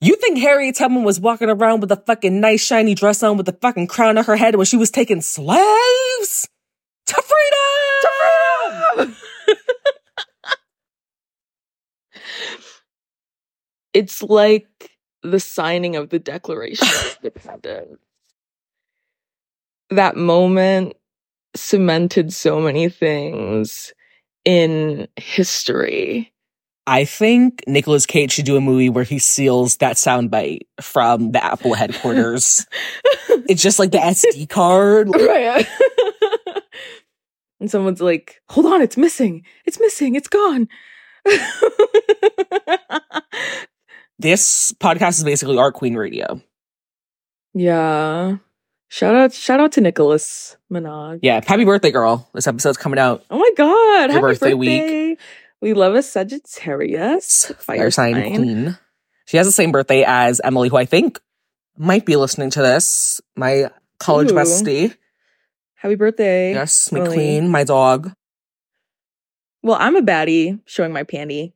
You think Harriet Tubman was walking around with a fucking nice shiny dress on with a fucking crown on her head when she was taking slaves to freedom? To freedom! it's like the signing of the Declaration of Independence. That moment cemented so many things in history. I think Nicolas Cage should do a movie where he steals that soundbite from the Apple headquarters. it's just like the SD card. Right. and someone's like, hold on, it's missing. It's missing. It's gone. this podcast is basically our Queen Radio. Yeah. Shout out shout out to Nicholas Minaj. Yeah, happy birthday, girl. This episode's coming out. Oh my god. Your happy birthday birthday, week. We love a Sagittarius. Fire sign queen. She has the same birthday as Emily, who I think might be listening to this. My college Ooh. bestie. Happy birthday. Yes, Emily. McQueen, my dog. Well, I'm a baddie showing my panty.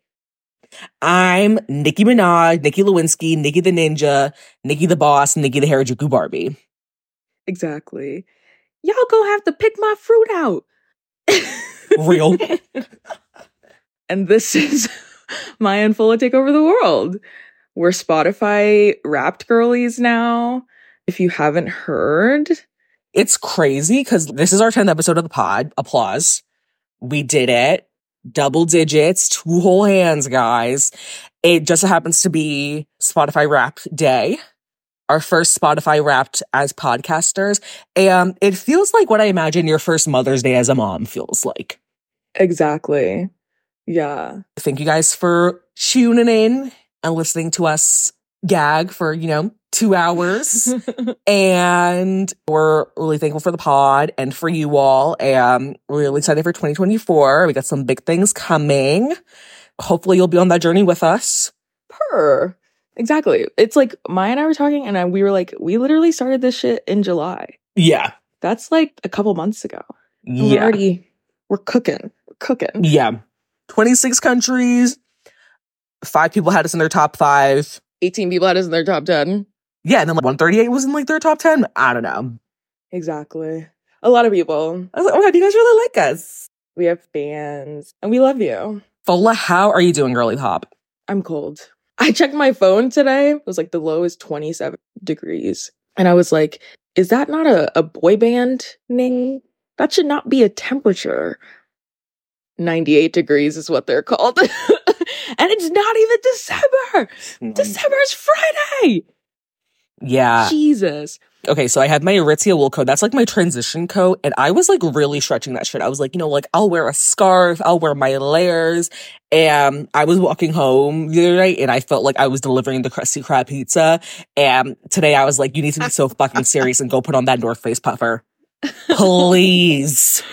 I'm Nicki Minaj, Nicki Lewinsky, Nicki the Ninja, Nicki the Boss, Nicki the Harajuku Barbie. Exactly. Y'all gonna have to pick my fruit out. Real. and this is Maya Fola take over the world. We're Spotify wrapped girlies now. If you haven't heard, It's crazy because this is our 10th episode of the pod. Applause. We did it. Double digits, two whole hands, guys. It just happens to be Spotify Wrapped Day. Our first Spotify Wrapped as podcasters. And it feels like what I imagine your first Mother's Day as a mom feels like. exactly. Yeah. Thank you guys for tuning in and listening to us gag for, you know, two hours. and we're really thankful for the pod and for you all. And we're really excited for 2024. We got some big things coming. Hopefully you'll be on that journey with us. Purr. Exactly. It's like Maya and I were talking, and I, we were like, we literally started this shit in July. Yeah. That's like a couple months ago. And We're Yeah. already, we're cooking. We're cooking. Yeah. 26 countries. Five people had us in their top five. 18 people had us in their top 10. Yeah. And then like 138 was in like their top 10. I don't know. Exactly. A lot of people. I was like, oh my God, do you guys really like us. We have fans, and we love you. Fola, how are you doing, girly pop? I'm cold. I checked my phone today. It was like the low is 27 degrees. And I was like, is that not a, a boy band name? That should not be a temperature. 98 degrees is what they're called. and it's not even December. Hmm. December is Friday. Yeah. Jesus. Okay, so I have my Aritzia wool coat. That's like my transition coat. And I was like really stretching that shit. I was like, you know, like I'll wear a scarf, I'll wear my layers. And I was walking home the other night and I felt like I was delivering the Krusty Krab pizza. And today I was like, you need to be so fucking serious and go put on that North Face puffer. Please.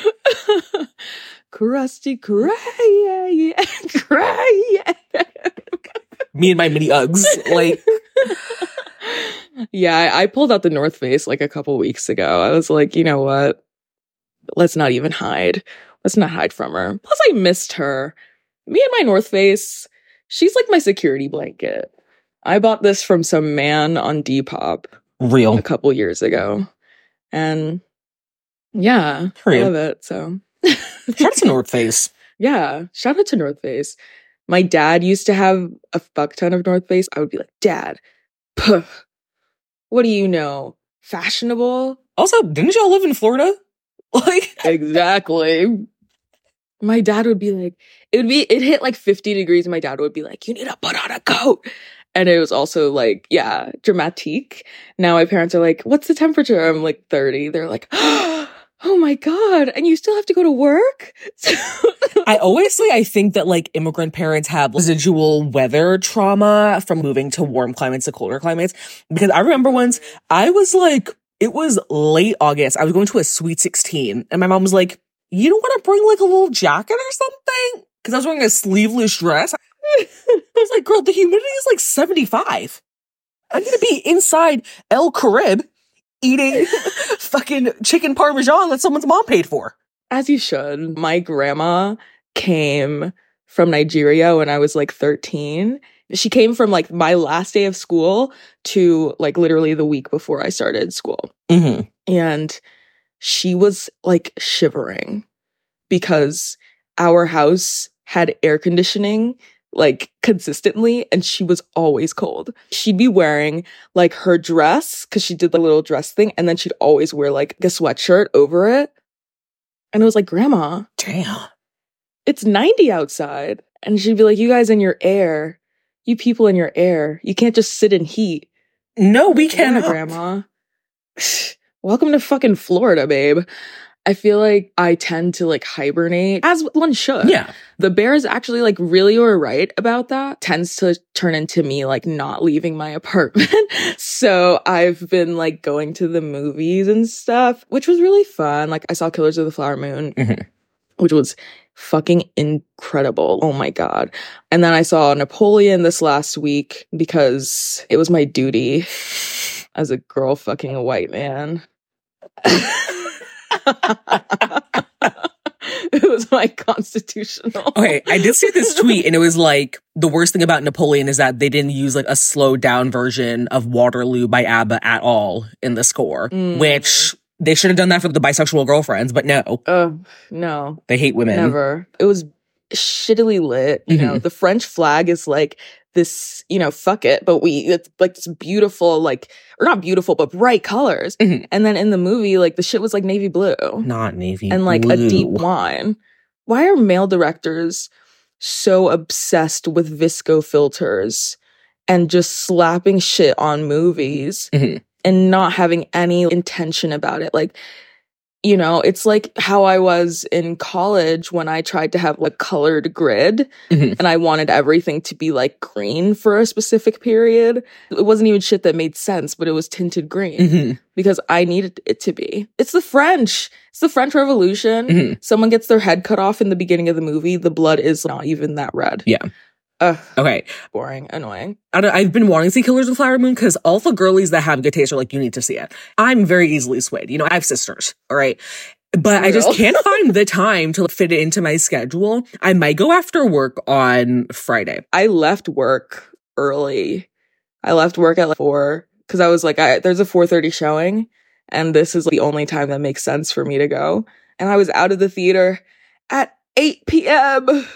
Krusty cray, cray. Me and my mini Uggs. Like, yeah, I, I pulled out the North Face like a couple weeks ago. I was like, you know what? Let's not even hide. Let's not hide from her. Plus, I missed her. Me and my North Face, she's like my security blanket. I bought this from some man on Depop real. a couple years ago. And yeah, I Real. love it. So, Shout out to North Face. yeah, shout out to North Face. My dad used to have a fuck ton of North Face. I would be like, Dad, puh, what do you know? Fashionable? Also, didn't y'all live in Florida? Like, Exactly. My dad would be like, it would be, it hit like 50 degrees. And my dad would be like, you need to put on a coat. And it was also like, yeah, dramatique. Now my parents are like, what's the temperature? I'm like 30. They're like, oh, oh my God. And you still have to go to work? I always say I think that like immigrant parents have residual weather trauma from moving to warm climates to colder climates. Because I remember once I was like, it was late August. I was going to a sweet 16 and my mom was like, you don't want to bring like a little jacket or something? Cause I was wearing a sleeveless dress. I was like, girl, the humidity is like 75. I'm to be inside El Carib eating fucking chicken parmesan that someone's mom paid for. As you should. My grandma came from Nigeria when I was like 13 She came from like my last day of school to like literally the week before I started school. hmm And she was like shivering because our house had air conditioning like consistently and she was always cold. She'd be wearing like her dress because she did the little dress thing and then she'd always wear like a sweatshirt over it. And it was like, Grandma, Damn. it's 90 outside. And she'd be like, You guys in your air, you people in your air, you can't just sit in heat. No, we Yeah, cannot. Grandma. Welcome to fucking Florida, babe. I feel like I tend to like hibernate as one should. Yeah. The bears actually like really were right about that. Tends to turn into me like not leaving my apartment. so I've been like going to the movies and stuff, which was really fun. Like I saw Killers of the Flower Moon, Mhm. which was fucking incredible. Oh my God. And then I saw Napoleon this last week because it was my duty as a girl fucking a white man. it was my constitutional. Okay, I did see this tweet and it was like the worst thing about Napoleon is that they didn't use like a slowed down version of Waterloo by ABBA at all in the score, Mm. which they should have done that for the bisexual girlfriends, but no, Uh, no, they hate women. never. It was shittily lit. You know, the French flag is like this, you know, fuck it, but we, it's like this beautiful, like, or not beautiful, but bright colors. Mhm. And then in the movie, like the shit was like navy blue. Not navy and like a deep wine. Why are male directors so obsessed with VSCO filters and just slapping shit on movies Mhm. and not having any intention about it? Like, you know, it's like how I was in college when I tried to have like colored grid Mhm. and I wanted everything to be like green for a specific period. It wasn't even shit that made sense, but it was tinted green Mhm. because I needed it to be. It's the French. It's the French Revolution. Mhm. Someone gets their head cut off in the beginning of the movie. The blood is not even that red. Yeah. Ugh, Okay, boring, annoying. I don't, I've been wanting to see Killers of the Flower Moon because all the girlies that have good taste are like, you need to see it. I'm very easily swayed. You know, I have sisters, all right? But I just can't find the time to fit it into my schedule. I might go after work on Friday. I left work early. I left work at like four because I was like, I, there's a 4:30 showing, and this is the only time that makes sense for me to go. And I was out of the theater at 8 p.m.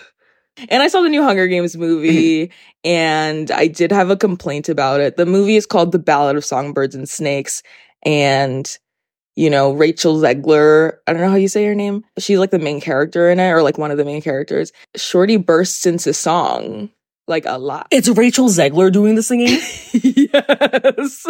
And I saw the new Hunger Games movie, mm-hmm. and I did have a complaint about it. The movie is called The Ballad of Songbirds and Snakes, and you know, Rachel Zegler, I don't know how you say her name. She's like the main character in it, or like one of the main characters. Shorty bursts into song like a lot. It's Rachel Zegler doing the singing. yes.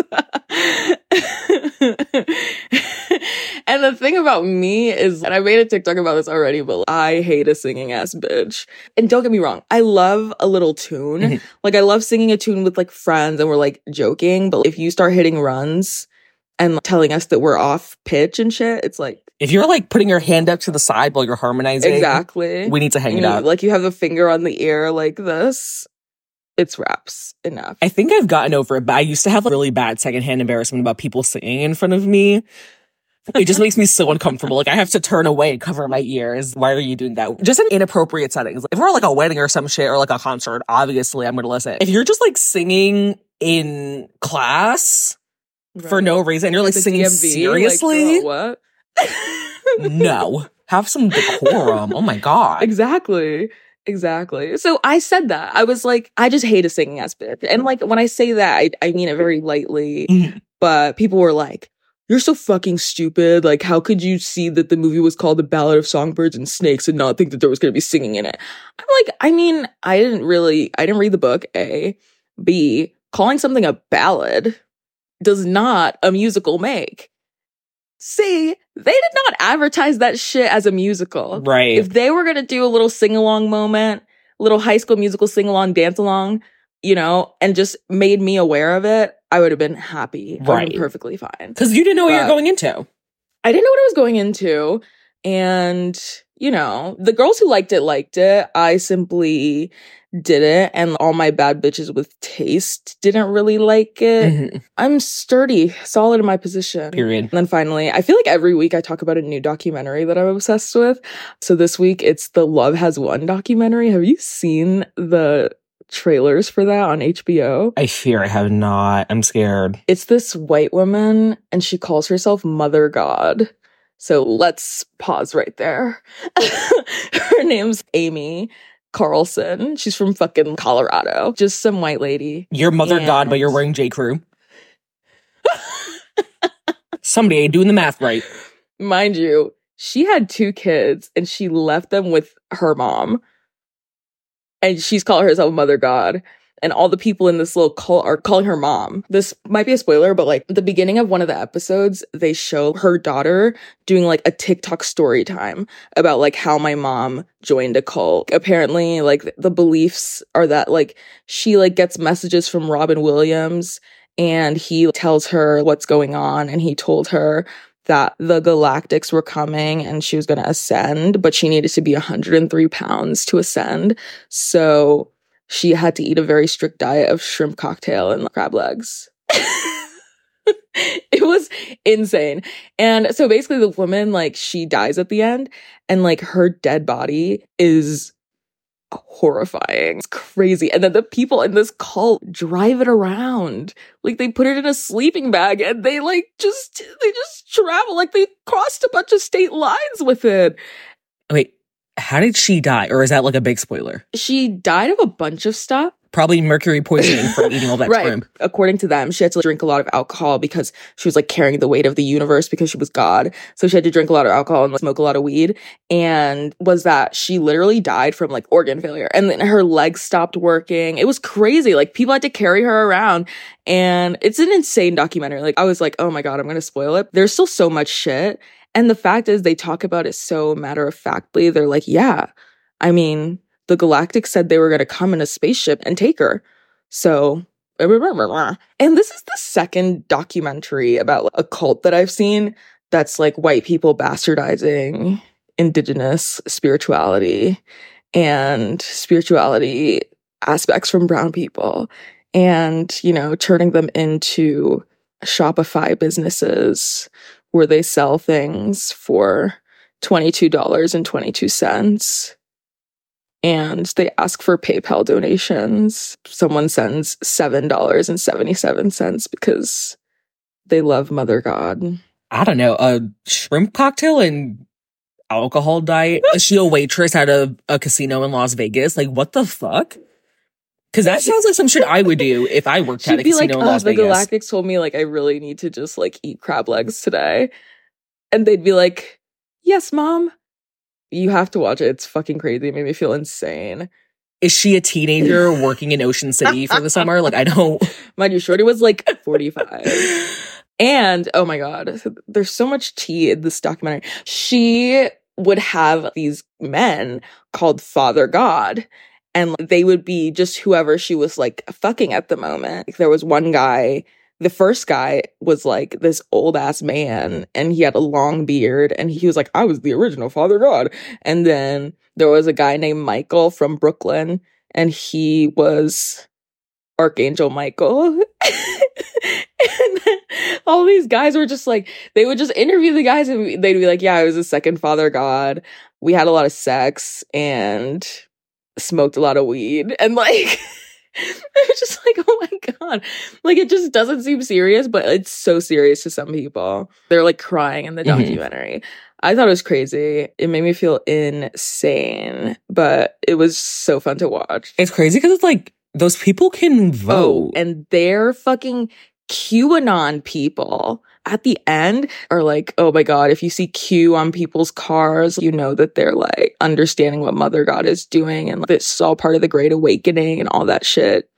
and the thing about me is, and I made a TikTok about this already, but I hate a singing ass bitch. And don't get me wrong, I love a little tune. Mhm. Like I love singing a tune with like friends and we're like joking, but if you start hitting runs and telling us that we're off pitch and shit, it's like If you're like putting your hand up to the side while you're harmonizing, exactly. we need to hang You it mm, up. like you have a finger on the ear like this. It's raps enough. I think I've gotten over it, but I used to have like, really bad secondhand embarrassment about people singing in front of me. It just makes me so uncomfortable. Like I have to turn away and cover my ears. Why are you doing that? Just in inappropriate settings. If we're like a wedding or some shit or like a concert, obviously I'm going to listen. If you're just like singing in class for no reason, you're like The singing DMV, seriously, Like, girl, what? No. Have some decorum. Oh my God. Exactly. Exactly. So I said that. I was like, I just hate a singing ass bitch. And like when I say that, I, I mean it very lightly. Mhm. But people were like, You're so fucking stupid. Like, how could you see that the movie was called The Ballad of Songbirds and Snakes and not think that there was gonna be singing in it? I'm like, I mean, I didn't really I didn't read the book, A. B, calling something a ballad does not a musical make. C, they did not advertise that shit as a musical. Right. If they were gonna do a little sing along moment, little high school musical sing along, dance along, you know, and just made me aware of it, I would have been happy. Right. been perfectly fine. Because you didn't know what you're But- going into. I didn't know what I was going into. And, you know, the girls who liked it liked it. I simply didn't. And all my bad bitches with taste didn't really like it. Mhm. I'm sturdy, solid in my position. Period. And then finally, I feel like every week I talk about a new documentary that I'm obsessed with. So this week it's the Love Has Won documentary. Have you seen the trailers for that on HBO. I fear I have not. I'm scared. It's this white woman and she calls herself Mother God. So let's pause right there. Her name's Amy Carlson. She's from fucking Colorado. Just some white lady. You're mother god, but you're wearing J. Crew. Somebody ain't doing the math right. Mind you, she had two kids and she left them with her mom. And she's calling herself Mother God. And all the people in this little cult are calling her mom. This might be a spoiler, but like the beginning of one of the episodes, they show her daughter doing like a TikTok story time about like how my mom joined a cult. Apparently, like the beliefs are that like she like gets messages from Robin Williams and he tells her what's going on and he told her that the galactics were coming and she was going to ascend but she needed to be 103 pounds to ascend so she had to eat a very strict diet of shrimp cocktail and crab legs it was insane and so basically the woman like she dies at the end and like her dead body is horrifying. It's crazy. And then the people in this cult drive it around. Like they put it in a sleeping bag and they like just they just travel like they crossed a bunch of state lines with it. Wait, how did she die? Or is that like a big spoiler? She died of a bunch of stuff. Probably mercury poisoning from eating all that right. shrimp. According to them, she had to drink a lot of alcohol because she was like carrying the weight of the universe because she was God. So she had to drink a lot of alcohol and smoke a lot of weed. And was that she literally died from like organ failure and then her legs stopped working. It was crazy. Like people had to carry her around. And it's an insane documentary. Like I was like, oh my God, I'm going to spoil it. There's still so much shit. And the fact is, they talk about it so matter of factly. They're like, yeah, I mean, the Galactic said they were going to come in a spaceship and take her. So, and this is the second documentary about a cult that I've seen that's like white people bastardizing indigenous spirituality and spirituality aspects from brown people and, you know, turning them into Shopify businesses where they sell things for $22.22 and they ask for PayPal donations. Someone sends $7.77 because they love Mother God. I don't know, a shrimp cocktail and alcohol diet. Is she a waitress at a, a casino in Las Vegas? Like, what the fuck? Because that sounds like some shit I would do if I worked at a She'd be like, in oh, Las the Vegas. Galactics told me like I really need to just like eat crab legs today. And they'd be like, Yes, mom. You have to watch it. It's fucking crazy. It made me feel insane. Is she a teenager working in Ocean City for the summer? Like, I don't. Mind you, Shorty was like 45. And oh my God, there's so much tea in this documentary. She would have these men called Father God, and they would be just whoever she was like fucking at the moment. There was one guy, the first guy was like this old ass man, and he had a long beard, and he was like, I was the original Father God. And then there was a guy named Michael from Brooklyn, and he was Archangel Michael. and all these guys were just like, they would just interview the guys and they'd be like, yeah, I was the second father god. We had a lot of sex and smoked a lot of weed. And like, it was just like, oh my God. Like, it just doesn't seem serious, but it's so serious to some people. They're like crying in the Mhm. documentary. I thought it was crazy. It made me feel insane, but it was so fun to watch. It's crazy because it's like those people can vote. Oh, and they're fucking QAnon people at the end are like, oh my God, if you see Q on people's cars, you know that they're like understanding what Mother God is doing and this is all part of the Great Awakening and all that shit.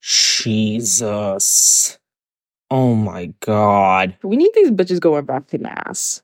Jesus. Oh my God. We need these bitches going back to Mass.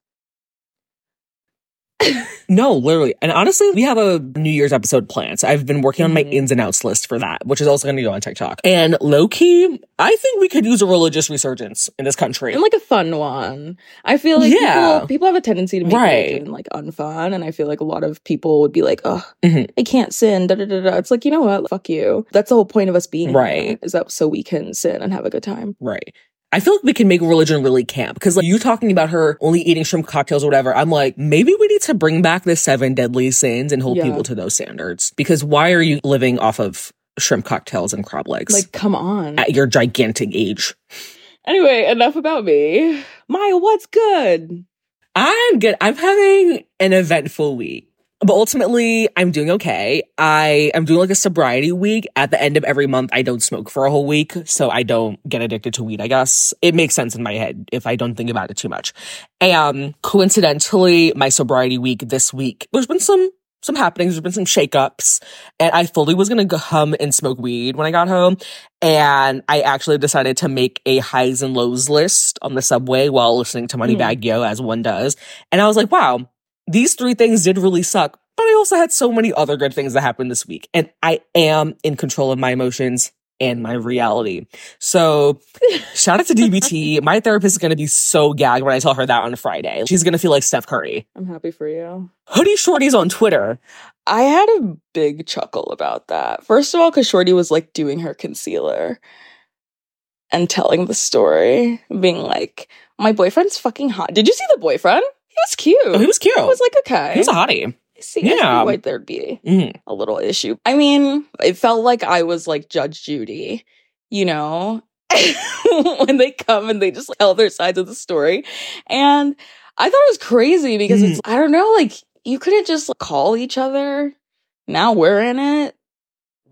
No, literally. And honestly, we have a New Year's episode planned. So I've been working on my Mhm. ins and outs list for that, which is also going to go on TikTok. And low key, I think we could use a religious resurgence in this country. And like a fun one. I feel like Yeah. people, people have a tendency to make Right. religion like unfun. And I feel like a lot of people would be like, oh, Mhm. I can't sin. Da, da, da, da. It's like, you know what? Fuck you. That's the whole point of us being Right. Is that so we can sin and have a good time. right. I feel like we can make religion really camp because like you talking about her only eating shrimp cocktails or whatever. I'm like, maybe we need to bring back the seven deadly sins and hold Yeah. people to those standards because why are you living off of shrimp cocktails and crab legs Like, come on. at your gigantic age? Anyway, enough about me. Maya, what's good? I'm good. I'm having an eventful week. But ultimately, I'm doing okay. I am doing like a sobriety week. At the end of every month, I don't smoke for a whole week, so I don't get addicted to weed, I guess. It makes sense in my head if I don't think about it too much. And coincidentally, my sobriety week this week, there's been some some happenings, there's been some shakeups, and I fully was gonna come and smoke weed when I got home. And I actually decided to make a highs and lows list on the subway while listening to Moneybagg mm-hmm. Yo, as one does. And I was like, wow, these three things did really suck, but I also had so many other good things that happened this week. And I am in control of my emotions and my reality. So shout out to DBT. My therapist is going to be so gagged when I tell her that on Friday. She's going to feel like Steph Curry. I'm happy for you. Hoodie Shorty's on Twitter. I had a big chuckle about that. First of all, because Shorty was like doing her concealer and telling the story, being like, my boyfriend's fucking hot. Did you see the boyfriend? He was cute. Oh, he was cute. I was like, okay. he was a hottie. See, I Yeah. see why there'd be Mhm. a little issue. I mean, it felt like I was like Judge Judy, you know, when they come and they just tell their sides of the story. And I thought it was crazy because it's, I don't know, like you couldn't just call each other. Now we're in it.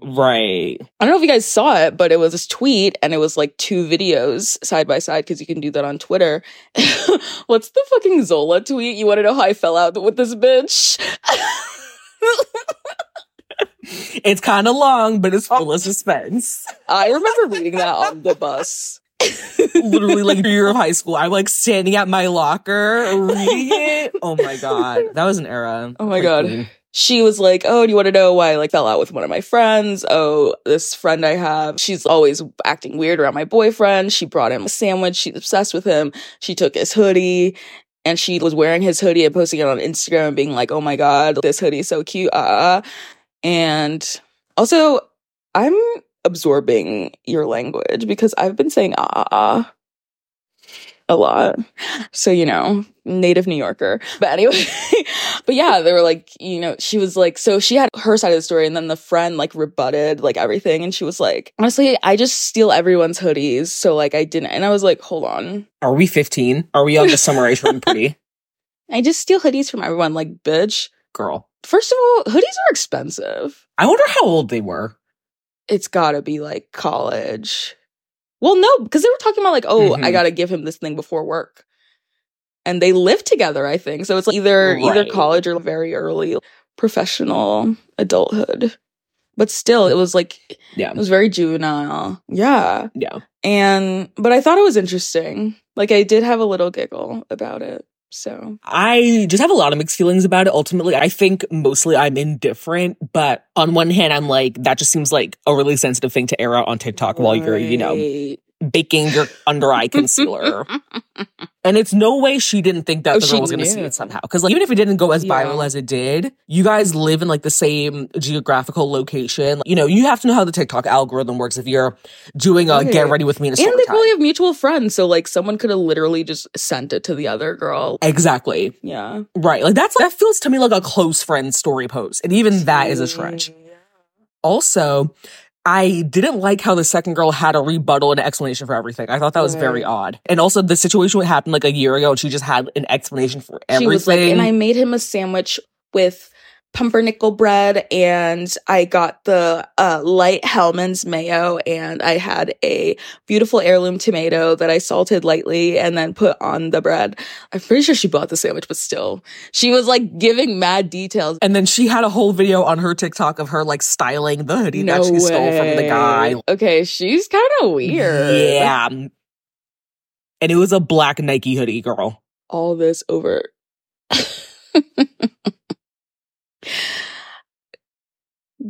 Right. I don't know if you guys saw it, but it was this tweet and it was like two videos side by side because you can do that on Twitter. What's the fucking Zola tweet? You want to know how I fell out with this bitch? It's kind of long, but it's full of oh. suspense. I remember reading that on the bus. Literally, like year of high school, I'm like standing at my locker reading it. Oh my god, that was an era. Oh my Quite God. She was like, Oh, do you want to know why I like fell out with one of my friends? Oh, this friend I have, she's always acting weird around my boyfriend. She brought him a sandwich. She's obsessed with him. She took his hoodie and she was wearing his hoodie and posting it on Instagram and being like, Oh my God, this hoodie is so cute. Uh, and also, I'm absorbing your language because I've been saying ah, ah, ah a lot. So, you know, native New Yorker. But anyway, but yeah, they were like, you know, she was like, so she had her side of the story and then the friend like rebutted like everything. And she was like, honestly, I just steal everyone's hoodies. So like I didn't. And I was like, hold on. Are we 15? Are we on the summer age from pretty I just steal hoodies from everyone. Like, bitch. girl? First of all, hoodies are expensive. I wonder how old they were. It's gotta be like college. Well, no, because they were talking about like, oh, I Mhm. gotta give him this thing before work. And they live together, I think. So it's either either Right. college or very early professional adulthood. But still, it was like Yeah, it was very juvenile. Yeah. yeah. And but I thought it was interesting. Like I did have a little giggle about it. So I just have a lot of mixed feelings about it. Ultimately, I think mostly I'm indifferent, but on one hand, I'm like, that just seems like a really sensitive thing to air out on TikTok while you're, you know, Right. Baking your under eye concealer. And it's no way she didn't think that Oh, the girl was going to see it somehow. Because like, even if it didn't go as viral as it did, you guys live in like the same geographical location. You know, you have to know how the TikTok algorithm works if you're doing a get ready with me in a And they probably have mutual friends, so like someone could have literally just sent it to the other girl. Exactly. Yeah. Right. Like that's that feels to me like a close friend story post. And even that is a stretch. Also, I didn't like how the second girl had a rebuttal and an explanation for everything. I thought that was very odd. And also the situation happened like a year ago and she just had an explanation for everything. She was like, and I made him a sandwich with pumpernickel bread, and I got the uh, light Hellmann's mayo, and I had a beautiful heirloom tomato that I salted lightly and then put on the bread. I'm pretty sure she bought the sandwich, but still, she was like giving mad details. And then she had a whole video on her TikTok of her like styling the hoodie that she stole from the guy. Okay, she's kind of weird. Yeah. And it was a black Nike hoodie, girl. all this over.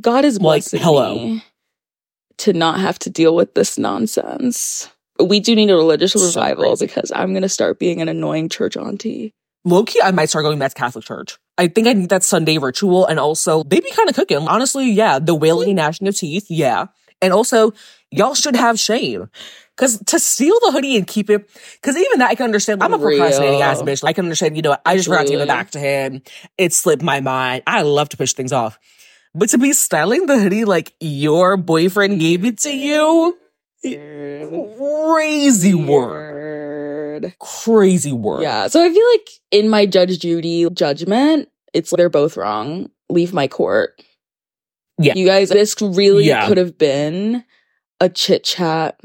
God is Like, hello. me to not have to deal with this nonsense. We do need a religious So revival crazy. because I'm going to start being an annoying church auntie. Low key, I might start going back to Catholic church. I think I need that Sunday ritual. And also, they be kind of cooking. Honestly, yeah. The wailing and gnashing of teeth, yeah. And also, y'all should have shame. Cause to steal the hoodie and keep it, cause even that I can understand. I'm a procrastinating ass bitch. I can understand, you know, I just forgot to give it back to him. It slipped my mind. I love to push things off. But to be styling the hoodie like your boyfriend gave it to you, crazy work. Weird. Crazy work. Yeah. So I feel like in my Judge Judy judgment, it's like they're both wrong. Leave my court. Yeah. You guys, this really Yeah. could have been a chit chat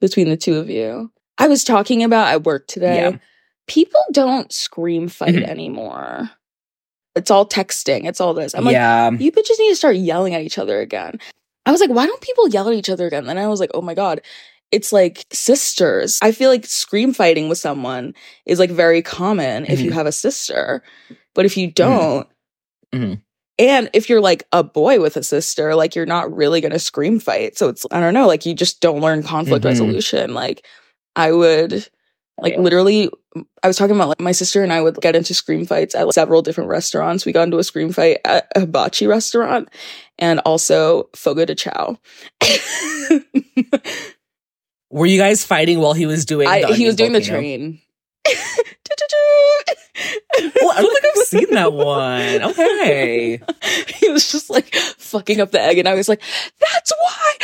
between the two of you. I was talking about at work today. Yeah. People don't scream fight Mhm. anymore. It's all texting. It's all this. I'm like, yeah. you bitches need to start yelling at each other again. I was like, why don't people yell at each other again? Then I was like, oh my God, it's like sisters. I feel like scream fighting with someone is like very common if you Mhm. have a sister. But if you don't, Mhm. and if you're like a boy with a sister, like you're not really going to scream fight. So it's, I don't know, like you just don't learn conflict Mhm. resolution. Like I would, like literally, I was talking about like my sister and I would get into scream fights at like, several different restaurants. We got into a scream fight at a hibachi restaurant and also Fogo de Chao. Were you guys fighting while he was doing? I, he was doing the train. Oh, I don't think I've seen that one. Okay. he was just like fucking up the egg, and I was like, "That's why."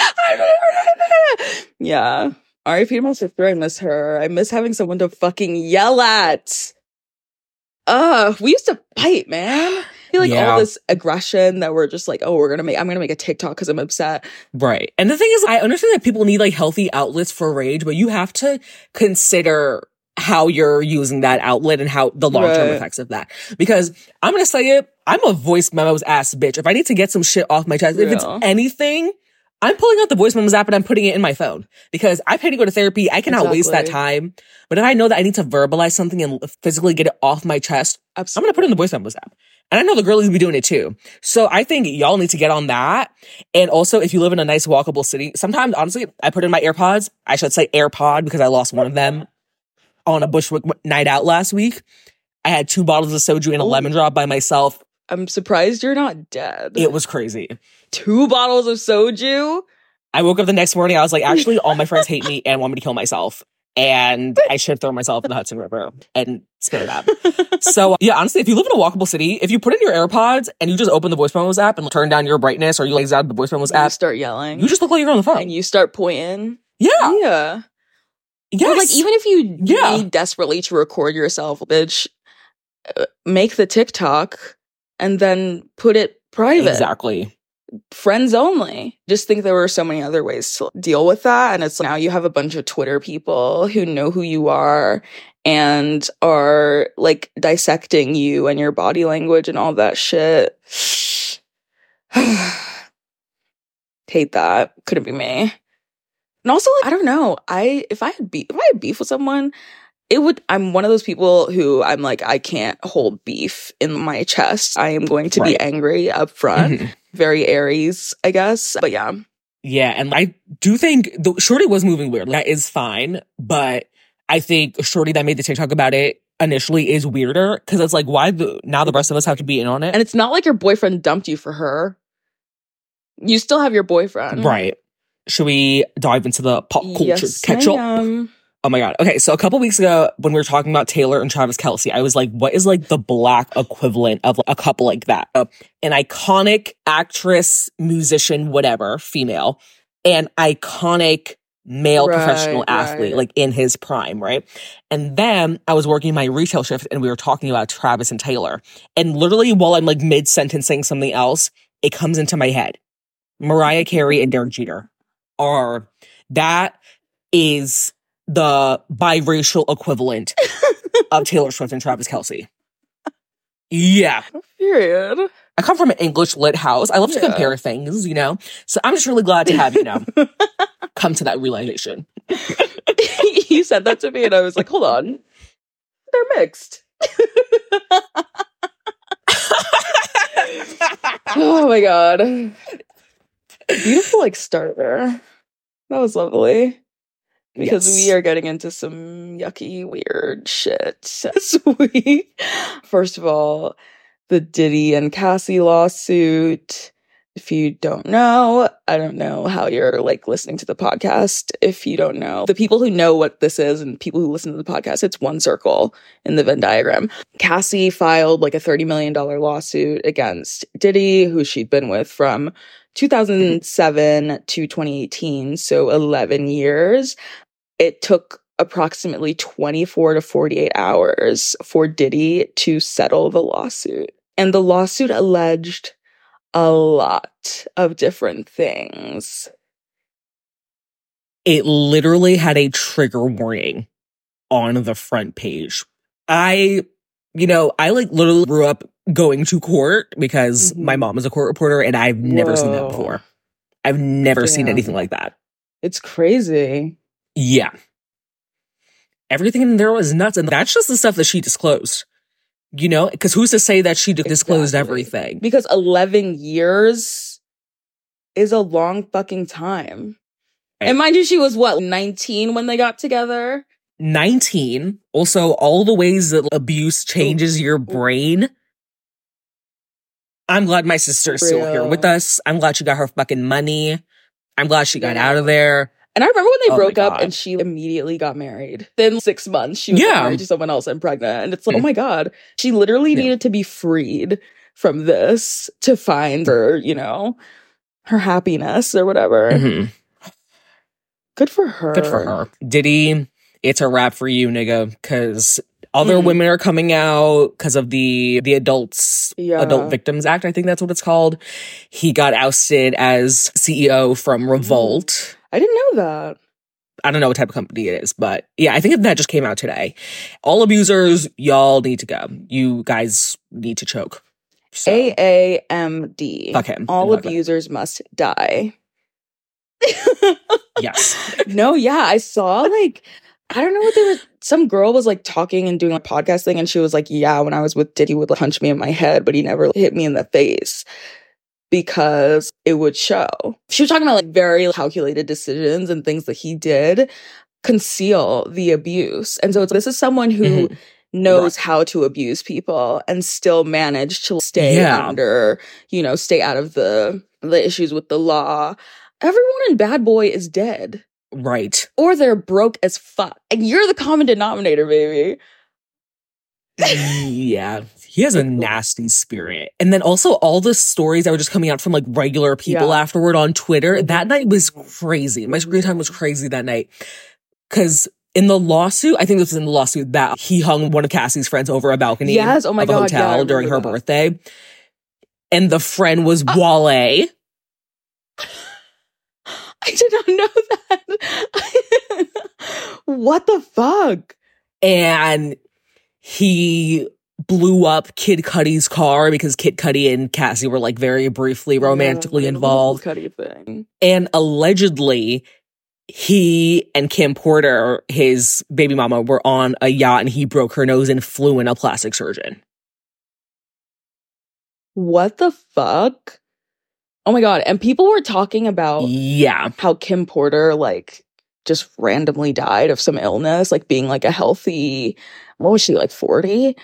yeah. R.I.P. to my sister. I miss her. I miss having someone to fucking yell at. Uh, we used to fight, man. I feel like Yeah. all this aggression that we're just like, oh, we're gonna make. I'm gonna make a TikTok because I'm upset. Right. And the thing is, I understand that people need like healthy outlets for rage, but you have to consider how you're using that outlet and how the long term Right. effects of that. Because I'm to say it, I'm a voice memos ass bitch. If I need to get some shit off my chest, if it's anything, I'm pulling out the voice memos app and I'm putting it in my phone because I pay to go to therapy. I cannot waste that time. But if I know that I need to verbalize something and physically get it off my chest, I'm gonna put it in the voice memos app. And I know the girlies be doing it too. So I think y'all need to get on that. And also, if you live in a nice walkable city, sometimes honestly, I put in my AirPods. I should say AirPod because I lost one of them on a Bushwick night out last week. I had two bottles of soju and a lemon drop by myself. I'm surprised you're not dead. It was crazy. Two bottles of soju. I woke up the next morning. I was like, actually, all my friends hate me and want me to kill myself. And I should throw myself in the Hudson River and spit it out. so yeah, honestly, if you live in a walkable city, if you put in your AirPods and you just open the voice memos app and turn down your brightness or you exit out the voice memos You app, start yelling. you just look like you're on the phone. and you start pointing. yeah. Yeah. Yes. Or like even if you Yeah. need desperately to record yourself, bitch, uh, make the TikTok and then put it private. exactly. Friends only. Just think there were so many other ways to deal with that. And it's now you have a bunch of Twitter people who know who you are and are like dissecting you and your body language and all that shit. Hate that. Couldn't be me. And also, like, I don't know. I if I had beef, if I had beef with someone, it would. I'm one of those people who I'm like, I can't hold beef in my chest. I am going to be angry up front. Mhm. Very Aries, I guess. But yeah, Yeah, and I do think the Shorty was moving weird. That is fine, but I think Shorty that made the TikTok about it initially is weirder because it's like, why the now the rest of us have to be in on it? and it's not like your boyfriend dumped you for her. You still have your boyfriend, right. Should we dive into the pop culture Yes, catch up? Oh my god. Okay, so a couple weeks ago when we were talking about Taylor and Travis Kelce, I was like, what is like the black equivalent of a couple like that? Uh, an iconic actress, musician, whatever, female, an iconic male Right, professional athlete, right. like in his prime, right? And then I was working my retail shift and we were talking about Travis and Taylor. And literally while I'm like mid sentence saying something else, it comes into my head. Mariah Carey and Derek Jeter are that is the biracial equivalent of Taylor Swift and Travis Kelce. Yeah. Period. I come from an English lit house. I love to Yeah. compare things, you know? So I'm just really glad to have, you know, come to that realization. you said that to me, and I was like, hold on, they're mixed. oh my god. Beautiful like starter. That was lovely. Because Yes. we are getting into some yucky, weird shit this week. First of all, the Diddy and Cassie lawsuit. If you don't know, I don't know how you're like listening to the podcast. If you don't know, the people who know what this is and people who listen to the podcast, it's one circle in the Venn diagram. Cassie filed like a $30 million lawsuit against Diddy, who she'd been with from 2007 to 2018, so 11 years. It took approximately 24 to 48 hours for Diddy to settle the lawsuit. And the lawsuit alleged a lot of different things. It literally had a trigger warning on the front page. I, you know, I like literally grew up going to court because Mhm. my mom is a court reporter and I've never seen that before. I've never seen anything like that. It's crazy. Yeah. Everything in there was nuts. And that's just the stuff that she disclosed. You know, because who's to say that she disclosed Exactly. everything? Because 11 years is a long fucking time. Right. And mind you, she was what, 19 when they got together? 19. Also, all the ways that abuse changes your brain. I'm glad my sister's still here with us. I'm glad she got her fucking money. I'm glad she got Yeah. out of there. And I remember when they Oh broke up and she immediately got married. Then six months, she was Yeah. married to someone else and pregnant. And it's like, Mm. oh my God, she literally Yeah. needed to be freed from this to find her, you know, her happiness or whatever. Mhm. Good for her. Good for her. Diddy, it's a wrap for you, nigga, because other Mm. women are coming out because of the the adults Yeah. adult victims act i think that's what it's called he got ousted as ceo from revolt I didn't know that. I don't know what type of company it is, but yeah, I think that just came out today. All abusers, y'all need to go. You guys need to choke. So, AAMD. Fuck him. All abusers must die. yes. no, yeah, I saw like I don't know what they were. Some girl was like talking and doing a podcast thing, and she was like, "Yeah, when I was with Diddy, he would like, punch me in my head, but he never hit me in the face because it would show." She was talking about like very calculated decisions and things that he did conceal the abuse, and so it's, this is someone who Mhm. knows how to abuse people and still manage to stay Yeah. under, you know, stay out of the the issues with the law. Everyone in Bad Boy is dead Right. or they're broke as fuck. And you're the common denominator, baby. yeah. He has a nasty spirit. And then also all the stories that were just coming out from like regular people Yeah. afterward on Twitter. That night was mm-hmm. crazy. My screen time was crazy that night. Cause in the lawsuit, I think this was in the lawsuit that he hung one of Cassie's friends over a balcony Yes, oh my of a God, yeah, hotel during her that. birthday. And the friend was ah. Wale. I did not know that. what the fuck? and he blew up Kid Cudi's car because Kid Cudi and Cassie were like very briefly romantically Yeah, involved. Cudi thing. And allegedly, he and Kim Porter, his baby mama, were on a yacht and he broke her nose and flew in a plastic surgeon. What the fuck? Oh my god! And people were talking about Yeah. how Kim Porter like just randomly died of some illness, like being like a healthy. What was she like forty?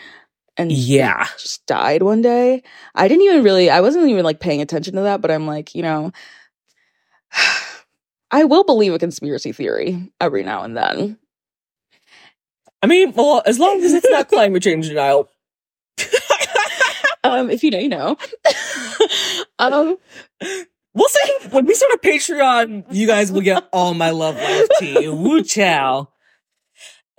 And Yeah. just died one day. I didn't even really. I wasn't even like paying attention to that, but I'm like, you know, I will believe a conspiracy theory every now and then. I mean, well, as long as it's not climate change denial. Um, if you know, you know. um, We'll see. When we start a Patreon, you guys will get all my love life tea. Woo chow.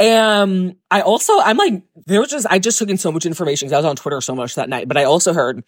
Um, I also, I'm like, there was just, I just took in so much information because I was on Twitter so much that night, but I also heard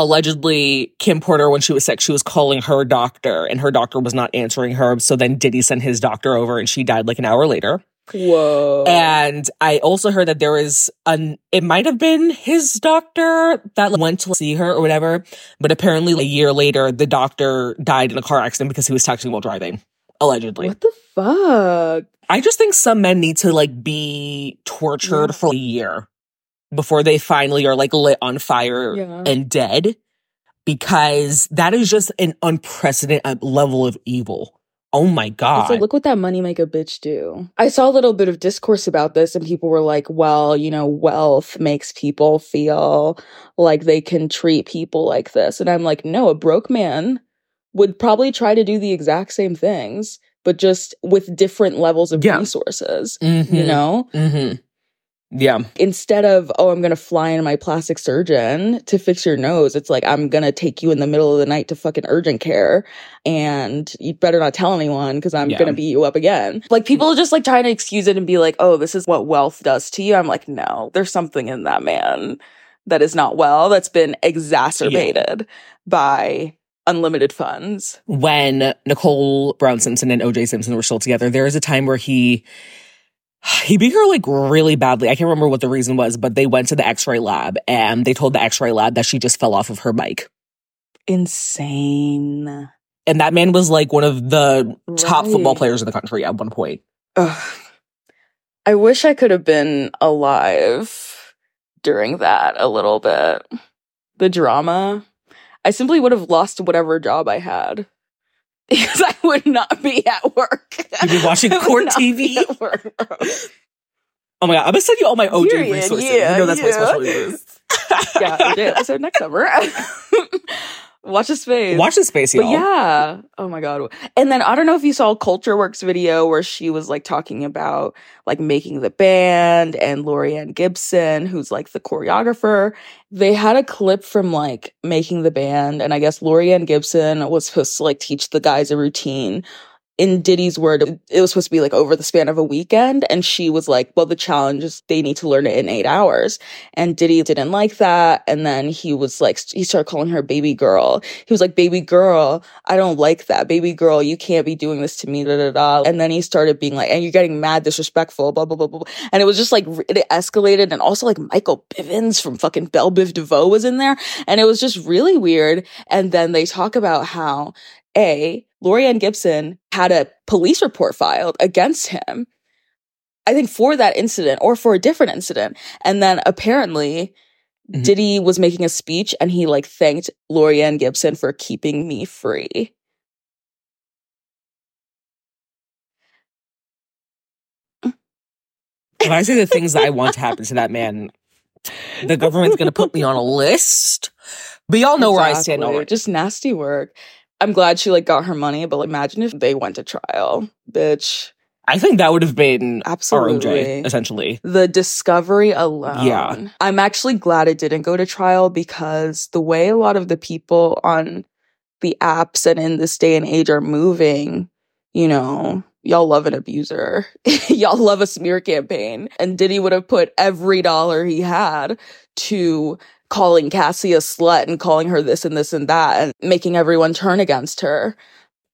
allegedly Kim Porter, when she was sick, she was calling her doctor and her doctor was not answering her. So then Diddy sent his doctor over and she died like an hour later. whoa. And I also heard that there was an, it might have been his doctor that went to see her or whatever, but apparently a year later, the doctor died in a car accident because he was texting while driving, allegedly. what the fuck? I just think some men need to like be tortured Yeah. for a year before they finally are like lit on fire Yeah. and dead because that is just an unprecedented uh, level of evil Oh my god. Like, look what that money make a bitch do. I saw a little bit of discourse about this, and people were like, well, you know, wealth makes people feel like they can treat people like this. And I'm like, no, a broke man would probably try to do the exact same things, but just with different levels of Yeah. resources, you Mhm. know? Mhm. Yeah. Instead of, oh, I'm going to fly in my plastic surgeon to fix your nose, it's like, I'm going to take you in the middle of the night to fucking urgent care and you better not tell anyone because I'm Yeah. going to beat you up again. Like people are just like trying to excuse it and be like, oh, this is what wealth does to you. I'm like, no, there's something in that man that is not well, that's been exacerbated by unlimited funds. when Nicole Brown Simpson and OJ Simpson were still together, there was a time where he he beat her like really badly. I can't remember what the reason was, but they went to the X-ray lab and they told the X-ray lab that she just fell off of her bike. Insane. And that man was like one of the top football players in the country at one point. Ugh. I wish I could have been alive during that a little bit. The drama. I simply would have lost whatever job I had. Because I would not be at work. You'd be watching court TV? work. Oh my god, I'm gonna send you all my OJ Period, resources. yeah, you know that's my yeah. special interest. yeah, okay, episode next summer. Watch the space. Watch the space, y'all. But yeah. Oh my god. And then I don't know if you saw Culture Works video where she was like talking about like making the band and Laurieann Gibson, who's like the choreographer. They had a clip from like making the band, and I guess Laurieann Gibson was supposed to like teach the guys a routine. In Diddy's word, it was supposed to be like over the span of a weekend. And she was like, well, the challenge is they need to learn it in eight hours. And Diddy didn't like that. And then he was like, he started calling her baby girl. He was like, baby girl, I don't like that. Baby girl, you can't be doing this to me, da da da. And then he started being like, and you're getting mad disrespectful, blah, blah, blah, blah. And it was just like, it escalated. And also like Michael Bivins from fucking Bell Biv DeVoe was in there. And it was just really weird. And then they talk about how, A, Laurieann Gibson had a police report filed against him. I think for that incident or for a different incident. And then apparently Mhm. Diddy was making a speech and he like thanked Laurieann Gibson for keeping me free. If I say the things that I want to happen to that man, the government's gonna put me on a list. But y'all know where I stand Exactly. already. Just nasty work. I'm glad she like got her money, but like, imagine if they went to trial, bitch. I think that would have been Absolutely. ROJ, essentially. The discovery alone. Yeah. I'm actually glad it didn't go to trial because the way a lot of the people on the apps and in this day and age are moving, you know, y'all love an abuser. y'all love a smear campaign. And Diddy would have put every dollar he had to calling Cassie a slut and calling her this and this and that and making everyone turn against her.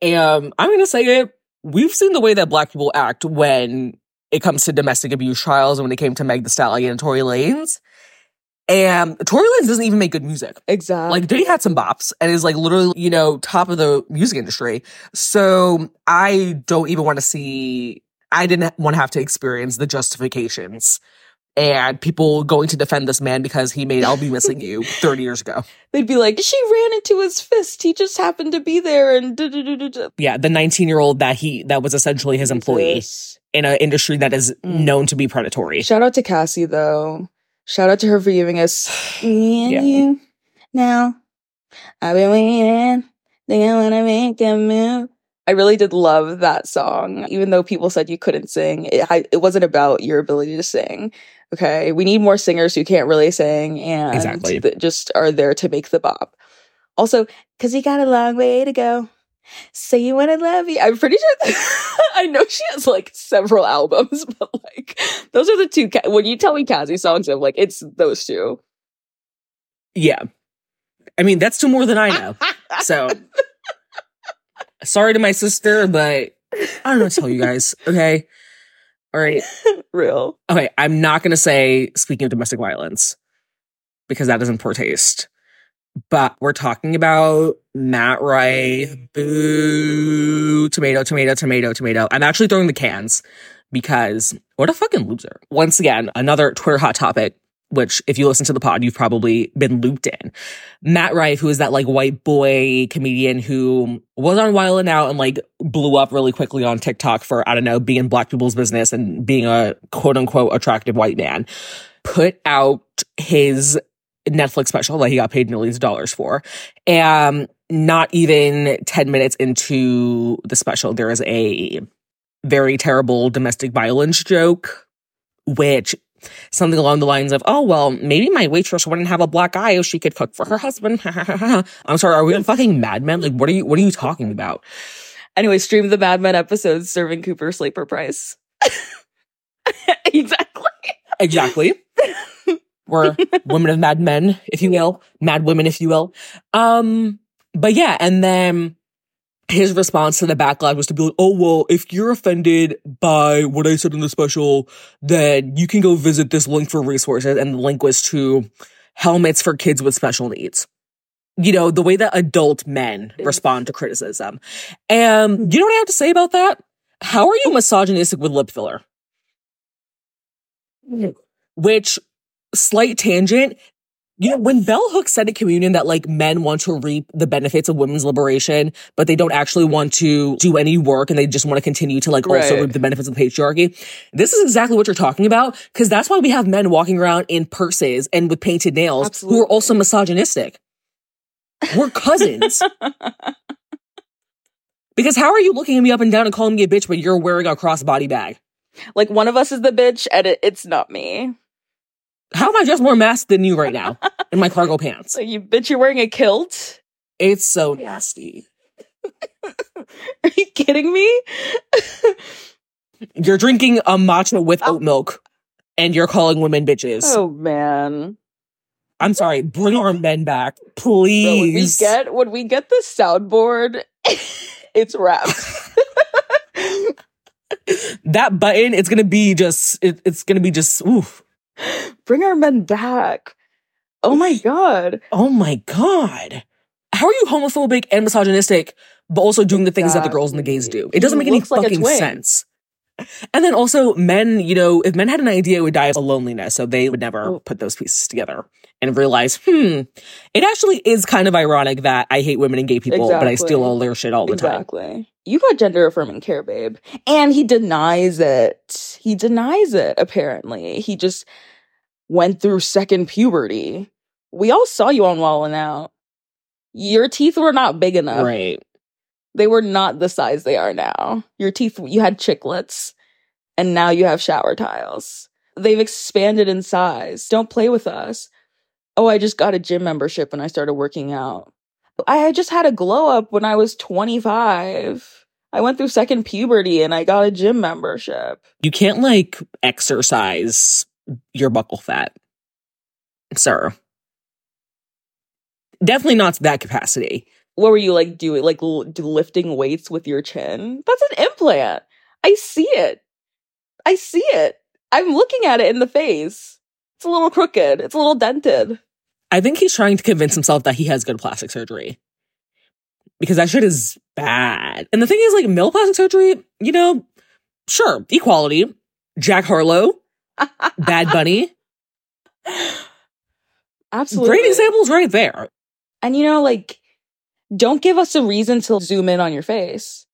And I'm gonna say it. We've seen the way that black people act when it comes to domestic abuse trials and when it came to Meg the Stallion and Tory Lanez. And Tory Lanez doesn't even make good music. Exactly. Like Diddy had some bops and is like literally, you know, top of the music industry. So I don't even want to see I didn't want to have to experience the justifications and people going to defend this man because he made I'll Be Missing You 30 years ago. They'd be like, she ran into his fist. He just happened to be there and da da da. Yeah, the 19 year old that he that was essentially his employee in an industry that is Mm. known to be predatory. Shout out to Cassie though. Shout out to her for giving us me and Yeah. you. Now I've been waiting. Think I wanna make a move. I really did love that song, even though people said you couldn't sing. It, it wasn't about your ability to sing. Okay, we need more singers who can't really sing and Exactly. that just are there to make the bop. Also, because you got a long way to go. Say you wanna love you. I'm pretty sure. I know she has like several albums, but like those are the two. When you tell me Cassie songs, I'm like, it's those two. Yeah. I mean, that's two more than I know. So sorry to my sister, but I don't know what to tell you guys. Okay. All right. Real. Okay. I'm not going to say, speaking of domestic violence, because that is in poor taste. But we're talking about Matt Rife. Boo. Tomato, tomato, tomato, tomato. I'm actually throwing the cans because what a fucking loser. Once again, another Twitter hot topic. Which if you listen to the pod, you've probably been looped in. Matt Rife, who is that like white boy comedian who was on Wild 'N Out and like blew up really quickly on TikTok for, I don't know, being black people's business and being a quote unquote attractive white man, put out his Netflix special that he got paid millions of dollars for. And not even 10 minutes into the special, there is a very terrible domestic violence joke, which something along the lines of, oh, well, maybe my waitress wouldn't have a black eye if she could cook for her husband. I'm sorry, are we on fucking Mad Men? Like, what are you, what are you talking about? Anyway, stream the Mad Men episodes serving Cooper Sleeper Price. exactly. Exactly. We're women of mad men, if you will, mad women, if you will. Um, but yeah, and then his response to the backlash was to be like, oh, well, if you're offended by what I said in the special, then you can go visit this link for resources. And the link was to helmets for kids with special needs. You know, the way that adult men respond to criticism. And you know what I have to say about that? How are you misogynistic with lip filler? Which, slight tangent, you know, when Bell Hooks said at communion that like men want to reap the benefits of women's liberation, but they don't actually want to do any work and they just want to continue to like also Right. reap the benefits of the patriarchy. This is exactly what you're talking about. Cause that's why we have men walking around in purses and with painted nails who are also misogynistic. We're cousins. because how are you looking at me up and down and calling me a bitch, but you're wearing a crossbody bag? like one of us is the bitch and it, it's not me. How am I just more masked than you right now in my cargo pants? So you bitch, you're wearing a kilt? It's so nasty. Are you kidding me? You're drinking a matcha with oh. oat milk and you're calling women bitches. oh man. I'm sorry, bring our men back, Bro, when we please. get when we get the soundboard, it's wrapped. that button, it's gonna be just, it, it's gonna be just, oof. Bring our men back. Oh my god. Oh my God. How are you homophobic and misogynistic, but also doing the things that the girls and the gays do? It doesn't make any like fucking sense. And then also, men, you know, if men had an idea, it would die of loneliness. So they would never Oh. put those pieces together and realize, hmm, it actually is kind of ironic that I hate women and gay people, but I steal all their shit all the time. Exactly. You got gender affirming care, babe. And he denies it. He denies it, apparently. He just went through second puberty. We all saw you on Wild 'N Out. Your teeth were not big enough. Right. They were not the size they are now. Your teeth, you had chiclets, and now you have shower tiles. They've expanded in size. Don't play with us. Oh, I just got a gym membership when I started working out. I had just had a glow up when I was 25. I went through second puberty and I got a gym membership. You can't like exercise your buccal fat, sir. Definitely not to that capacity. What were you like doing? Like l- lifting weights with your chin? That's an implant. I see it. I see it. I'm looking at it in the face. It's a little crooked. It's a little dented. I think he's trying to convince himself that he has good plastic surgery. Because that shit is bad. And the thing is, like, male plastic surgery, you know, sure, equality. Jack Harlow, Bad Bunny. Absolutely. Great examples right there. And you know, like, don't give us a reason to zoom in on your face.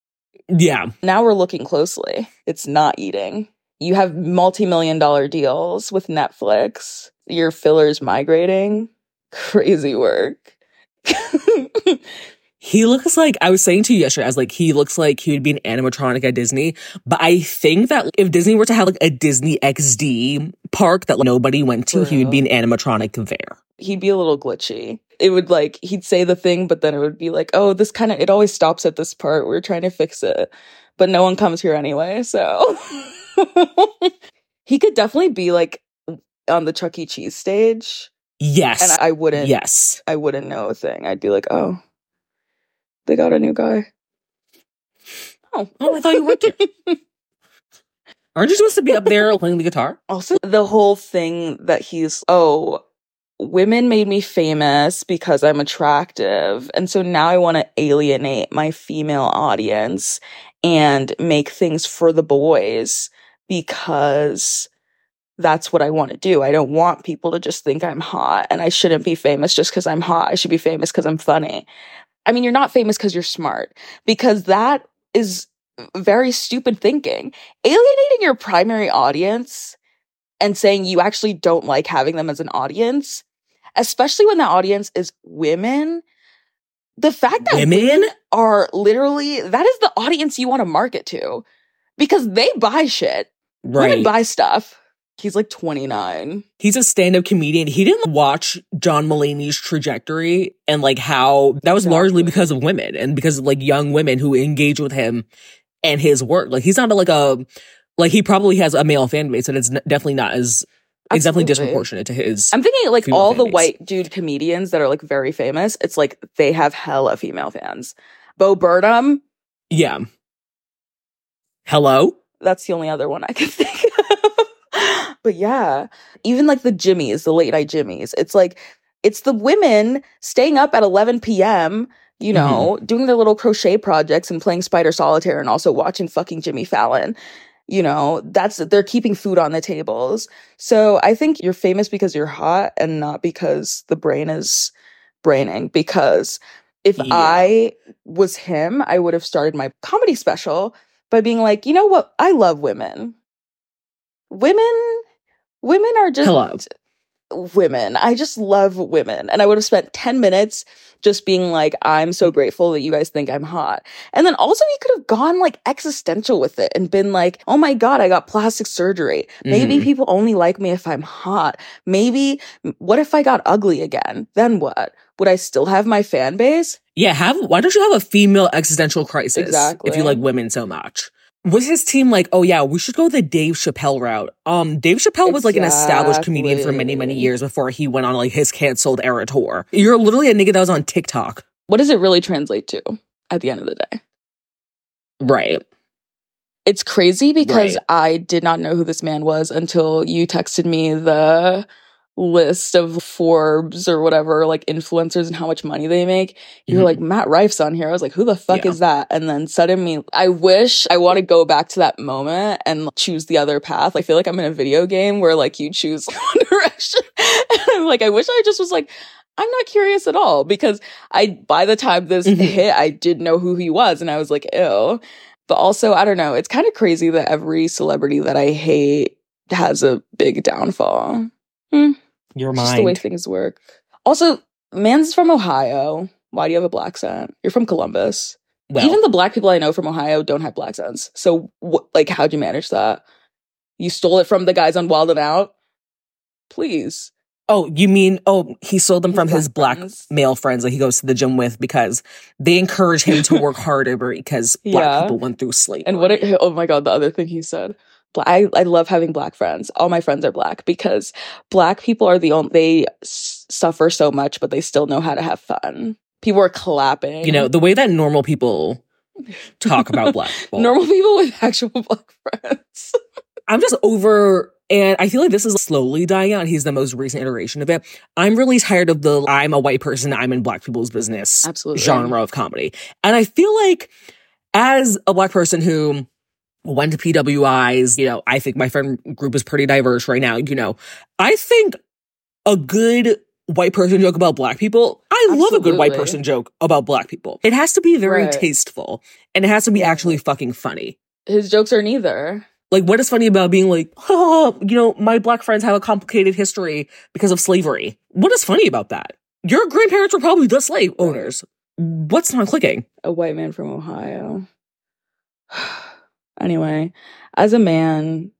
Yeah. Now we're looking closely. It's not eating. You have multi million dollar deals with Netflix. Your fillers migrating. Crazy work. He looks like, I was saying to you yesterday, I was like, he looks like he would be an animatronic at Disney. But I think that if Disney were to have like a Disney XD park that like, nobody went to, he would be an animatronic there. he'd be a little glitchy. It would like he'd say the thing, but then it would be like, oh, this kind of it always stops at this part. We're trying to fix it, but no one comes here anyway. So he could definitely be like on the Chuck E. Cheese stage, Yes. and I wouldn't. yes. I wouldn't know a thing. I'd be like, oh, they got a new guy. Oh, Oh, I thought you worked it. Aren't you supposed to be up there playing the guitar? Also, the whole thing that he's, oh, women made me famous because I'm attractive. And so now I want to alienate my female audience and make things for the boys because that's what I want to do. I don't want people to just think I'm hot and I shouldn't be famous just because I'm hot. I should be famous because I'm funny. I mean, you're not famous because you're smart, because that is very stupid thinking. Alienating your primary audience and saying you actually don't like having them as an audience, especially when that audience is women. The fact that Women? women are literally, that is the audience you want to market to because they buy shit. Women Right. buy stuff. He's like 29. He's a stand-up comedian. He didn't watch John Mulaney's trajectory and like how that was largely because of women and because of like young women who engage with him and his work. Like he's not like a like he probably has a male fan base and it's definitely not as it's definitely disproportionate to his. I'm thinking like all the base. white dude comedians that are like very famous, it's like they have hella female fans. Bo Burnham, yeah. Hello? that's the only other one I can think of. but yeah, even like the Jimmies, the late night Jimmies, it's like it's the women staying up at 11 p.m., you know, mm-hmm. doing their little crochet projects and playing Spider Solitaire and also watching fucking Jimmy Fallon. You know, that's they're keeping food on the tables. So I think you're famous because you're hot and not because the brain is braining. Because if Yeah. I was him, I would have started my comedy special by being like, you know what? I love women. Women, women are just Hello. women. I just love women. And I would have spent 10 minutes just being like, I'm so grateful that you guys think I'm hot. And then also he could have gone like existential with it and been like, oh my God, I got plastic surgery. Maybe Mhm. people only like me if I'm hot. Maybe, what if I got ugly again? Then what? Would I still have my fan base? Yeah, have why don't you have a female existential crisis exactly. if you like women so much? Was his team like, oh yeah, we should go the Dave Chappelle route? Um, Dave Chappelle was like an established comedian for many, many years before he went on like his canceled era tour. You're literally a nigga that was on TikTok. What does it really translate to at the end of the day? Right. It's crazy because Right. I did not know who this man was until you texted me the list of Forbes or whatever, like influencers and how much money they make. You were Mhm. like, Matt Rife's on here. I was like, who the fuck Yeah. is that? And then suddenly, I wish I want to go back to that moment and choose the other path. I feel like I'm in a video game where like you choose one direction. And I'm like, I wish I just was like, I'm not curious at all because I, by the time this Mhm. hit, I did know who he was and I was like, ew. But also, I don't know. It's kind of crazy that every celebrity that I hate has a big downfall. Mm. Your It's just the way things work. Also, man's from Ohio. Why do you have a black accent? You're from Columbus. Well, Even the black people I know from Ohio don't have black accents. So, wh- like, how'd you manage that? You stole it from the guys on Wild and Out? Please. oh, you mean oh he sold them from his black male friends that he goes to the gym with because they encourage him to work harder because black Yeah. people went through slavery. And what? It, oh my god, the other thing he said. I I love having black friends. All my friends are black because black people are the only they s- suffer so much, but they still know how to have fun. People are clapping. you know the way that normal people talk about black people. normal people with actual black friends. I'm just over, and I feel like this is slowly dying out. He's the most recent iteration of it. I'm really tired of the I'm a white person, I'm in black people's business Absolutely. genre of comedy. And I feel like as a black person who went to PWIs, you know, I think my friend group is pretty diverse right now. You know, I think a good white person joke about black people, I love a good white person joke about black people. It has to be very Right. tasteful and it has to be actually fucking funny. His jokes are neither. Like, what is funny about being like, oh, you know, my black friends have a complicated history because of slavery? What is funny about that? Your grandparents were probably the slave owners. What's not clicking? A white man from Ohio. anyway, as a man,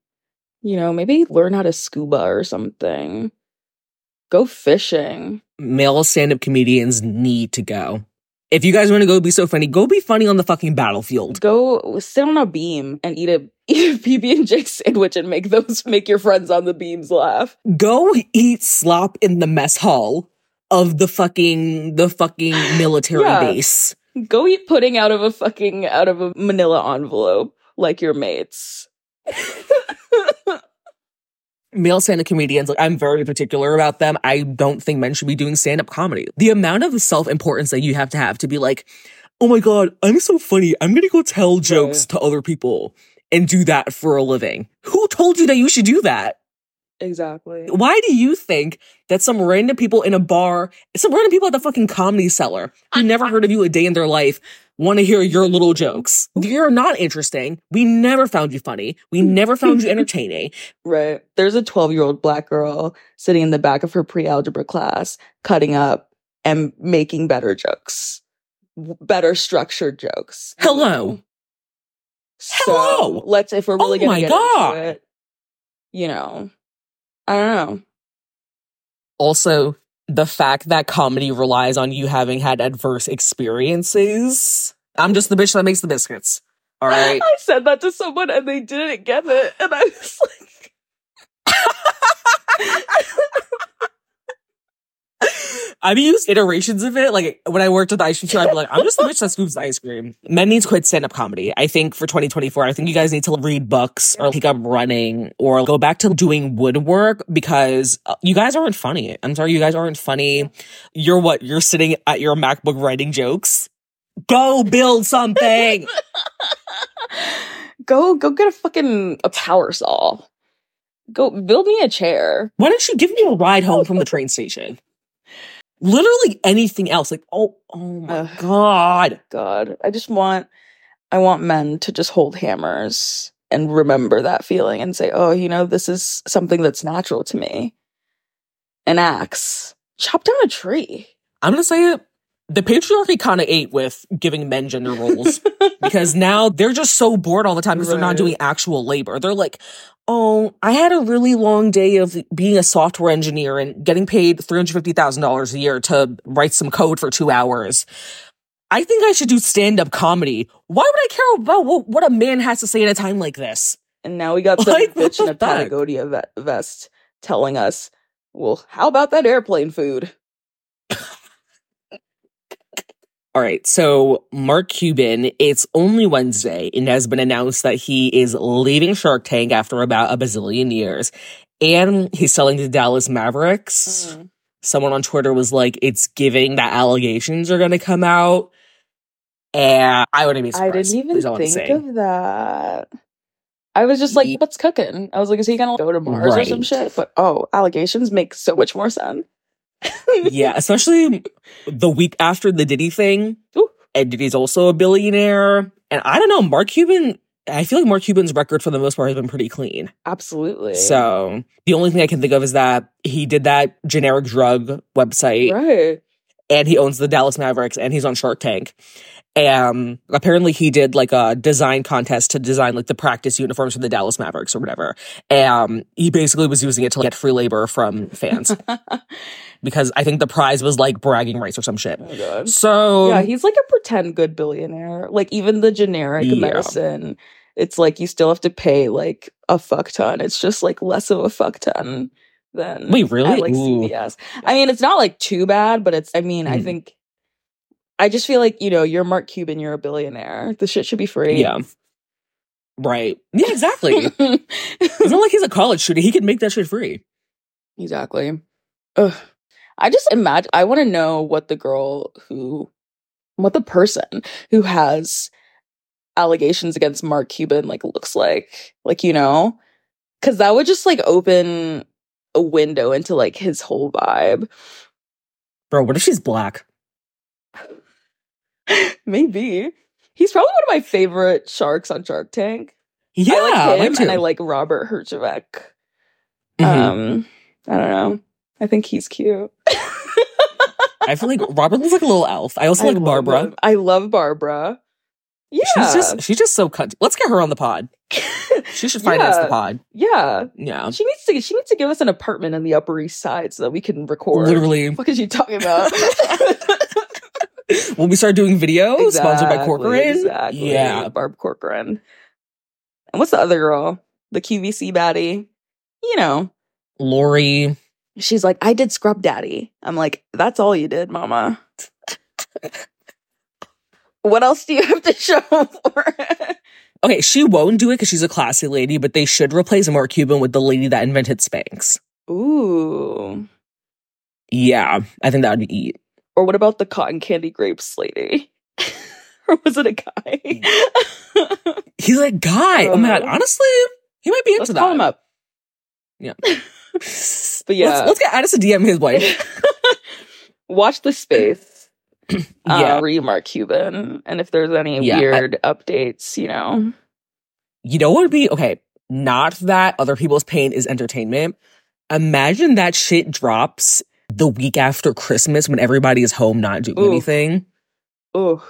you know, maybe learn how to scuba or something. Go fishing. Male stand up comedians need to go. If you guys want to go be so funny, go be funny on the fucking battlefield. Go sit on a beam and eat a eat a PB and J sandwich and make those make your friends on the beams laugh. Go eat slop in the mess hall of the fucking the fucking military Yeah. base. Go eat pudding out of a fucking out of a manila envelope like your mates. male stand-up comedians like i'm very particular about them. I don't think men should be doing stand-up comedy. The amount of self-importance that you have to have to be like oh my god i'm so funny. I'm gonna go tell jokes Right. to other people and do that for a living. Who told you that you should do that Exactly. Why do you think that some random people in a bar, some random people at the fucking comedy cellar who never heard of you a day in their life want to hear your little jokes? You're not interesting. We never found you funny. We mm. never found you entertaining. Right. There's a 12 year old black girl sitting in the back of her pre algebra class, cutting up and making better jokes, better structured jokes. Hello. So Hello. let's, if we're really Oh going to get God. into it, you know, I don't know. Also, the fact that comedy relies on you having had adverse experiences. I'm just the bitch that makes the biscuits. All right. I said that to someone and they didn't get it. And I was like, I've used iterations of it. Like when I worked the ice cream I'd be like, I'm just the bitch that scoops ice cream. Men need to quit stand up comedy. I think for 2024, I think you guys need to read books or pick up running or go back to doing woodwork because uh, you guys aren't funny. I'm sorry, you guys aren't funny. You're what? You're sitting at your MacBook writing jokes. Go build something. go, go get a fucking, a power saw. Go build me a chair. Why don't you give me a ride home from the train station? Literally anything else. Like, oh, oh my Ugh. God. God, I just want, I want men to just hold hammers and remember that feeling and say, oh, you know, this is something that's natural to me. An axe. Chop down a tree. I'm gonna say it. The patriarchy kind of ate with giving men gender roles because now they're just so bored all the time because they're not doing actual labor. They're like, oh, I had a really long day of being a software engineer and getting paid $350,000 a year to write some code for two hours. I think I should do stand up comedy. Why would I care about what, what a man has to say at a time like this? And now we got some Like, bitch in the a? Patagonia vest telling us, well, how about that airplane food? All right, so Mark Cuban, it's only Wednesday and has been announced that he is leaving Shark Tank after about a bazillion years. And he's selling to Dallas Mavericks. Mm. Someone on Twitter was like, it's giving that allegations are going to come out. And I wouldn't be I didn't even is all I'm think of that. I was just like, what's cooking? I was like, is he gonna go to Mars or some shit? But oh, allegations make so much more sense. Yeah, especially the week after the Diddy thing. Ooh. And Diddy's also a billionaire. And I don't know, Mark Cuban, I feel like Mark Cuban's record for the most part has been pretty clean. Absolutely. So the only thing I can think of is that he did that generic drug website right. and he owns the Dallas Mavericks and he's on Shark Tank. Um, apparently he did like a design contest to design like the practice uniforms for the Dallas Mavericks or whatever. Um, he basically was using it to like, get free labor from fans because I think the prize was like bragging rights or some shit. Oh. So yeah, he's like a pretend good billionaire. Like even the generic Yeah. medicine, it's like you still have to pay like a fuck ton. It's just like less of a fuck ton than Wait, really? at, like Ooh. CVS. I mean, it's not like too bad, but it's. I mean, I Mm. think. I just feel like you know you're Mark Cuban, you're a billionaire. The shit should be free. yeah. Right. Yeah, exactly. it's not like he's a college student. He can make that shit free. Exactly. Ugh. I just imagine, I want to know what the girl who, what the person who has allegations against Mark Cuban like looks like. Like, you know? Cause that would just like open a window into like his whole vibe. Bro, what if she's black? Maybe. He's probably one of my favorite sharks on Shark Tank. Yeah, I like him and I like Robert Herjavec. Mhm. Um, I don't know. I think he's cute. I feel like Robert looks like a little elf. I also I like Barbara. him. I love Barbara. Yeah. She's just she's just so cunt. Let's get her on the pod. She should finance Yeah. the pod. yeah. Yeah. She needs to she needs to give us an apartment in the Upper East Side so that we can record. Literally. What is she talking about? When we start doing video, sponsored by Corcoran. Exactly. Yeah. Barb Corcoran. And what's the other girl? The QVC baddie. You know. Lori. She's like, I did Scrub Daddy. I'm like, that's all you did, mama. what else do you have to show for it? Okay, she won't do it because she's a classy lady, but they should replace Mark Cuban with the lady that invented Spanx. Ooh. Yeah, I think that would be eat. Or what about the cotton candy grapes lady? or was it a guy? He's a guy. Oh my god, Uh, honestly, he might be into Let's that. call him up. Yeah. But yeah. let's, let's get Addis to DM his wife. Watch the space. Yeah. Uh, re Mark Cuban. And if there's any Yeah, I- weird updates, you know. you know what would be okay? Not that other people's pain is entertainment. Imagine that shit drops the week after Christmas when everybody is home not doing Ooh. anything. Oh,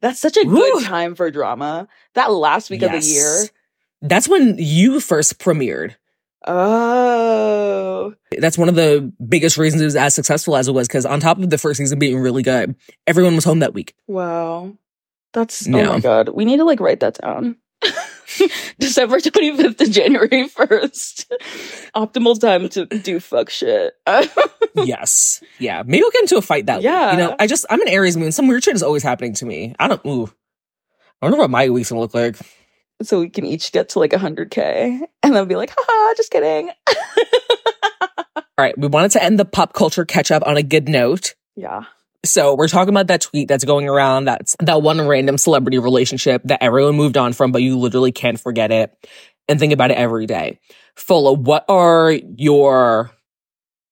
that's such a good time for drama. That last week of the year. That's when you first premiered. Oh, That's one of the biggest reasons it was as successful as it was because on top of the first season being really good, everyone was home that week. wow. That's, oh my God. We need to like write that down. December 25th to January 1st. Optimal time to do fuck shit. yes. Yeah. Maybe we'll get into a fight that Yeah. week. You know, I just, I'm an Aries moon. Some weird shit is always happening to me. I don't, ooh. I wonder what my week's gonna look like. so we can each get to like 100K and then be like, haha, just kidding. All right. We wanted to end the pop culture catch up on a good note. yeah. So we're talking about that tweet that's going around. That's that one random celebrity relationship that everyone moved on from, but you literally can't forget it and think about it every day. Fola, what are your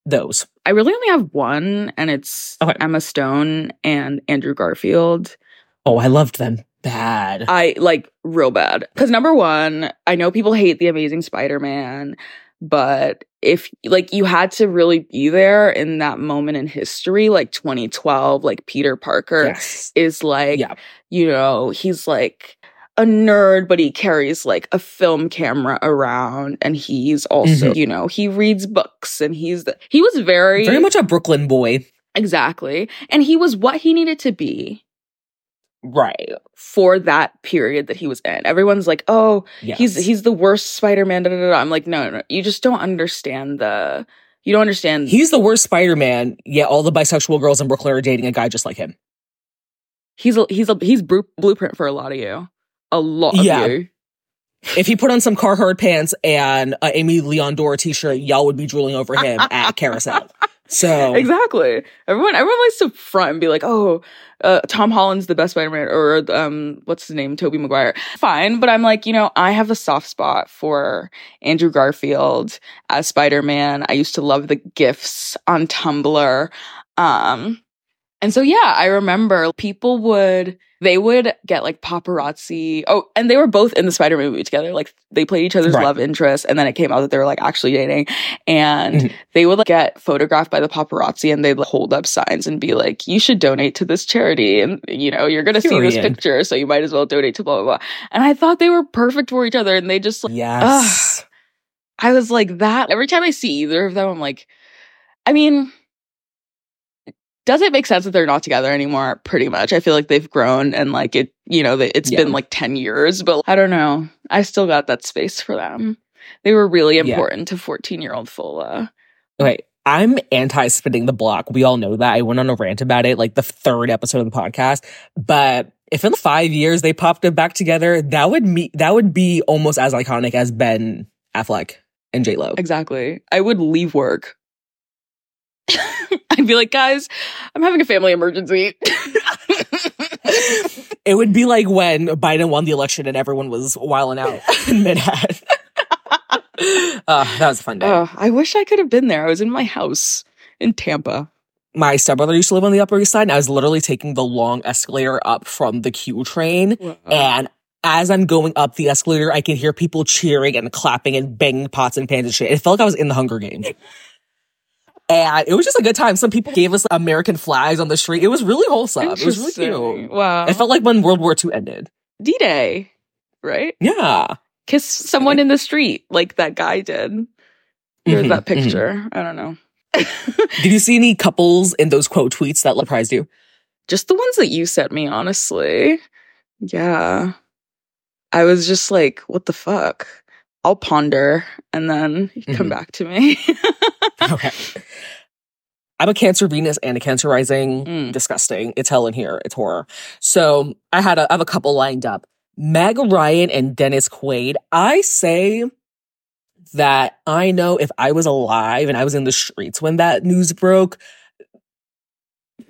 those? I really only have one, and it's Okay. Emma Stone and Andrew Garfield. Oh, I loved them bad. I like real bad. Because number one, I know people hate the Amazing Spider Man, but if like you had to really be there in that moment in history, like 2012, like Peter Parker yes. is like, Yeah. you know, he's like a nerd, but he carries like a film camera around and he's also, Mhm. you know, he reads books and he's the, he was very, Very much a Brooklyn boy. exactly. And he was what he needed to be Right. for that period that he was in. Everyone's like, "Oh, Yes. he's he's the worst Spider-Man." Da, da, da. I'm like, no, no, no you just don't understand the. You don't understand. He's the worst Spider-Man, yet all the bisexual girls in Brooklyn are dating a guy just like him. he's a, he's a, he's blueprint for a lot of you. A lot of Yeah. you. If he put on some Carhartt pants and a Aimé Leon Dore t-shirt, y'all would be drooling over him at Carousel. So Exactly. Everyone everyone likes to front and be like, "Oh, uh, Tom Holland's the best Spider-Man," or um, what's his name, Tobey Maguire. Fine, but I'm like, you know, I have a soft spot for Andrew Garfield as Spider-Man. I used to love the gifs on Tumblr. Um, and so yeah, I remember people would they would get like paparazzi. Oh, and they were both in the Spider-Man movie together. Like they played each other's Right. love interest, and then it came out that they were like actually dating. And Mhm. they would like, get photographed by the paparazzi, and they'd like, hold up signs and be like, "You should donate to this charity," and you know you're gonna see this picture, so you might as well donate to blah blah blah. And I thought they were perfect for each other, and they just like yes. I was like that. Every time I see either of them, I'm like, I mean, does it make sense that they're not together anymore? Pretty much. I feel like they've grown and like it, you know, it's Yeah. been like 10 years, but I don't know. I still got that space for them. Mm. They were really Yeah. important to 14 year old Fola. Okay. I'm anti spinning the block. We all know that. I went on a rant about it, like the third episode of the podcast. But if in five years they popped it back together, that would me that would be almost as iconic as Ben Affleck and J Lo. Exactly. I would leave work. I'd be like, guys, I'm having a family emergency. it would be like when Biden won the election and everyone was wilding out in Manhattan. uh, that was a fun day. oh, I wish I could have been there. I was in my house in Tampa. My stepbrother used to live on the Upper East Side, and I was literally taking the long escalator up from the Q train. And as I'm going up the escalator, I can hear people cheering and clapping and banging pots and pans and shit. It felt like I was in the Hunger Games. And it was just a good time. Some people gave us American flags on the street. It was really wholesome. It was really cute. Wow. It felt like when World War II ended. D Day, right? Yeah. Kiss someone in the street like that guy did. There's Mhm, that mhm. picture. I don't know. Did you see any couples in those quote tweets that surprised you? Just the ones that you sent me, honestly. Yeah. I was just like, what the fuck? I'll ponder and then come Mhm. back to me. Okay. I'm a Cancer Venus and a Cancer Rising. Mm. Disgusting. It's hell in here. It's horror. So I had a, I have a couple lined up. Meg Ryan and Dennis Quaid. I say that I know if I was alive and I was in the streets when that news broke.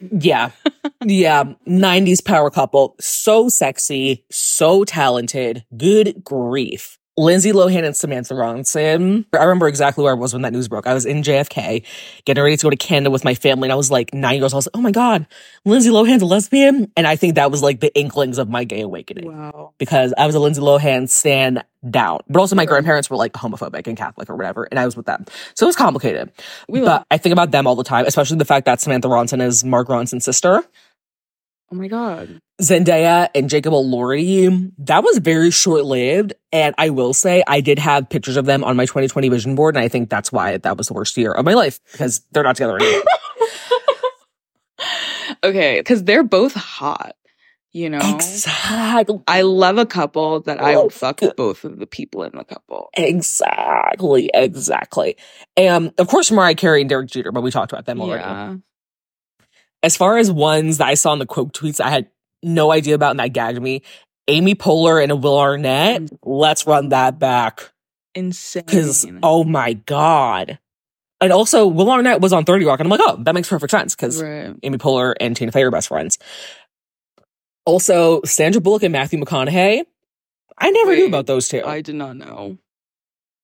Yeah. yeah. 90s power couple. So sexy. So talented. Good grief. Lindsay Lohan and Samantha Ronson. I remember exactly where I was when that news broke. I was in JFK getting ready to go to Canada with my family and I was like nine years old. I was like, oh my God, Lindsay Lohan's a lesbian. And I think that was like the inklings of my gay awakening Wow. because I was a Lindsay Lohan stand down. But also my grandparents were like homophobic and Catholic or whatever. And I was with them. So it was complicated. We but. I think about them all the time, especially the fact that Samantha Ronson is Mark Ronson's sister. Oh my god. Zendaya and Jacob Elordi, that was very short lived. And I will say, I did have pictures of them on my 2020 vision board. And I think that's why that was the worst year of my life because they're not together anymore. okay, because they're both hot. You know. exactly. I love a couple that I would fuck both of the people in the couple. Exactly. Exactly. And of course, Mariah Carey and Derek Jeter, but we talked about them already. Yeah. As far as ones that I saw in the quote tweets I had no idea about and that gagged me, Amy Poehler and Will Arnett, mm. let's run that back. Insane. Because, oh my God. And also, Will Arnett was on 30 Rock, and I'm like, oh, that makes perfect sense because right. Amy Poehler and Tina Fey are best friends. Also, Sandra Bullock and Matthew McConaughey. I never knew about those two. I did not know.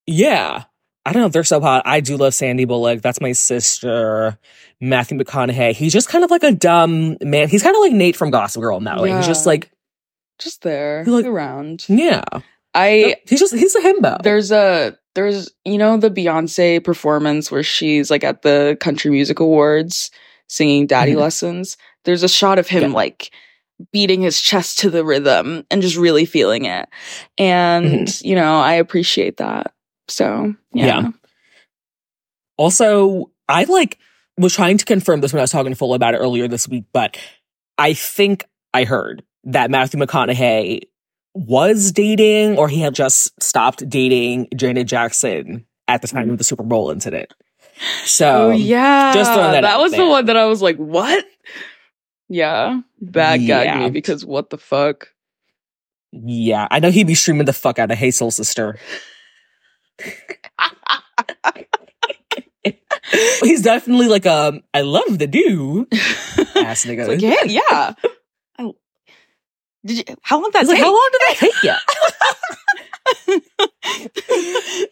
yeah. I don't know if they're so hot. I do love Sandy Bullock. That's my sister. Matthew McConaughey. He's just kind of like a dumb man. He's kind of like Nate from Gossip Girl in that way. He's just like, Just there, like- around. yeah. I he's just, he's a himbo. there's a there's you know the Beyonce performance where she's like at the Country Music Awards singing Daddy Mhm. Lessons. There's a shot of him Yeah. like beating his chest to the rhythm and just really feeling it. And you know, I appreciate that. So yeah. Yeah. Also, I like was trying to confirm this when I was talking to Fola about it earlier this week, but I think I heard that Matthew McConaughey was dating or he had just stopped dating Janet Jackson at the time of the Super Bowl incident. So oh yeah. just that out was the one that I was like, what? Yeah. Bad Yeah. me because what the fuck? yeah, I know he'd be streaming the fuck out of Hey Soul Sister. He's definitely like um I love the do ass nigga. Like, yeah, yeah. I- did you, how long did that like, take? how long did that take you?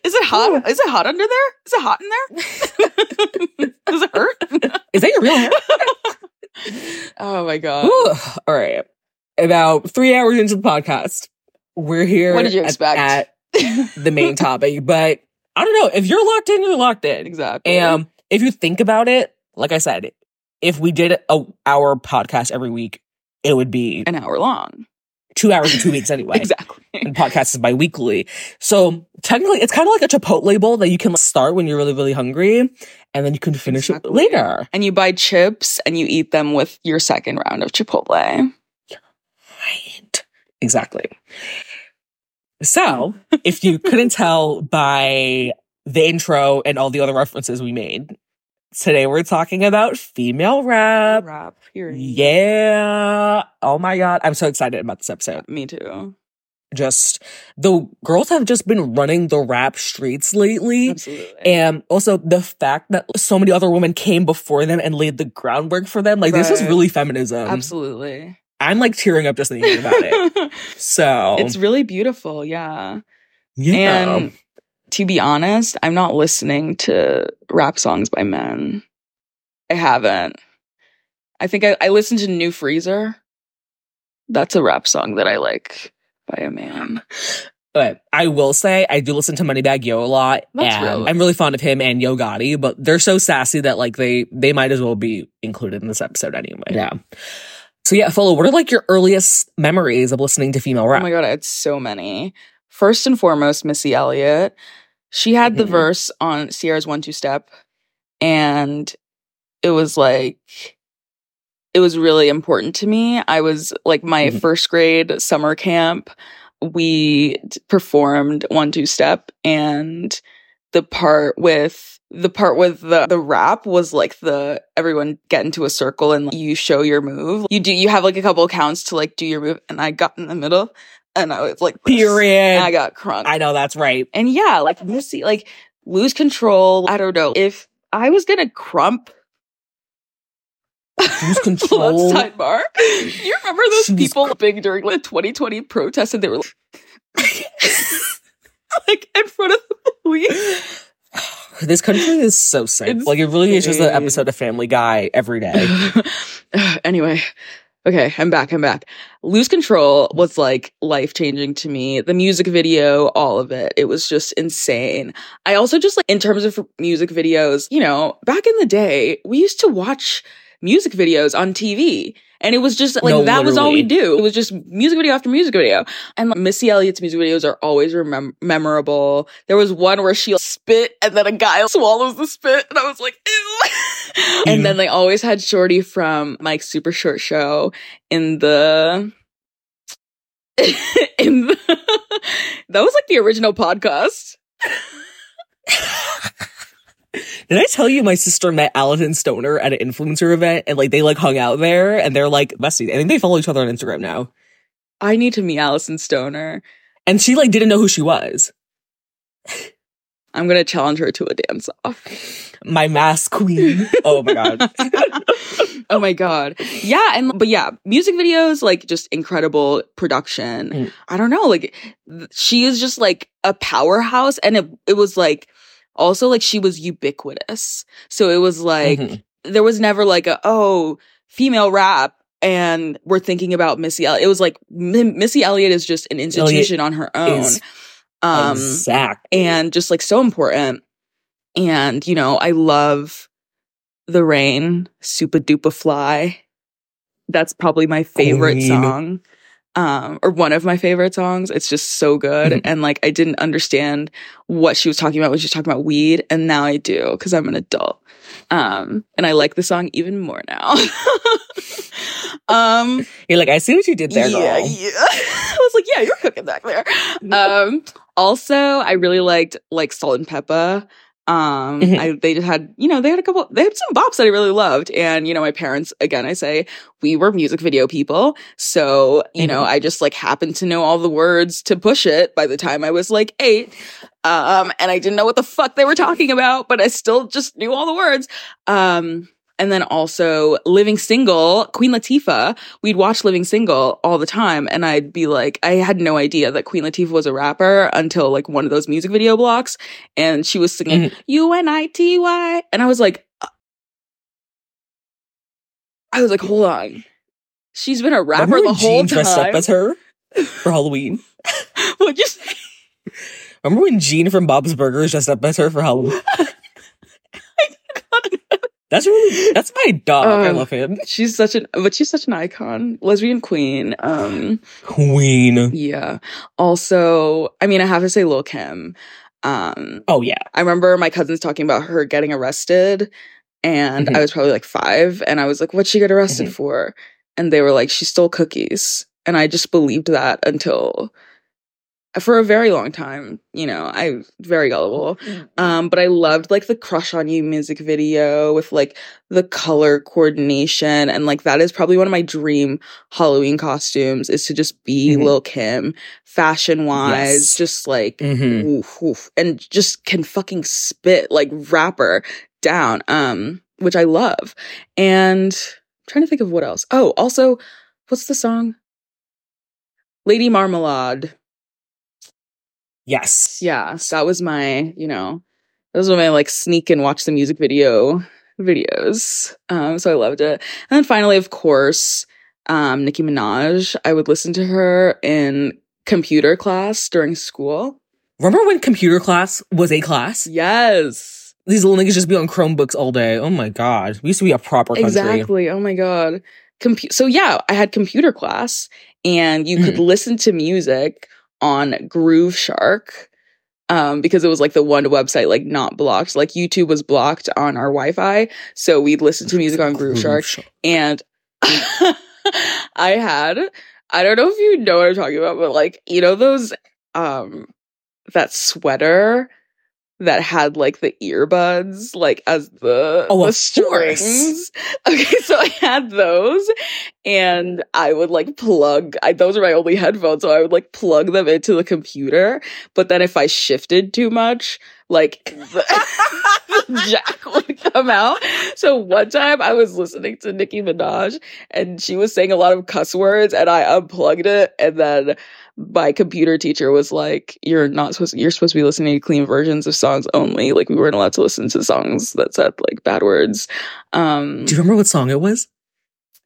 Is it hot? Is it hot under there? Is it hot in there? Does it hurt? Is that your real hair? oh my god. Whew. All right. About three hours into the podcast, we're here. What did you at- expect? At, the main topic, but I don't know. If you're locked in, you're locked in. exactly. And if you think about it, like I said, if we did a our podcast every week, it would be An hour long. two hours in two weeks anyway. Exactly. And podcast is bi-weekly. So technically it's kind of like a Chipotle bowl that you can start when you're really, really hungry and then you can finish Exactly. it later. And you buy chips and you eat them with your second round of Chipotle. Right. Exactly. So, if you couldn't tell by the intro and all the other references we made, today we're talking about female rap. Rap. Period. Yeah. Oh my God. I'm so excited about this episode. Me too. Just the girls have just been running the rap streets lately. Absolutely. And also the fact that so many other women came before them and laid the groundwork for them. Like, this is really feminism. Absolutely. I'm like tearing up just thinking about it. So, it's really beautiful. Yeah. yeah. And to be honest, I'm not listening to rap songs by men. I haven't. I think I, I listened to New Freezer. That's a rap song that I like by a man. But I will say I do listen to Moneybagg Yo a lot. That's and real. I'm really fond of him and Yo Gotti, but they're so sassy that like they they might as well be included in this episode anyway. Yeah. So yeah, Fola. What are like your earliest memories of listening to female rap? Oh my god, I had so many. First and foremost, Missy Elliott. She had the Mhm. verse on Ciara's One Two Step, and it was like it was really important to me. I was like my Mhm. first grade summer camp. We performed One Two Step, and the part with the part with the the rap was like the everyone get into a circle and you show your move. You do you have like a couple counts to like do your move, and I got in the middle, and I was like Period. I got crunk. I know that's right. and yeah, like Missy, like lose control. I don't know if I was gonna crump. Lose control. Sidebar. You remember those She was people big during the 2020 protests and they were like, like in front of the police. This country is so sick. It's like it really is just an episode of Family Guy every day. anyway, okay, I'm back. I'm back. Lose Control was like life changing to me. The music video, all of it, it was just insane. I also just like, in terms of music videos, you know, back in the day, we used to watch music videos on TV. And it was just like, No, that was all we do. It was just music video after music video. And like, Missy Elliott's music videos are always remem- memorable. There was one where she spit and then a guy swallows the spit. And I was like, ew. and then they always had Shorty from Mike's Super Short Show in the. in the. that was like the original podcast. Did I tell you my sister met Alyson Stoner at an influencer event and like they like hung out there and they're like besties. I think they follow each other on Instagram now. I need to meet Alyson Stoner. And she like didn't know who she was. I'm gonna challenge her to a dance off. My mask queen. Oh my god. oh my god. Yeah, and but yeah, music videos like just incredible production. Mm. I don't know, like she is just like a powerhouse and it it was like also like she was ubiquitous. So it was like Mhm. there was never like a oh, female rap and we're thinking about Missy Elliott. It was like M- Missy Elliott is just an institution on her own. Um exactly. and just like so important. And, you know, I love The Rain, Supa Dupa Fly. That's probably my favorite Queen. song. Um, or one of my favorite songs. It's just so good. Mhm. And like I didn't understand what she was talking about when she was talking about weed, and now I do because I'm an adult. Um, and I like the song even more now. um You're like, I see what you did there, yeah, girl. yeah. I was like, yeah, you're cooking back there. Um, also, I really liked like Salt-N-Pepa. Um, Mhm. I, they just had, you know, they had a couple, they had some bops that I really loved. And, you know, my parents, again, I say, we were music video people. So, you know, Mhm. I just like happened to know all the words to push it by the time I was like eight. Um, and I didn't know what the fuck they were talking about, but I still just knew all the words. Um, and then also Living Single, Queen Latifah, we'd watch Living Single all the time. And I'd be like, I had no idea that Queen Latifah was a rapper until like one of those music video blocks. And she was singing Mhm. U-N-I-T-Y. And I was like, uh, I was like, hold on. She's been a rapper Remember the when whole Gene dressed up time. as her for Halloween? What'd you say? Remember when Gene from Bob's Burgers dressed up as her for Halloween? That's really that's my dog. I Oh. love him. She's such an, but she's such an icon, lesbian queen. Um, Queen. yeah. Also, I mean, I have to say Lil Kim. Um, Oh yeah. I remember my cousins talking about her getting arrested, and Mhm. I was probably like five, and I was like, "What'd she get arrested Mhm. for?" And they were like, "She stole cookies," and I just believed that until for a very long time. You know, I very gullible. Um, but I loved like the Crush on You music video with like the color coordination, and like that is probably one of my dream Halloween costumes is to just be Mhm. Lil Kim, fashion wise, Yes. just like Mhm. oof, oof, and just can fucking spit like rapper down um which i love and I'm trying to think of what else oh also what's the song lady marmalade Yes. yeah that was my you know that was my like sneak and watch the music video videos um so i loved it and then finally of course um nicki minaj i would listen to her in computer class during school Remember when computer class was a class? yes These little niggas just be on Chromebooks all day. Oh my god. We used to be a proper country. Exactly. Oh my god. Compu- so yeah, I had computer class and you could Mm-hmm. listen to music on Grooveshark. Um, because it was like the one website like not blocked. Like YouTube was blocked on our Wi-Fi. So we'd listen to music on Grooveshark. And I had I don't know if you know what I'm talking about, but like, you know, those um that sweater that had like the earbuds like as the, Oh, the course. strings. Okay, so I had those and I would like plug I those are my only headphones, so I would like plug them into the computer. But then if I shifted too much, like the, the jack would come out. So one time I was listening to Nicki Minaj and she was saying a lot of cuss words and I unplugged it and then my computer teacher was like, "You're not supposed. You're supposed to be listening to clean versions of songs only. Like we weren't allowed to listen to songs that said like bad words." Um, Do you remember what song it was?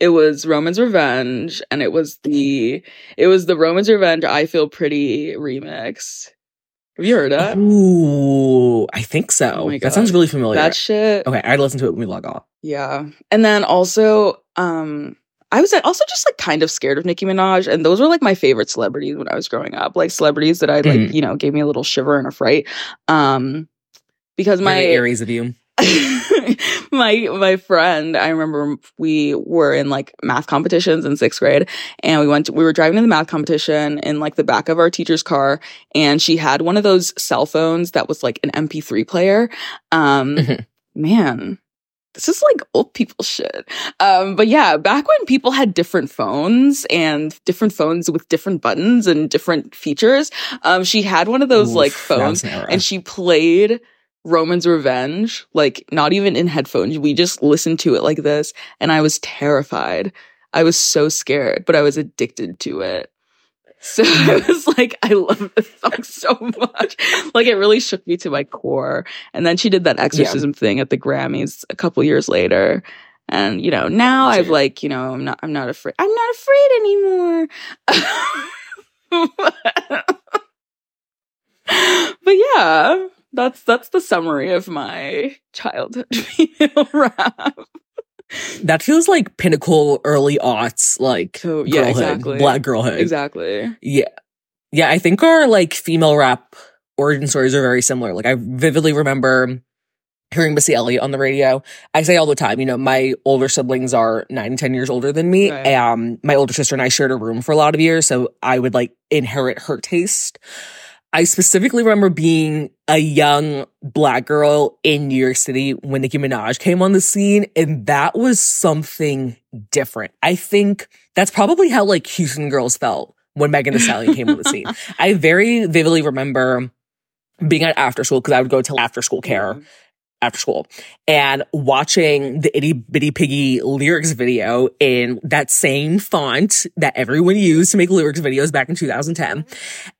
it was Roman's Revenge, and it was the it was the Roman's Revenge. I feel pretty remix. Have you heard that? Ooh, I think so. Oh that sounds really familiar. That shit. okay, I'd listen to it when we log off. Yeah. And then also, um, I was also just like kind of scared of Nicki Minaj, and those were like my favorite celebrities when I was growing up, like celebrities that I like, Mhm. you know, gave me a little shiver and a fright. Um, because My Aries of you. my my friend, I remember we were in like math competitions in sixth grade, and we went. To, we were driving to the math competition in like the back of our teacher's car, and she had one of those cell phones that was like an MP3 player. Um, Mhm. man, this is like old people shit. Um, but yeah, back when people had different phones and different phones with different buttons and different features, um, she had one of those Oof, like phones an and she played Roman's Revenge, like not even in headphones. We just listened to it like this, and I was terrified. I was so scared, but I was addicted to it. So I was like, I love this song so much. Like it really shook me to my core. And then she did that exorcism thing at the Grammys a couple years later. And you know, now I've like, you know, I'm not I'm not afraid. I'm not afraid anymore. but yeah, that's that's the summary of my childhood female rap. That feels like pinnacle early aughts, like So, yeah, girlhood, exactly. black girlhood. Exactly. Yeah. Yeah, I think our like female rap origin stories are very similar. Like I vividly remember hearing Missy Elliott on the radio. I say all the time, you know, my older siblings are nine and 10 years older than me. Right. Um, my older sister and I shared a room for a lot of years. So I would like inherit her taste. I specifically remember being a young black girl in New York City when Nicki Minaj came on the scene. And that was something different. I think that's probably how like Houston girls felt when Megan Thee Stallion came on the scene. I very vividly remember being at after school because I would go to after school care mm-hmm. after school and watching the itty bitty piggy lyrics video in that same font that everyone used to make lyrics videos back in 2010.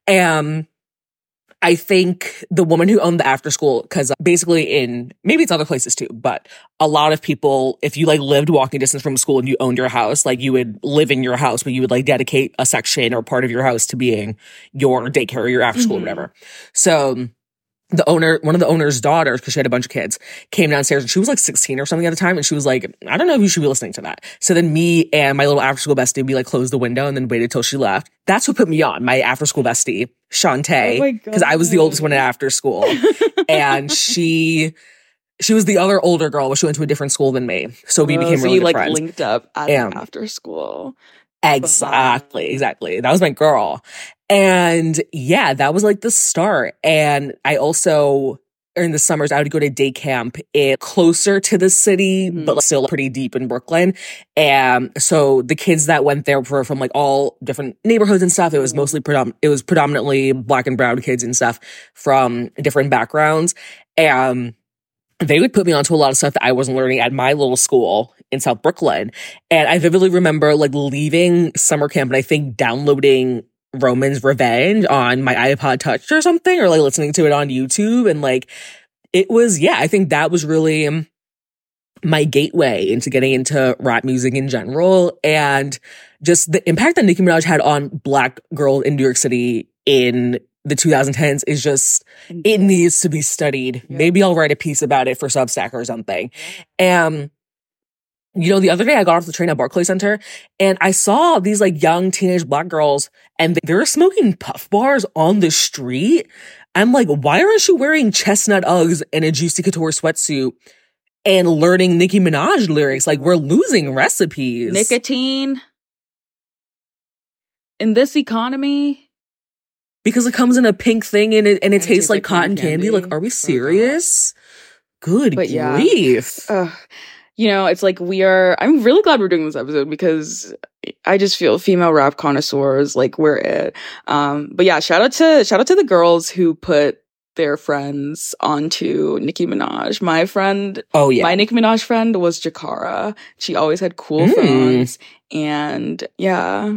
And I think the woman who owned the after school, because basically in maybe it's other places too, but a lot of people, if you like lived walking distance from school and you owned your house, like you would live in your house, but you would like dedicate a section or part of your house to being your daycare or your after school or Mhm. whatever. So the owner, one of the owner's daughters, because she had a bunch of kids, came downstairs and she was like 16 or something at the time. And she was like, I don't know if you should be listening to that. So then me and my little after school bestie, we like closed the window and then waited till she left. That's what put me on my after school bestie, Oh Shantae, because I was the oldest one at after school. and she, she was the other older girl, but she went to a different school than me. So we Oh, became so really you like friends. linked up at after school. Exactly, exactly. That was my girl. And yeah, that was like the start. And I also, in the summers, I would go to day camp in closer to the city, Mhm. but still pretty deep in Brooklyn. And so the kids that went there were from like all different neighborhoods and stuff. It was Mhm. mostly predom- it was predominantly black and brown kids and stuff from different backgrounds. And they would put me onto a lot of stuff that I wasn't learning at my little school in South Brooklyn. And I vividly remember like leaving summer camp and I think downloading Roman's Revenge on my iPod Touch or something, or like listening to it on YouTube. And like, it was, yeah, I think that was really my gateway into getting into rap music in general. And just the impact that Nicki Minaj had on black girls in New York City in the 2010s is just, it mm-hmm. needs to be studied. Yeah. Maybe I'll write a piece about it for Substack or something. And you know, the other day I got off the train at Barclay Center and I saw these like young teenage black girls and they were smoking puff bars on the street. I'm like, why aren't you wearing chestnut Uggs and a Juicy Couture sweatsuit and learning Nicki Minaj lyrics? Like, we're losing recipes. Nicotine in this economy. because it comes in a pink thing and it, and it And tastes like cotton candy. Like, are we Oh, serious? Good But yeah. grief. Ugh. You know, it's like we are. I'm really glad we're doing this episode because I just feel female rap connoisseurs like we're it. Um, but yeah, shout out to shout out to the girls who put their friends onto Nicki Minaj. My friend Oh, yeah. My Nicki Minaj friend was Jakara. She always had cool Mm. phones. And yeah,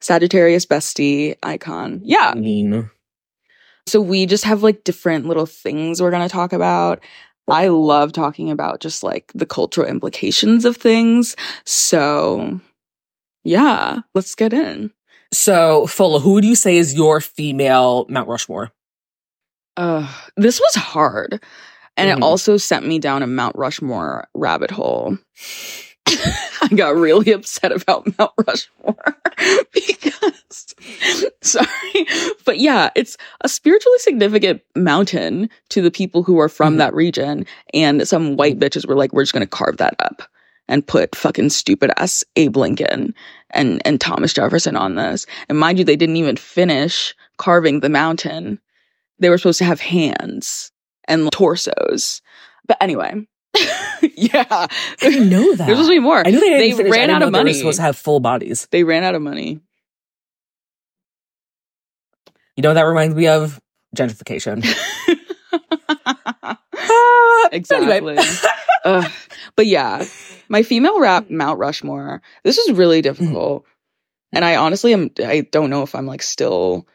Sagittarius bestie icon. Yeah. Mean, So we just have like different little things we're to talk about. I love talking about just like the cultural implications of things. So yeah, let's get in. so Fola, who would you say is your female Mount Rushmore? Uh, this was hard. And Mhm. it also sent me down a Mount Rushmore rabbit hole. I got really upset about Mount Rushmore because, sorry, but yeah, it's a spiritually significant mountain to the people who are from Mhm. that region. And some white bitches were like, we're just going to carve that up and put fucking stupid ass Abe Lincoln and, and Thomas Jefferson on this. And mind you, they didn't even finish carving the mountain. They were supposed to have hands and torsos. But anyway, yeah, I know that. there's supposed to be more. I knew they, They didn't finish. I ran out of they were money. supposed to have full bodies. They ran out of money. You know that reminds me of? Gentrification. Exactly. Anyway. Ugh. But yeah, my female rap Mount Rushmore. This is really difficult, and I honestly am. I don't know if I'm like still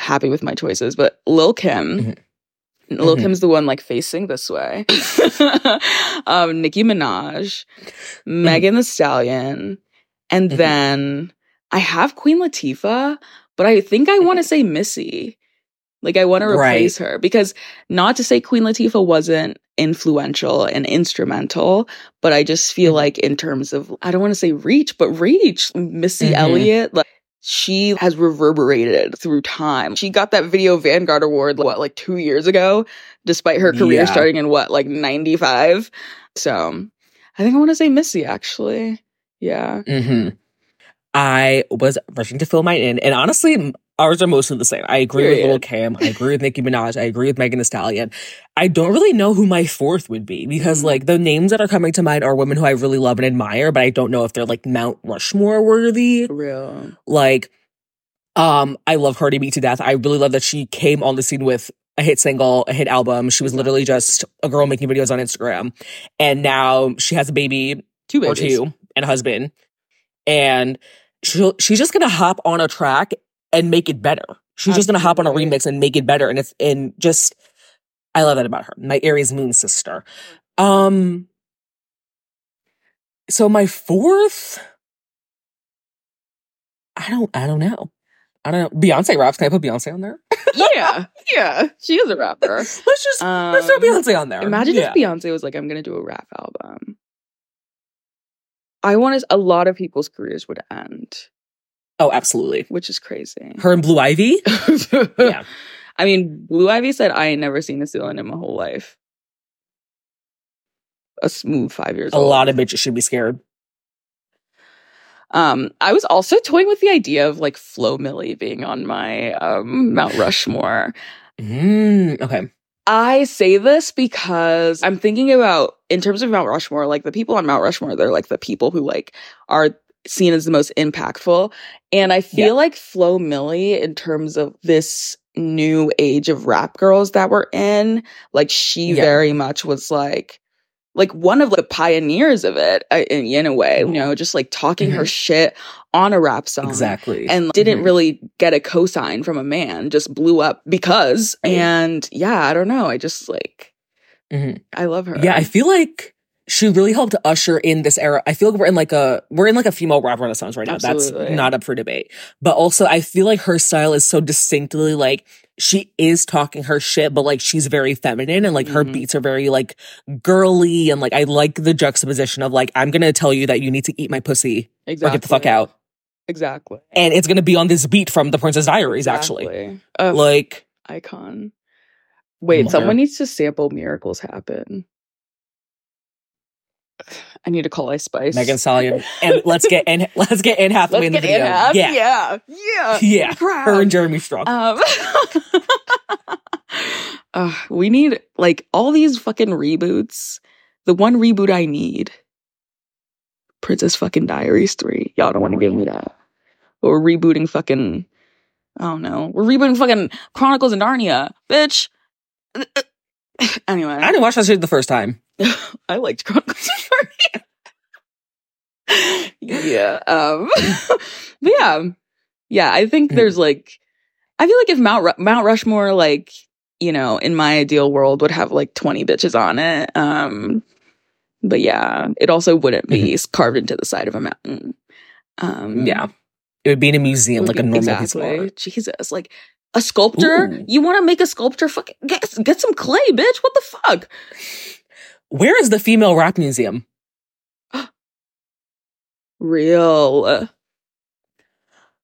happy with my choices. But Lil Kim, Mhm. Lil Mhm. Kim's the one like facing this way. um, Nicki Minaj, Megan Thee Stallion, and Mhm. then I have Queen Latifah, but I think I want to say Missy. Like I want to Right. replace her because not to say Queen Latifah wasn't influential and instrumental, but I just feel like in terms of I don't want to say reach, but reach, Missy Mhm. Elliott, like she has reverberated through time. She got that Video Vanguard Award what like 2 years ago despite her career Yeah. starting in what like 95. So, I think I want to say Missy actually. Yeah. hmm I was rushing to fill mine in, and honestly, ours are mostly the same. I agree with Period. Lil Kim. I agree with Nicki Minaj. I agree with Megan Thee Stallion. I don't really know who my fourth would be because, Mhm. like, the names that are coming to mind are women who I really love and admire, but I don't know if they're like Mount Rushmore worthy. For real. Like, um, I love Cardi B to death. I really love that she came on the scene with a hit single, a hit album. She was literally just a girl making videos on Instagram, and now she has a baby Two or babies. two and a husband, and she'll she's just gonna hop on a track and make it better. She's just gonna hop on a remix and make it better, and it's and just I love that about her. My Aries moon sister. Um. So my fourth, I don't I don't know. I don't know. Beyonce raps. Can I put Beyonce on there? yeah. Yeah. She is a rapper. Let's just Um, let's throw Beyonce on there. Imagine Yeah. if Beyonce was like, I'm going to do a rap album. I want to, a lot of people's careers would end, Oh, absolutely. which is crazy. Her and Blue Ivy. Yeah. I mean, Blue Ivy said, I ain't never seen a ceiling in my whole life. A smooth five years A old. lot of bitches should be scared. Um, I was also toying with the idea of like Flo Milli being on my um, Mount Rushmore. Mm, okay. I say this because I'm thinking about, in terms of Mount Rushmore, like the people on Mount Rushmore, they're like the people who like are seen as the most impactful. And I feel Yeah. like Flo Milli, in terms of this new age of rap girls that we're in, like she Yeah. very much was like, like one of the pioneers of it uh, in, in a way, you know, just like talking her shit on a rap song Exactly. and didn't Mhm. really get a cosign from a man, just blew up because. Right. And yeah, I don't know. I just like, Mhm. I love her. Yeah, I feel like she really helped usher in this era. I feel like we're in like a we're in like a female rap renaissance right now. Absolutely. That's not up for debate. But also I feel like her style is so distinctly like she is talking her shit, but like she's very feminine and like her Mhm. beats are very like girly and like I like the juxtaposition of like I'm gonna tell you that you need to eat my pussy exactly. or get the fuck out. Exactly. And it's gonna be on this beat from the Princess Diaries, actually. Exactly. Uh, Like icon. Wait, someone needs to sample Miracles Happen. I need to call Ice Spice. Megan Stallion. And let's get in let's get Anne Hathaway Let's in the video. half. Yeah. Yeah. Yeah. Yeah. Crowd. Her and Jeremy Strong. Um, uh, we need like all these fucking reboots. The one reboot I need, Princess fucking Diaries three. Y'all don't want to give me that. We're rebooting fucking. I don't know. We're rebooting fucking Chronicles of Narnia, bitch. Anyway, I didn't watch that shit the first time. I liked Chronicles of Narnia. yeah. Um, but yeah, Yeah, I think Mhm. there's like, I feel like if Mount Ru- Mount Rushmore, like you know, in my ideal world, would have like 20 bitches on it. Um, but yeah, it also wouldn't be carved into the side of a mountain. Um, Yeah. It would be in a museum, like a be- normal piece of exactly. Jesus, like a sculptor. Ooh. You want to make a sculpture? Fucking get get some clay, bitch. What the fuck? Where is the female rap museum? Real.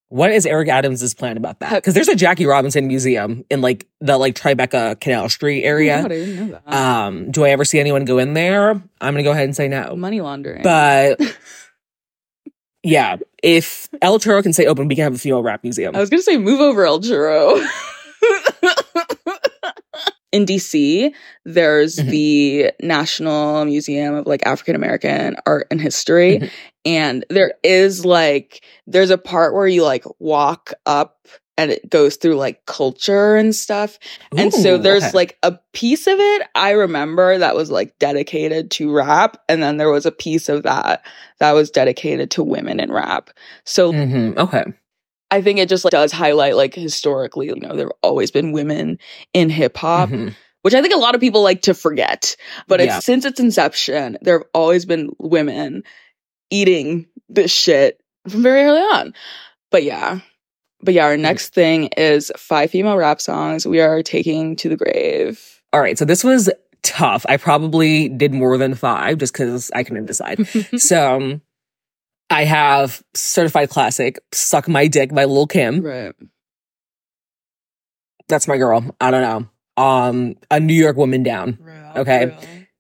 What is Eric Adams' plan about that? Because there's a Jackie Robinson museum in like the like Tribeca Canal Street Oh area. God, I didn't know that. Um, do I ever see anyone go in there? I'm gonna go ahead and say no. Money laundering. But yeah, if El Churro can stay open, we can have a female rap museum. I was gonna say move over El Churro. In DC, there's Mhm. the National Museum of like African American Art and History. Mhm. And there is like, there's a part where you like walk up and it goes through like culture and stuff. And so there's okay. like a piece of it I remember that was like dedicated to rap. And then there was a piece of that that was dedicated to women in rap. So Mhm, okay. I think it just like does highlight like historically, you know, there have always been women in hip hop, Mhm. which I think a lot of people like to forget. But Yeah. it's since its inception, there have always been women eating this shit from very early on. But yeah. But yeah, our next thing is five female rap songs we are taking to the grave. All right, so this was tough. I probably did more than five just because I couldn't decide. so um, I have certified classic, "Suck My Dick" by Lil Kim. right. That's my girl. I don't know. Um, a New York woman down. Okay.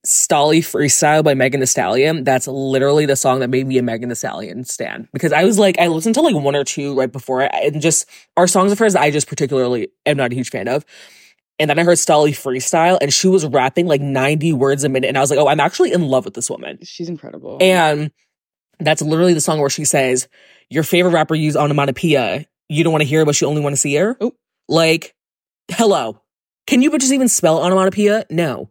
Stalli Freestyle by Megan Thee Stallion. That's literally the song that made me a Megan Thee Stallion stan. Because I was like, I listened to like one or two right before it, and just our songs of hers I just particularly am not a huge fan of. And then I heard Stalli Freestyle, and she was rapping like 90 words a minute. And I was like, oh, I'm actually in love with this woman. She's incredible. And that's literally the song where she says, Your favorite rapper used onomatopoeia. You don't want to hear her, but you only want to see her. Oh. Like, hello. Can you bitches even spell onomatopoeia? No.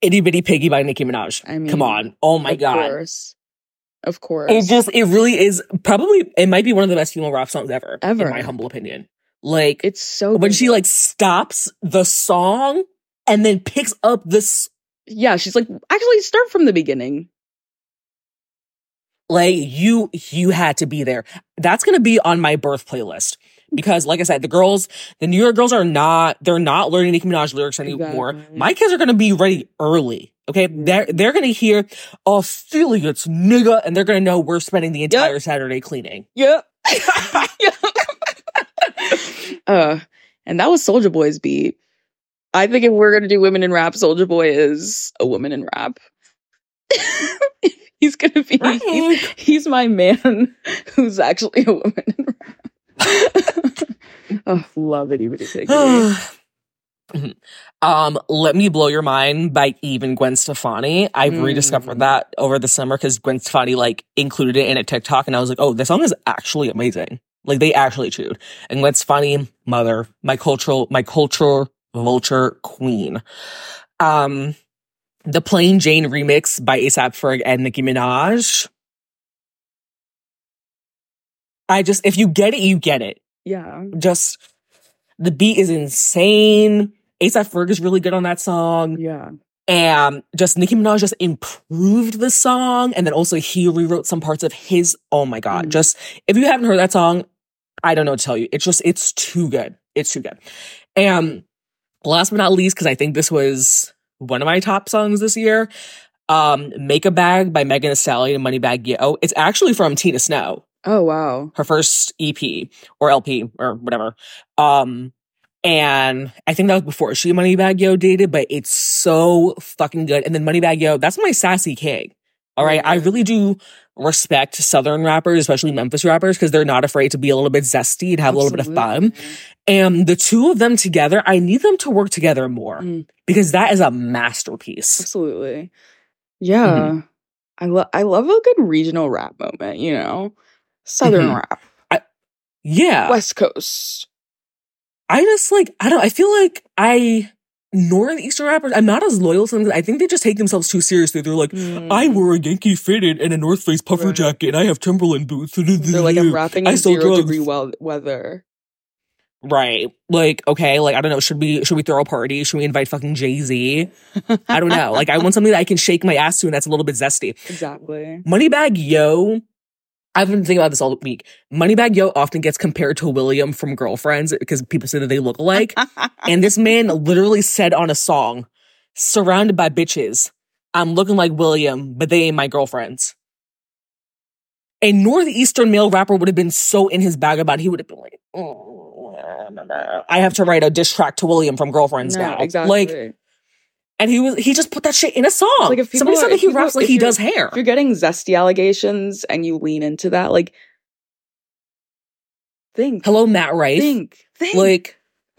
Itty Bitty Piggy by Nicki Minaj. I mean, Come on. Oh my god. of God. Course. Of course. It just, it really is probably, it might be one of the best female rap songs ever. Ever. In my humble opinion. Like, it's so when good. she like stops the song and then picks up this, Yeah, she's like, actually start from the beginning. Like, you, you had to be there. That's going to be on my birth playlist. Because, like I said, the girls, the New York girls are not, they're not learning Nicki Minaj lyrics anymore. Exactly. My kids are going to be ready early. Okay. They're, they're going to hear affiliates, nigga, and they're going to know we're spending the entire Saturday cleaning. Yep. uh, and that was Soulja Boy's beat. I think if we're gonna do women in rap, Soulja Boy is a woman in rap. he's gonna be he's, he's my man who's actually a woman oh, love it, even um, Let Me Blow Your Mind by Even Gwen Stefani. I've Mm. rediscovered that over the summer because Gwen Stefani like included it in a TikTok and I was like, oh, this song is actually amazing. Like they actually chewed. And Gwen Stefani, mother, my cultural, my cultural vulture queen. Um, the Plain Jane remix by ASAP Ferg and Nicki Minaj. I just, if you get it, you get it Yeah. just the beat is insane. ASAP Ferg is really good on that song. Yeah. And just Nicki Minaj just improved the song. And then also he rewrote some parts of his. Oh my God. Mm. Just if you haven't heard that song, I don't know what to tell you. It's just, it's too good. It's too good. And last but not least, because I think this was one of my top songs this year, um, Make a Bag by Megan Thee Stallion and Moneybagg Yo. It's actually from Tina Snow Oh wow. her first EP or LP or whatever. Um, and I think that was before she Moneybagg Yo dated, but it's so fucking good. And then Moneybagg Yo, that's my sassy king. All right. I really do respect Southern rappers, especially Memphis rappers, because they're not afraid to be a little bit zesty and have a little bit of fun. And the two of them together, I need them to work together more Mm. because that is a masterpiece. Absolutely. Yeah. Mm-hmm. I love I love a good regional rap moment, you know. Southern Mhm. rap. Yeah. West Coast. I just like, I don't, I feel like I northeastern rappers, I'm not as loyal to them. I think they just take themselves too seriously. They're like, I Mm. wear a Yankee fitted and a North Face puffer Right. jacket, and I have Timberland boots. They're like, I'm rapping I in zero drugs. degree wel- weather. Right. Like, okay, like I don't know, should we should we throw a party? Should we invite fucking Jay-Z? I don't know. Like I want something that I can shake my ass to and that's a little bit zesty. Exactly. Moneybagg Yo, I've been thinking about this all week. Moneybagg Yo often gets compared to William from Girlfriends because people say that they look alike. and this man literally said on a song, surrounded by bitches, I'm looking like William, but they ain't my girlfriends. A northeastern male rapper would have been so in his bag about it, he would have been like, "Oh, I have to write a diss track to William from Girlfriends No, now. exactly. Like, and he was he just put that shit in a song. like if people Somebody are- said that he raps like he does hair. if you're getting zesty allegations and you lean into that, like think, Hello, Matt Rife. think, think. Like,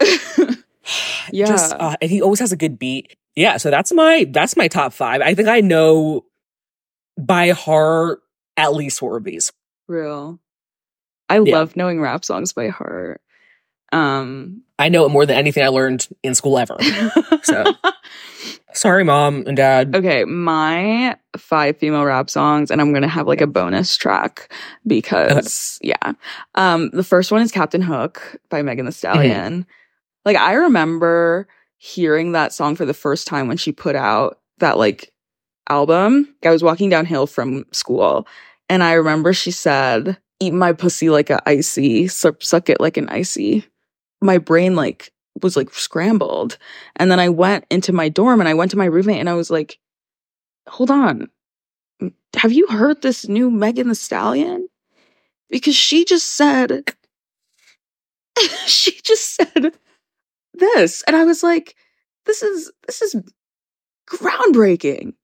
yeah, just uh, and he always has a good beat. Yeah, so that's my that's my top five. I think I know by heart at least four of these. real. I Yeah. love knowing rap songs by heart. Um, I know it more than anything I learned in school ever. So. Sorry, mom and dad. okay, my five female rap songs, and I'm gonna have like a bonus track because yeah. Um, the first one is Captain Hook by Megan Mm-hmm. Thee Stallion. Like I remember hearing that song for the first time when she put out that like album. I was walking downhill from school, and I remember she said, "Eat my pussy like a icy, suck it like an icy." My brain like was like scrambled. And then I went into my dorm and I went to my roommate and I was like, hold on. Have you heard this new Megan Thee Stallion? Because she just said, she just said this. And I was like, this is, this is groundbreaking.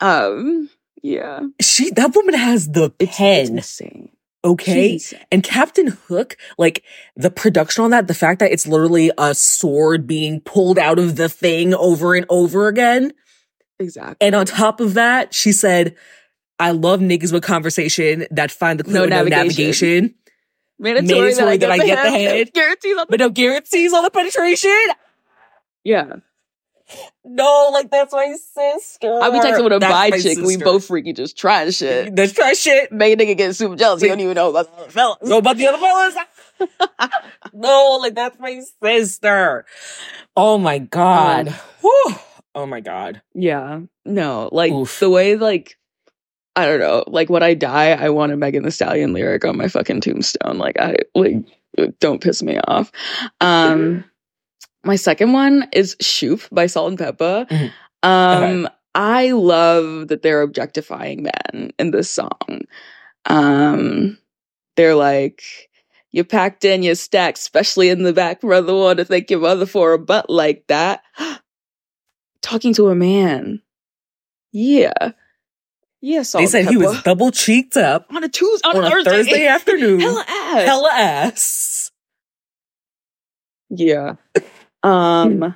Um, yeah. She that woman has the It's, it's pen. insane. Okay. And Captain Hook, like the production on that, the fact that it's literally a sword being pulled out of the thing over and over again. Exactly. And on top of that, she said, I love niggas with conversation that find the clue No navigation. navigation, mandatory, mandatory that I get the head. Guarantees on the- but no guarantees on the penetration. yeah. No, like that's my sister. I'll be texting with a That's bi my chick. We both freaky just trying shit. That's try shit. Make a nigga get super jealous. He don't even know about the other fellas. Go about the other fellas. no, like that's my sister. Oh my god. Whew. Oh my god. Yeah. No, like Oof. the way like I don't know, like when I die, I want a Megan Thee Stallion lyric on my fucking tombstone. Like I like don't piss me off. Um my second one is Shoop by Salt-N-Pepa. Mhm. Um I love that they're objectifying men in this song. Um they're like you packed in your stack, especially in the back, brother. Want to thank your mother for a butt like that. Talking to a man. Yeah. Yeah, Salt-N-Pepa. They said he was double cheeked up on a Tuesday, on, on a a Thursday, Thursday afternoon. Hella ass. Hella ass. Yeah. Um.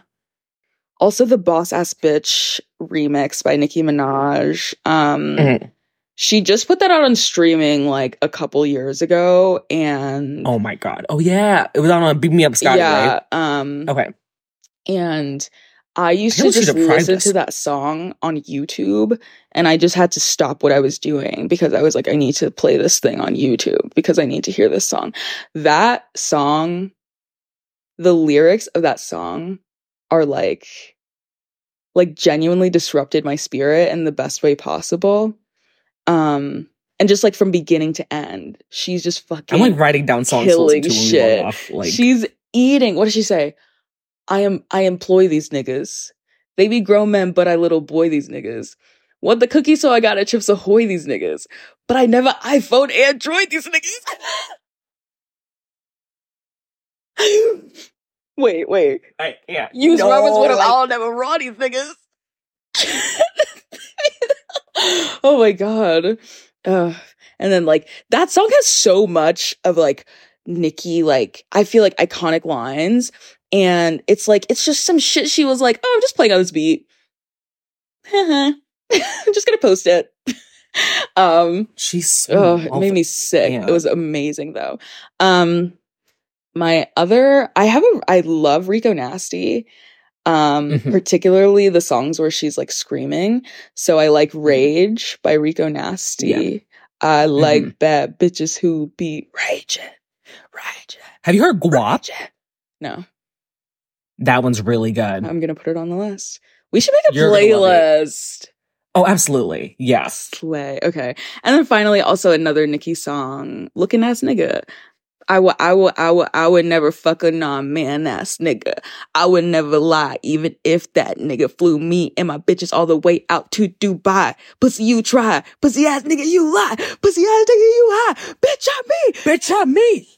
Also, the Boss Ass Bitch remix by Nicki Minaj. Um, Mhm. she just put that out on streaming like a couple years ago, and Oh my god. Oh yeah. It was on a Beam Me Up Scotty, yeah, right? um, Okay. and I used I to just listen us. to that song on YouTube, and I just had to stop what I was doing because I was like, I need to play this thing on YouTube because I need to hear this song. That song, the lyrics of that song are like, like genuinely disrupted my spirit in the best way possible. Um, and just like from beginning to end, she's just fucking I'm like writing down songs killing listen to when we shit. off. Like she's eating. What does she say? I am. I employ these niggas. They be grown men, but I little boy these niggas. Want the cookie, so I got a Chips Ahoy these niggas. But I never iPhone Android these niggas. wait, wait. I, yeah. Use No, Robert's with him. like- I'll never raw these niggas. oh my god. Ugh. and then like that song has so much of like Nicki, like I feel like iconic lines. And it's like it's just some shit she was like, oh, I'm just playing on this beat. I'm just gonna post it. um She's so Oh, it made me sick. Yeah. It was amazing though. Um my other I have a I love Rico Nasty. Um, Mhm. particularly the songs where she's like screaming. So I like Rage by Rico Nasty. I like Mhm. bad bitches who be raging. Raging. Have you heard Guap? No, That one's really good. I'm gonna put it on the list. We should make a You're playlist. oh, absolutely. Yes. Slay. Okay. And then finally, also another Nicki song, Looking Ass Nigga. I would, I would, I would, I would never fuck a non man ass nigga. I would never lie, even if that nigga flew me and my bitches all the way out to Dubai. Pussy, you try. Pussy ass nigga, you lie. Pussy ass nigga, you high. Bitch, I'm me. Bitch, I'm me.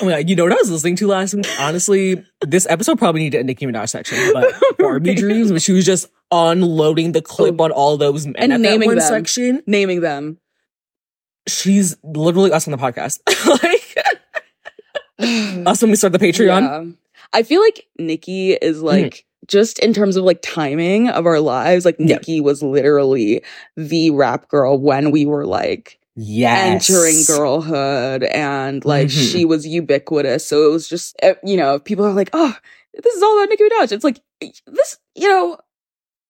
Oh my god, you know what I was listening to last week? Honestly, this episode probably needed a Nicki Minaj section, but Barbie Dreams, when she was just unloading the clip oh. on all those men And at naming that one them. section. Naming them. She's literally us on the podcast. like us when we start the Patreon. Yeah. I feel like Nicki is like just in terms of like timing of our lives, like Yeah. Nicki was literally the rap girl when we were like Yes. entering girlhood and like Mhm. she was ubiquitous. So it was just eh, you know, people are like, "Oh, this is all about Nicki Minaj." It's like this, you know,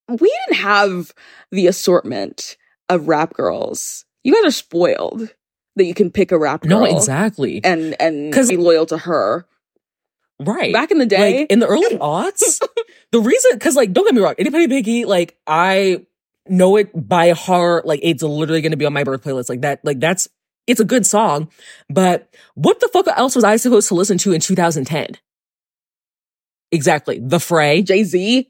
we didn't have the assortment of rap girls. You guys are spoiled that you can pick a rap girl No, exactly. and and 'Cause- be loyal to her. right. Back in the day, like in the early aughts, the reason, because like, don't get me wrong, anybody Biggie, like I know it by heart. Like it's literally going to be on my birth playlist. Like that, like that's it's a good song. But what the fuck else was I supposed to listen to in 2010? Exactly, The Fray. Jay Z,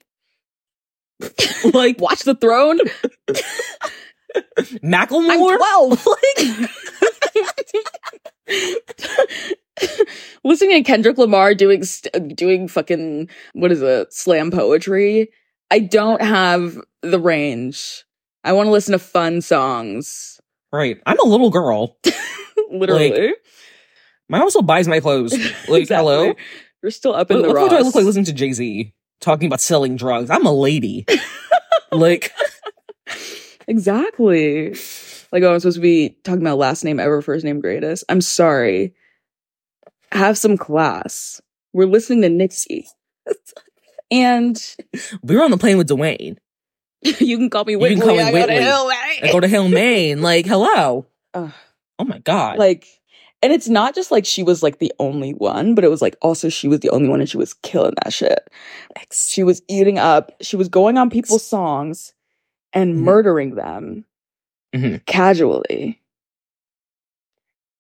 Like Watch the Throne. Macklemore. I'm twelve. Listening to Kendrick Lamar doing st- doing fucking what is it slam poetry. I don't have the range. I want to listen to fun songs. right. I'm a little girl. Literally, My mom also buys my clothes. Like, Exactly. hello. You're still up in What, the what do I look like listening to Jay Z talking about selling drugs? I'm a lady. like, Exactly. Like, oh, I'm supposed to be talking about last name ever, first name greatest. I'm sorry. Have some class. We're listening to Nixie. And we were on the plane with Dwayne. you can call me You Whitley. can call me I go to Whitley. hell, I go to Hillman. Like, hello. Ugh. Oh my God. Like, and it's not just like she was like the only one, but it was like also she was the only one and she was killing that shit. She was eating up, she was going on people's songs and Mhm. murdering them Mhm. casually.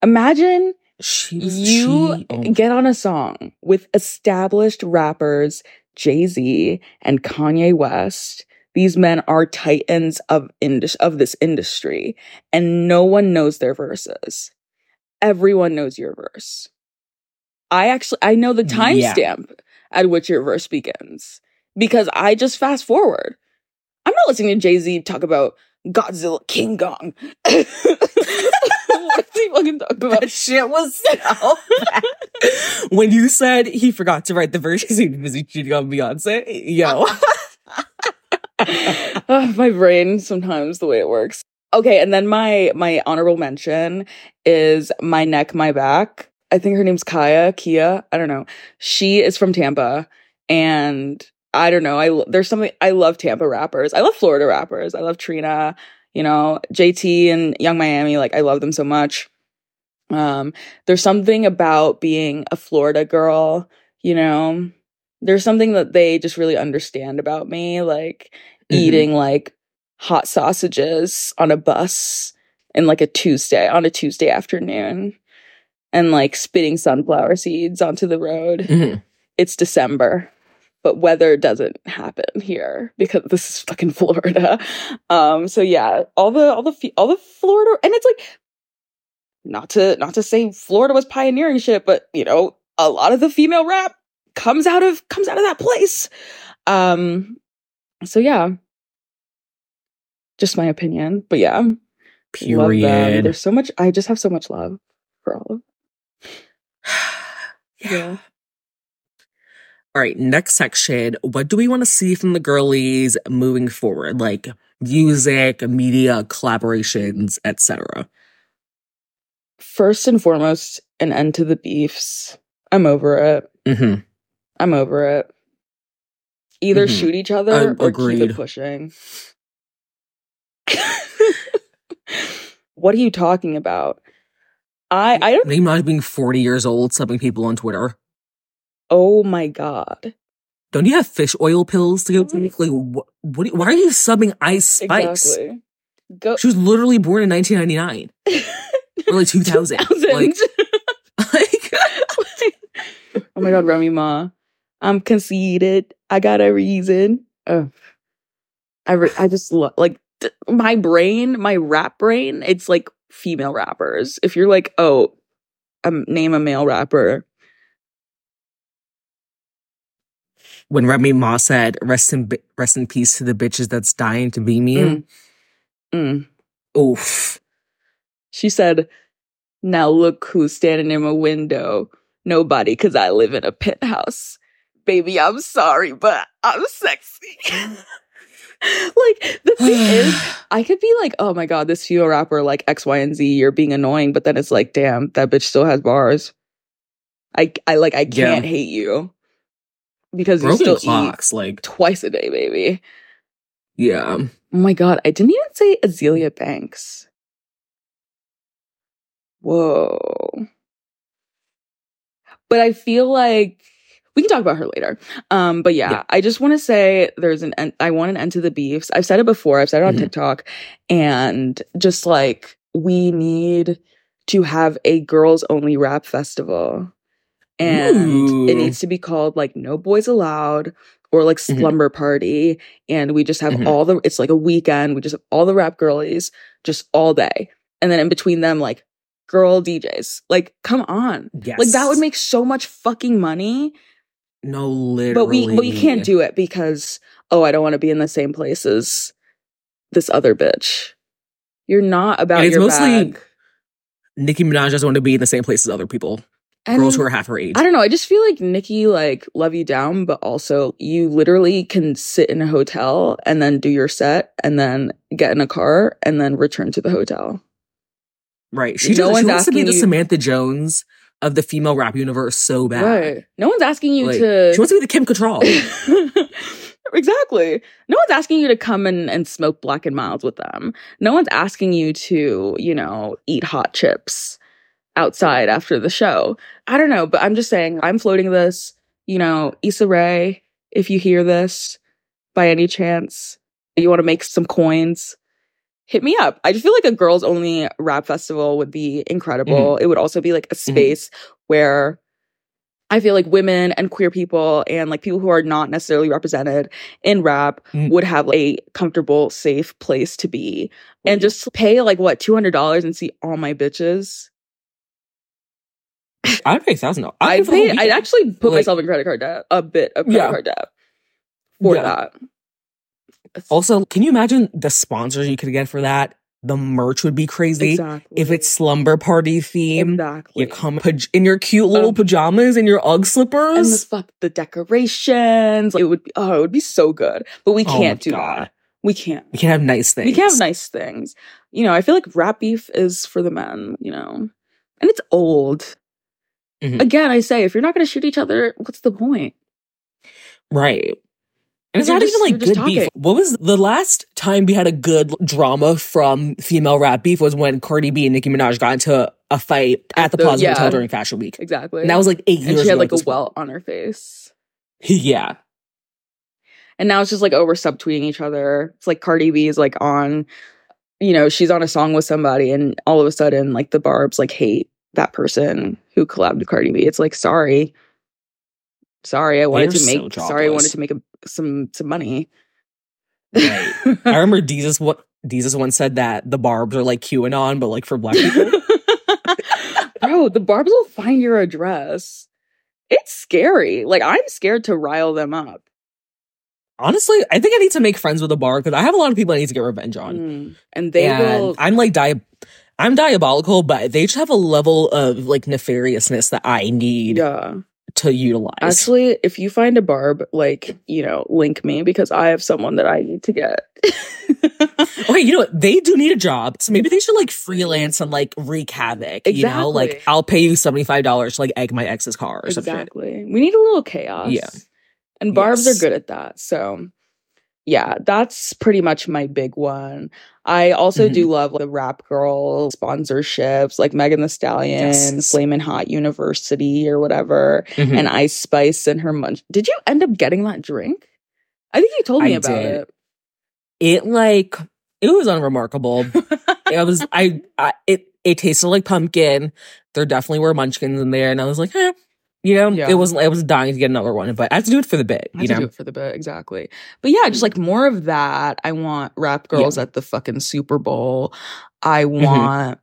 Imagine she you she- oh, get on a song with established rappers Jay Z and Kanye West. These men are titans of indus- of this industry, and no one knows their verses. Everyone knows your verse. I actually I know the Yeah. timestamp at which your verse begins because I just fast forward. I'm not listening to Jay Z talk about Godzilla King Kong. What's he fucking talking about? that shit was so bad. when you said he forgot to write the verse because he was busy cheating on Beyonce, yo. My brain sometimes the way it works. Okay, and then my my honorable mention is my neck, my back. I think her name's Kaya, Khia. I don't know. She is from Tampa, and I don't know. I there's something I love Tampa rappers. I love Florida rappers. I love Trina. You know, JT and Yung Miami. Like I love them so much. Um, there's something about being a Florida girl. You know, there's something that they just really understand about me. Like Mhm. eating like hot sausages on a bus in like a Tuesday on a Tuesday afternoon and like spitting sunflower seeds onto the road. Mhm. It's December, but weather doesn't happen here because this is fucking Florida. Um so yeah, all the all the all the Florida and it's like not to not to say Florida was pioneering shit, but you know, a lot of the female rap comes out of comes out of that place. Um so yeah. Just my opinion. But yeah. Period. There's so much I just have so much love for all of yeah. All right, next section. What do we want to see from the girlies moving forward? Like music, media, collaborations, etc. First and foremost, an end to the beefs. I'm over it. Mm-hmm. I'm over it. Either Mhm. shoot each other Uh, or keep it pushing. what are you talking about? I I don't Nicki Minaj being 40 years old, subbing people on Twitter. Oh my god. Don't you have fish oil pills to go take? Like, what, what, why are you subbing Ice Spice? Exactly. Go She was literally born in 1999 or like 2000. 2000. Like, like, oh my god, Remy Ma. I'm conceited. I got a reason. Ugh. I re- I just love like th- my brain, my rap brain. It's like female rappers. If you're like, oh, um, name a male rapper. When Remy Ma said, "Rest in rest in peace to the bitches that's dying to be me." Mm. Mm. Oof. She said, "Now look who's standing in my window. Nobody, cause I live in a penthouse. Baby, I'm sorry, but I'm sexy." like the thing is, I could be like, oh my god, this female rapper like X, Y, and Z, you're being annoying, but then it's like, damn, that bitch still has bars. I I like I can't hate you because you broken still clocks. Like, twice a day, baby. yeah. Oh my god, I didn't even say Azealia Banks. Whoa. But I feel like we can talk about her later. Um, but yeah, Yeah. I just want to say there's an end, I want an end to the beefs. I've said it before. I've said it on Mhm. TikTok, and just like we need to have a girls only rap festival, and it needs to be called like No Boys Allowed or like Mhm. Slumber Party, and we just have Mhm. all the. It's like a weekend. We just have all the rap girlies just all day, and then in between them like girl DJs. Like, come on. Yes. Like that would make so much fucking money, no literally. but we but we can't do it because oh, I don't want to be in the same place as this other bitch. You're not about And it's mostly bag. Nicki Minaj doesn't want to be in the same place as other people, And girls who are half her age. I don't know. I just feel like Nicki like love you down, but also you literally can sit in a hotel and then do your set and then get in a car and then return to the hotel. Right. She, No one's she wants to be the you- Samantha Jones of the female rap universe so bad. Right. No one's asking you Like, to She wants to be the Kim Cattrall. exactly. No one's asking you to come and, and smoke Black and Milds with them. No one's asking you to, you know, eat hot chips outside after the show. I don't know, but I'm just saying I'm floating this, you know, Issa Rae, if you hear this by any chance, you want to make some coins, hit me up. I just feel like a girls only rap festival would be incredible. Mm-hmm. It would also be like a mm-hmm. space where I feel like women and queer people and like people who are not necessarily represented in rap Mm. would have a comfortable, safe place to be and mm. just pay like what, $200 and see all my bitches. I'd pay thousand dollars. I'd pay, I'd actually put Like- myself in credit card debt, a bit of credit Yeah. card debt for Yeah. that. Also, can you imagine the sponsors you could get for that? The merch would be crazy. Exactly. If it's slumber party theme, exactly. you come in your cute little Um, pajamas and your UGG slippers, and the fuck the decorations. It would be oh, it would be so good. But we Oh can't do God. that. We can't. We can't have nice things. We can have nice things. You know, I feel like rap beef is for the men, you know. And it's old. Mhm. Again, I say if you're not gonna shoot each other, what's the point? Right. And it's not just- even like good beef. What was the last time we had a good drama from female rap beef was when Cardi B and Nicki Minaj got into a fight at the The- Plaza yeah. Hotel during Fashion Week. Exactly. And that was like eight and years ago. she had like a welt on her face. yeah. And now it's just like oh, we're subtweeting each other. It's like Cardi B is like on, you know, she's on a song with somebody, and all of a sudden, like the Barb's like hate that person who collabed with Cardi B. It's like, sorry, sorry, I wanted They're to make, so sorry, I wanted to make a, some some money. Right. I remember Jesus what Jesus once said that the barbs are like QAnon, but like for black people. Bro, the Barbs will find your address. It's scary. Like I'm scared to rile them up. Honestly, I think I need to make friends with a bar because I have a lot of people I need to get revenge on. Mm. And they and will I'm like di- I'm diabolical, but they just have a level of like nefariousness that I need Yeah. to utilize. Actually, if you find a barb, like, you know, link me because I have someone that I need to get. Okay, you know what? They do need a job, so maybe they should like freelance and like wreak havoc. You know, like I'll pay you seventy five dollars to like egg my ex's car or something. exactly. We need a little chaos. Yeah. And barbs Yes. are good at that. So yeah, that's pretty much my big one. I also Mm-hmm. do love the rap girl sponsorships, like Megan Thee Stallion, Yes. Flamin' Hot University, or whatever, Mhm. and Ice Spice and her munch. Did you end up getting that drink? I think you told me I about did. It like it was unremarkable. it. it was I, I it it tasted like pumpkin. There definitely were munchkins in there, and I was like, eh. You know, Yeah. it wasn't. I was dying to get another one, but I had to do it for the bit. I You to do know, it for the bit, exactly. But yeah, just like more of that. I want rap girls at the fucking Super Bowl. I Mm-hmm. want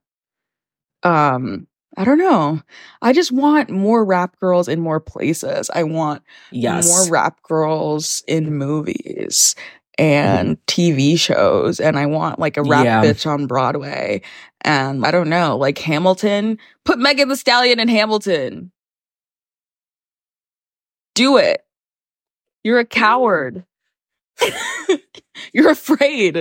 um I don't know. I just want more rap girls in more places. I want yes, more rap girls in movies and TV shows and I want like a rap Yeah. bitch on Broadway. And I don't know, like Hamilton, put Megan Thee Stallion in Hamilton. Do it. You're a coward. You're afraid.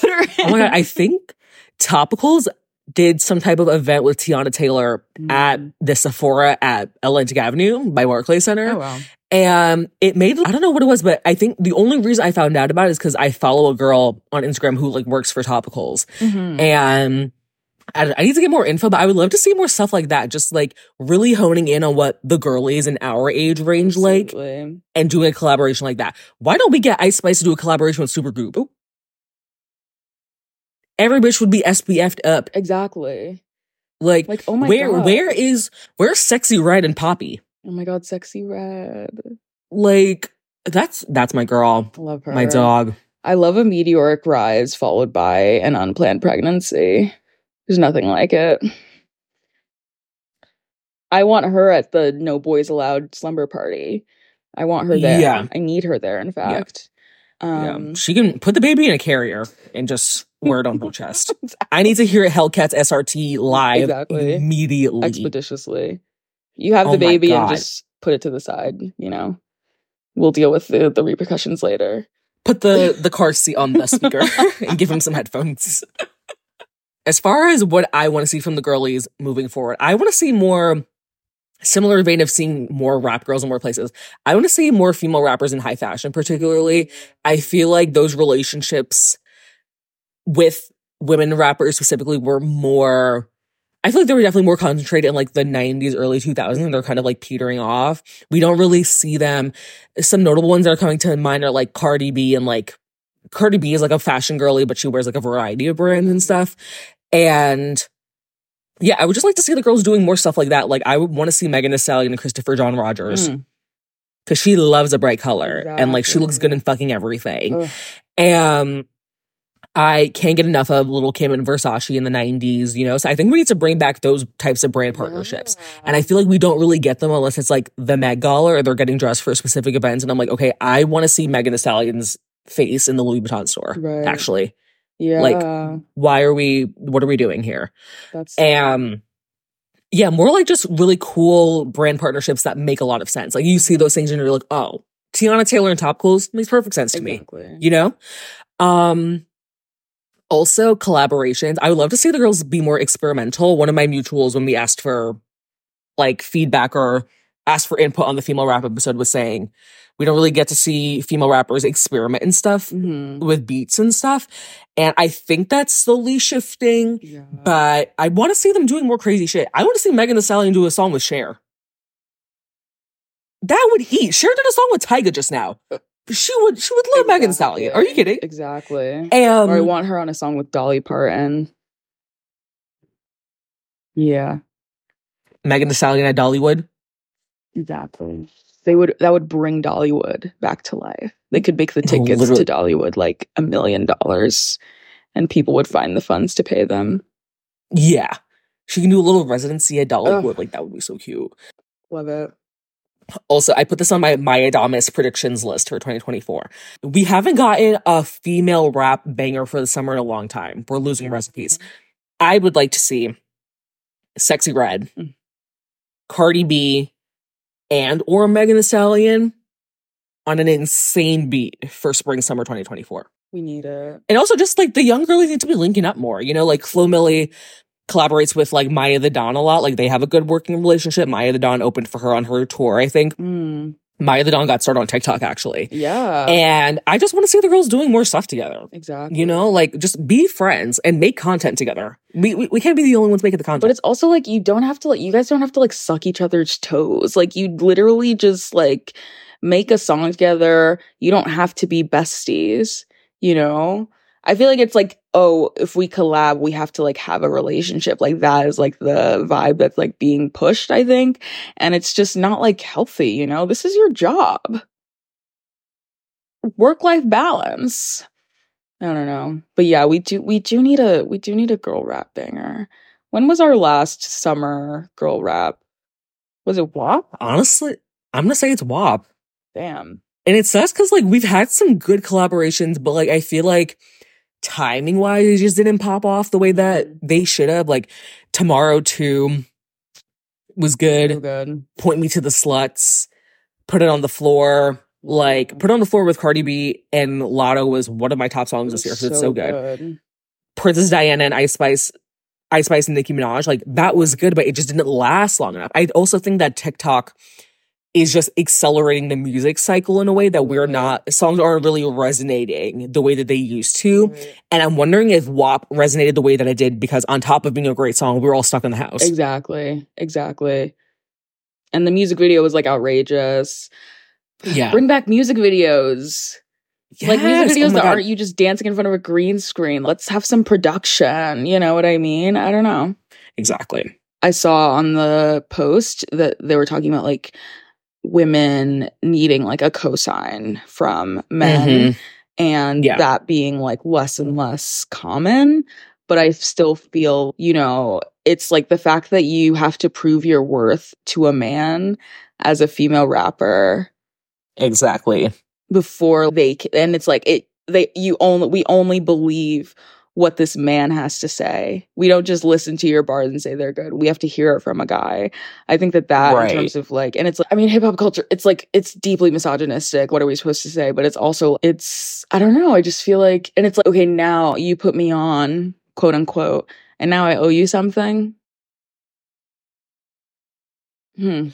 Put her in. Oh my god, I think Topicals did some type of event with Teyana Taylor at the Sephora at Atlantic Avenue by Barclays Center. Oh wow. And it made, I don't know what it was, but I think the only reason I found out about it is because I follow a girl on Instagram who like works for Topicals. Mhm. And I, I need to get more info, but I would love to see more stuff like that. Just like really honing in on what the girlies in our age range like and doing a collaboration like that. Why don't we get Ice Spice to do a collaboration with Supergoop? Every bitch would be SPF'd up. Exactly. Like, Like, oh my where god. where is where's sexy red and poppy? Oh my god, sexy red. Like that's that's my girl, love her. my dog. I love a meteoric rise followed by an unplanned pregnancy. There's nothing like it. I want her at the No Boys Allowed slumber party. I want her there. Yeah. I need her there, in fact. Um, yeah, she can put the baby in a carrier and just wear it on her chest. I need to hear Hellcats SRT live Exactly. immediately. expeditiously. You have Oh the baby and just put it to the side, you know. We'll deal with the, the repercussions later. put the the car seat on the speaker and give him some headphones. As far as what I want to see from the girlies moving forward, I want to see more similar vein of seeing more rap girls in more places. I want to see more female rappers in high fashion, particularly. I feel like those relationships with women rappers specifically were more I feel like they were definitely more concentrated in like the 90s, early 2000s, and they're kind of like petering off. We don't really see them. Some notable ones that are coming to mind are like Cardi B and like Cardi B is like a fashion girly, but she wears like a variety of brands and stuff. And yeah, I would just like to see the girls doing more stuff like that. Like I would want to see Megan Thee Stallion and Christopher John Rogers Mm. because she loves a bright color and like she looks good in fucking everything. Ugh. And I can't get enough of Lil' Kim and Versace in the 90s, you know? So I think we need to bring back those types of brand partnerships. And I feel like we don't really get them unless it's like the Met Gala or they're getting dressed for specific events. And I'm like, okay, I want to see Megan Thee Stallion's face in the Louis Vuitton store. Right. Actually, yeah, like, why are we, what are we doing here? that's And yeah, more like just really cool brand partnerships that make a lot of sense. Like you see those things and you're like, oh, Teyana Taylor and Topicals makes perfect sense to me exactly. you know um also collaborations i would love to see the girls be more experimental one of my mutuals when we asked for like feedback or asked for input on the female rap episode was saying we don't really get to see female rappers experiment and stuff Mhm. with beats and stuff and i think that's slowly shifting Yeah. but i want to see them doing more crazy shit i want to see megan Thee Stallion do a song with Cher. that would eat Cher did a song with Tyga just now she would she would love Megan Thee Stallion are you kidding Exactly. um, or I want her on a song with Dolly Parton. Yeah, Megan Thee Stallion at Dollywood. exactly. They would that would bring Dollywood back to life. They could make the tickets Literally. to Dollywood like a million dollars, and people would find the funds to pay them. Yeah. She can do a little residency at Dollywood. Like, that would be so cute. Love it. Also, I put this on my Maya Adamus predictions list for 2024. We haven't gotten a female rap banger for the summer in a long time. We're losing recipes. I would like to see Sexy Red, Mm. Cardi B, and or Megan Thee Stallion on an insane beat for spring summer 2024. We need it. And also just like the young girlies need to be linking up more. You know, like Flo Milli collaborates with like Maiya The Don a lot. Like they have a good working relationship. Maiya The Don opened for her on her tour, I think. Mm, Maiya The Don got started on TikTok actually. yeah. And I just want to see the girls doing more stuff together. exactly. You know, like just be friends and make content together. We, we, we can't be the only ones making the content. But it's also like you don't have to like you guys don't have to like suck each other's toes. Like you literally just like make a song together. You don't have to be besties, you know? I feel like it's like, oh, if we collab, we have to like have a relationship. Like that is like the vibe that's like being pushed, I think. And it's just not like healthy, you know? This is your job. Work life balance. I don't know. But yeah, we do we do need a we do need a girl rap banger. When was our last summer girl rap? Was it WAP? Honestly, I'm to say it's WAP. Damn. And it sucks because like we've had some good collaborations, but like I feel like timing wise, it just didn't pop off the way that mm-hmm. they should have. Like Tomorrow 2 was good. So good. Point Me to the Sluts, Put It on the Floor. Like Put It on the Floor with Cardi B and Latto was one of my top songs this year. So, it's so good. Princess Diana and Ice Spice, Ice Spice and Nicki Minaj, like that was mm-hmm. good, but it just didn't last long enough. I also think that TikTok is just accelerating the music cycle in a way that we're not, songs aren't really resonating the way that they used to. And I'm wondering if WAP resonated the way that it did because on top of being a great song, we were all stuck in the house. Exactly. Exactly. And the music video was like outrageous. Yeah. Bring back music videos. Like music Oh videos my that God. aren't you just dancing in front of a green screen. Let's have some production. You know what I mean? I don't know. Exactly. I saw on the post that they were talking about like women needing like a cosign from men Mhm. and Yeah. that being like less and less common. But I still feel, you know, it's like the fact that you have to prove your worth to a man as a female rapper Exactly. before they and it's like it they you only we only believe what this man has to say we don't just listen to your bars and say they're good we have to hear it from a guy i think that that Right. in terms of like and it's like i mean hip hop culture it's like it's deeply misogynistic what are we supposed to say but it's also it's i don't know i just feel like and it's like okay now you put me on quote unquote and now i owe you something hmm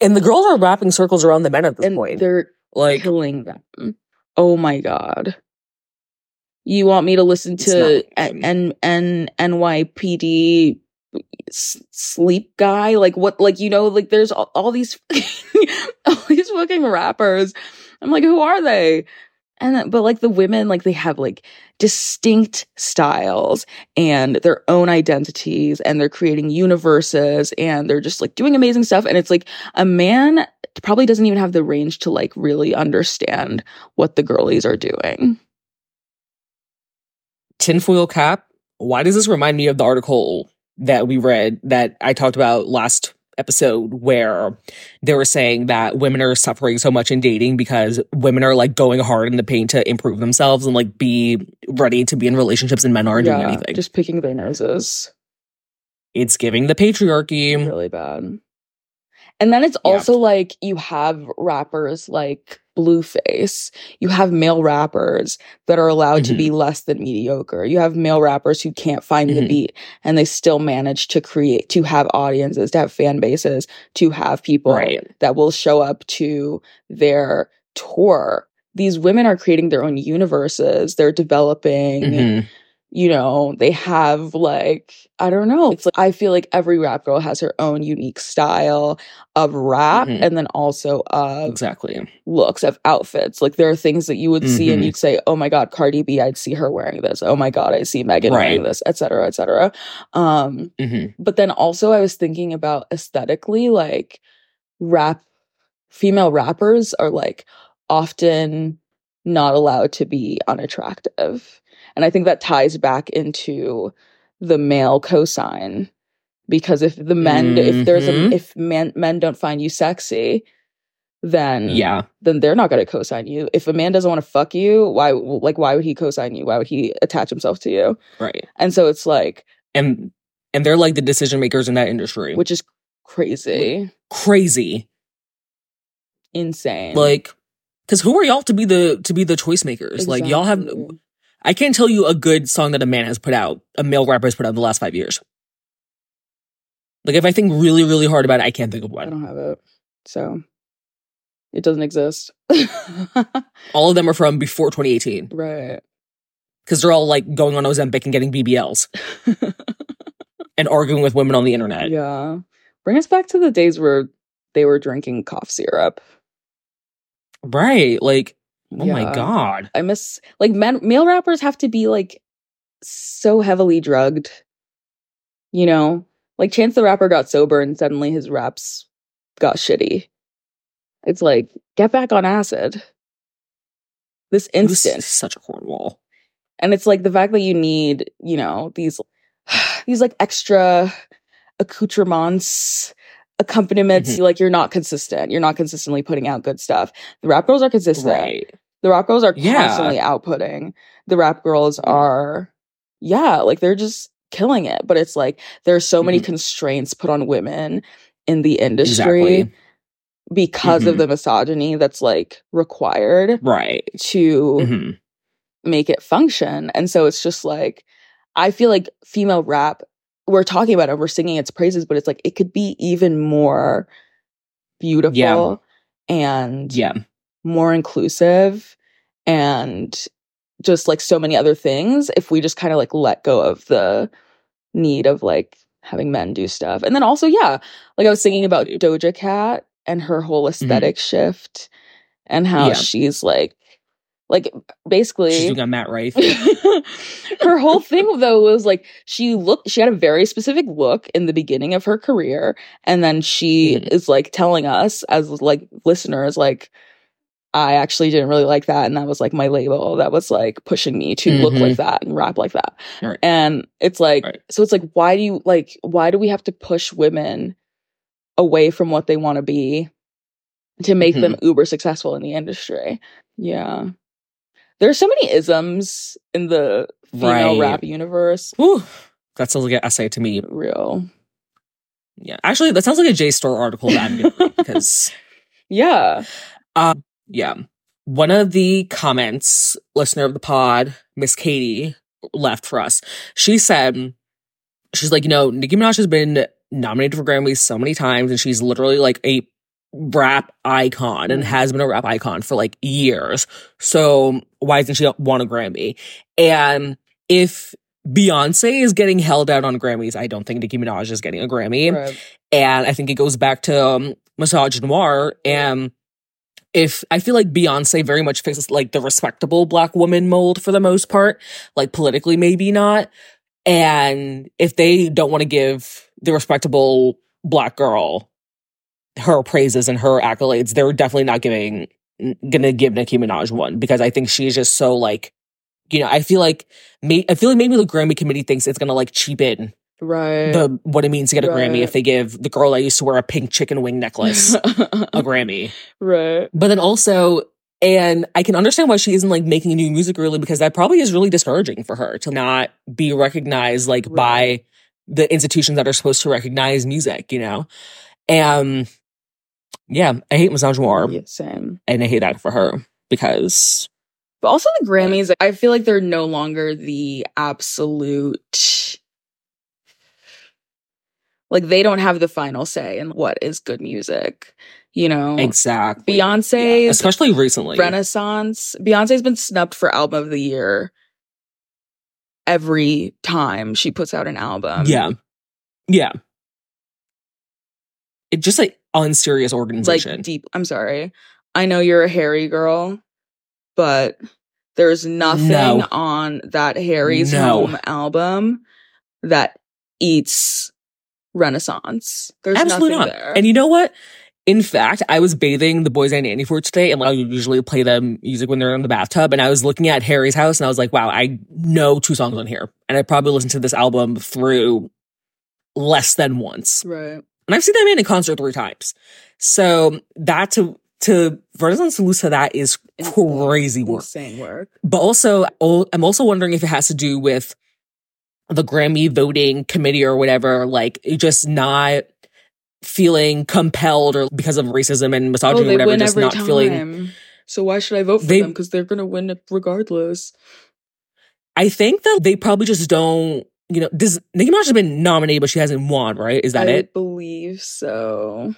And the girls are wrapping circles around the men at this and point. they're Like, killing them. Oh my god. You want me to listen to N- N- N- NYPD sleep guy? Like what like you know like there's all, all these all these fucking rappers. I'm like who are they? And uh, but like the women like they have like distinct styles and their own identities and they're creating universes and they're just like doing amazing stuff and it's like a man probably doesn't even have the range to like really understand what the girlies are doing. Tinfoil cap. Why does this remind me of the article that we read that I talked about last episode where they were saying that women are suffering so much in dating because women are like going hard in the paint to improve themselves and like be ready to be in relationships and men aren't doing anything. just picking their noses. it's giving the patriarchy. Really bad. And then it's Yeah. also like you have rappers like Blueface. You have male rappers that are allowed to Mm-hmm. be less than mediocre. You have male rappers who can't find the Mhm. beat and they still manage to create, to have audiences, to have fan bases, to have people Right. that will show up to their tour. These women are creating their own universes. They're developing Mhm. You know, they have like, I don't know. It's like, I feel like every rap girl has her own unique style of rap Mhm. and then also of Exactly. looks, of outfits. Like there are things that you would see and Mhm. you'd say, oh my God, Cardi B, I'd see her wearing this. Oh my God, I see Megan wearing this, et cetera, et cetera. Um, hmm but then also I was thinking about aesthetically, like rap, female rappers are like often not allowed to be unattractive. And I think that ties back into the male cosign because if the men, if there's a, Mhm. if men, men don't find you sexy, then Yeah. then they're not going to cosign you. If a man doesn't want to fuck you, why like why would he cosign you? Why would he attach himself to you? Right. And so it's like, And and they're like the decision makers in that industry. which is crazy. crazy. insane. Like, because who are y'all to be the to be the choice makers? Like y'all have Exactly. I can't tell you a good song that a man has put out, a male rapper has put out in the last five years. Like if I think really, really hard about it, I can't think of one. I don't have it. So it doesn't exist. All of them are from before 2018 right. because they're all like going on Ozempic and getting BBLs and arguing with women on the internet. yeah. Bring us back to the days where they were drinking cough syrup. Right. Like, oh my God. I miss like men male rappers have to be like so heavily drugged. You know? Like Chance the Rapper got sober and suddenly his raps got shitty. It's like, get back on acid. This instant. such a cornwall. And it's like the fact that you need, you know, these these like extra accoutrements, accompaniments, Mhm. like you're not consistent. You're not consistently putting out good stuff. The rap girls are consistent. Right. The rap girls are Yeah. constantly outputting. The rap girls are, yeah, like they're just killing it. But it's like there's so many Mhm. constraints put on women in the industry Exactly. because of Mhm. the misogyny that's like required Right. to hmm make it function. And so it's just like, I feel like female rap, we're talking about it, we're singing its praises, but it's like it could be even more beautiful and Yeah. more inclusive and just like so many other things if we just kind of like let go of the need of like having men do stuff. And then also, yeah, like I was thinking about Doja Cat and her whole esthetic shift and how Mm-hmm. Yeah. she's like, like basically She's doing a Matt Rife. her whole thing though was like she looked she had a very specific look in the beginning of her career and then she Mhm. is like telling us as like listeners like I actually didn't really like that and that was like my label that was like pushing me to look Mhm. like that and rap like that. Right. And it's like Right. so it's like why do you like why do we have to push women away from what they want to be to make them Mm-hmm. uber successful in the industry? Yeah. There's so many isms in the female Right. rap universe. Whew. That sounds like an essay to me. Real. Yeah. Actually, that sounds like a JSTOR article that I'm gonna read because Yeah. Yeah. One of the comments, listener of the pod, Miss Katie, left for us. She said, she's like, you know, Nicki Minaj has been nominated for Grammys so many times, and she's literally like a rap icon and Mhm. has been a rap icon for like years. So why doesn't she want a Grammy? And if Beyonce is getting held out on Grammys, I don't think Nicki Minaj is getting a Grammy. Right. And I think it goes back to um, misogynoir. And if I feel like Beyonce very much fits like the respectable black woman mold for the most part, like politically, maybe not. And if they don't want to give the respectable black girl her praises and her accolades, they're definitely not giving, gonna give Nicki Minaj one because I think she's just so like, you know, I feel like, may, I feel like maybe the Grammy committee thinks it's gonna like cheapen Right. the what it means to get a Grammy if they give the girl i used to wear a pink chicken wing necklace a Grammy. right. But then also, and I can understand why she isn't like making new music really because that probably is really discouraging for her to not be recognized like by the institutions that are supposed to recognize music, you know? And yeah, I hate misogynoir Yeah, same. and I hate that for her because But also the Grammys, I feel like they're no longer the absolute like they don't have the final say in what is good music. You know, exactly. Beyonce, Yeah, especially recently. Renaissance. Beyonce's been snubbed for album of the year every time she puts out an album. yeah. Yeah. It just like unserious organization. like deep. I'm sorry. I know you're a Harry girl, but there's nothing No. on that Harry's No. Home album that eats Renaissance. There's Absolutely not. there. And you know what? In fact, I was bathing the boys and Annie for today, and I usually play them music when they're in the bathtub. And I was looking at Harry's house, and I was like, "Wow, I know two songs on here." And I probably listened to this album through less than once. right. And I've seen that man in concert three times. So that to to Renaissance to that is crazy work. Insane work. But also, I'm also wondering if it has to do with the Grammy voting committee or whatever, like just not feeling compelled or because of racism and Oh, misogyny or whatever, just not time. feeling So why should I vote for They- them? Because they're gonna win regardless. I think that they probably just don't, you know, does Nicki Minaj has been nominated, but she hasn't won, right? Is that I it? I believe so.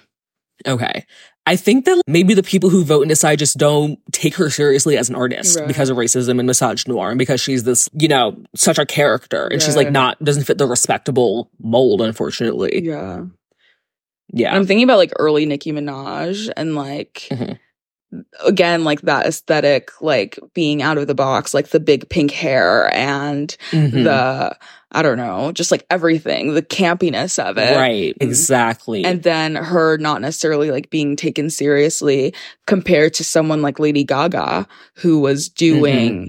Okay. I think that maybe the people who vote and decide just don't take her seriously as an artist Right. because of racism and misogynoir and because she's this, you know, such a character and she's like not, doesn't fit the respectable mold, unfortunately. Yeah. Yeah. I'm thinking about like early Nicki Minaj and like Mhm. again like that aesthetic like being out of the box like the big pink hair and Mhm. the I don't know just like everything the campiness of it right. Exactly. and then her not necessarily like being taken seriously compared to someone like Lady Gaga who was doing Mm-hmm.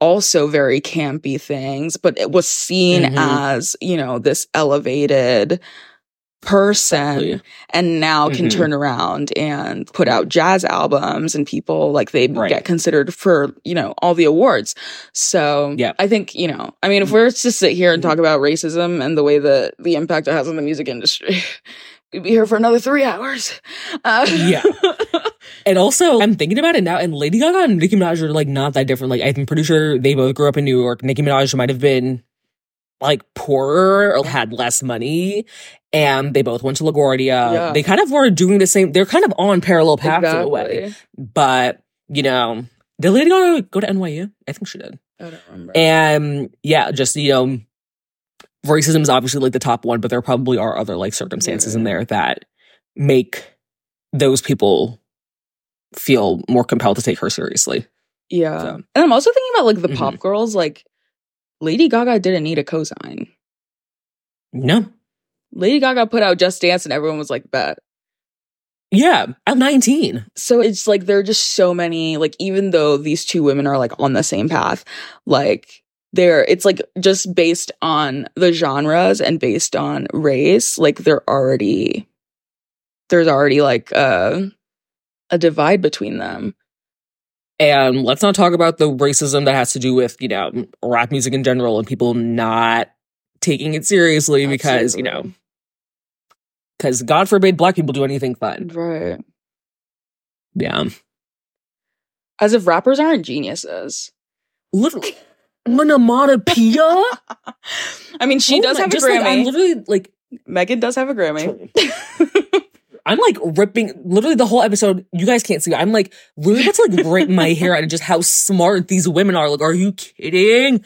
also very campy things but it was seen Mhm. as you know this elevated person and now can Mhm. turn around and put out jazz albums and people like they Right. get considered for you know all the awards so Yeah. i think you know i mean if we're to sit here and talk about racism and the way that the impact it has on the music industry we'd be here for another three hours uh, Yeah. And also, I'm thinking about it now, and Lady Gaga and Nicki Minaj are like not that different. Like, I'm pretty sure they both grew up in New York. Nicki Minaj might have been like poorer or had less money, and they both went to LaGuardia. Yeah. They kind of were doing the same. They're kind of on parallel paths in a way. But you know, did Lady Gaga go to NYU? I think she did. i don't remember And yeah, just you know, racism is obviously like the top one, but there probably are other like circumstances in there that make those people feel more compelled to take her seriously. yeah So. and i'm also thinking about like the Mhm. pop girls like lady gaga didn't need a cosign No. lady gaga put out just dance and everyone was like bet Yeah, I'm 19. so it's like there are just so many like even though these two women are like on the same path like they're it's like just based on the genres and based on race like they're already there's already like a a divide between them And let's not talk about the racism that has to do with, you know, rap music in general and people not taking it seriously because, you know, because God forbid black people do anything fun. right Yeah. as if rappers aren't geniuses Literally. Onomatopoeia? i mean she Oh does my- have a just, like, I'm grammy literally like megan does have a grammy I'm like ripping literally the whole episode. You guys can't see. I'm like literally about to like rip my hair out of just how smart these women are. Like, are you kidding?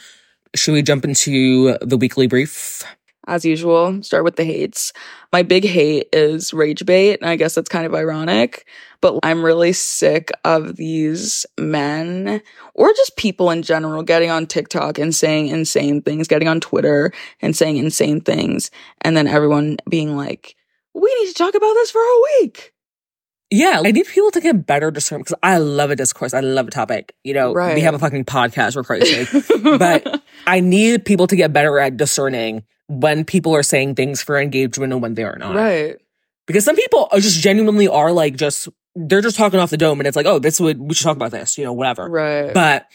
Should we jump into the weekly brief? as usual, start with the hates. My big hate is rage bait, and I guess that's kind of ironic, but I'm really sick of these men or just people in general getting on TikTok and saying insane things, getting on Twitter and saying insane things, and then everyone being like, we need to talk about this for a week. Yeah, I need people to get better discernment because I love a discourse. I love a topic. You know, Right. we have a fucking podcast Christ's sake. But- I need people to get better at discerning when people are saying things for engagement and when they are not. right. Because some people are just genuinely are like just they're just talking off the dome and it's like, oh, this would we should talk about this, you know, whatever. Right. But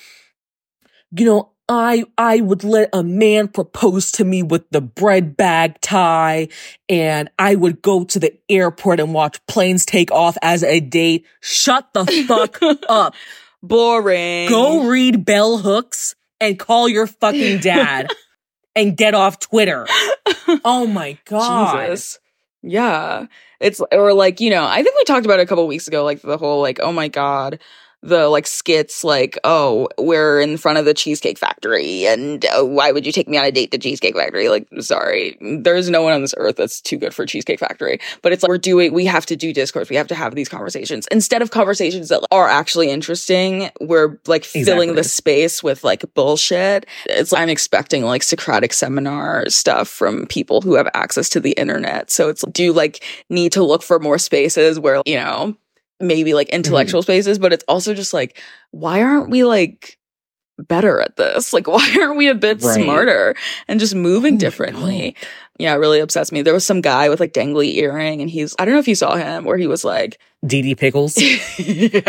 you know, I I would let a man propose to me with the bread bag tie and I would go to the airport and watch planes take off as a date. Shut the fuck up. Boring. Go read bell hooks and call your fucking dad and get off Twitter. Oh my god. Jesus. Yeah. It's or like, you know, I think we talked about it a couple weeks ago, like the whole like, oh my God, the like skits like, oh, we're in front of the Cheesecake Factory and uh, why would you take me on a date to Cheesecake Factory? Like, sorry, there's no one on this earth that's too good for Cheesecake Factory. But it's like we're doing, we have to do discourse. We have to have these conversations instead of conversations that are actually interesting. We're like filling the space with like bullshit. It's like, I'm expecting like Socratic seminar stuff from people who have access to the internet. So it's do you like need to look for more spaces where, you know, maybe like mm-hmm. intellectual spaces, but it's also just like, why aren't we like better at this? Like, why aren't we a bit Right. smarter and just Oh moving my differently? Yeah, it really upsets me. There was some guy with like dangly earring and he's, I don't know if you saw him where he was like, Dee Pickles. I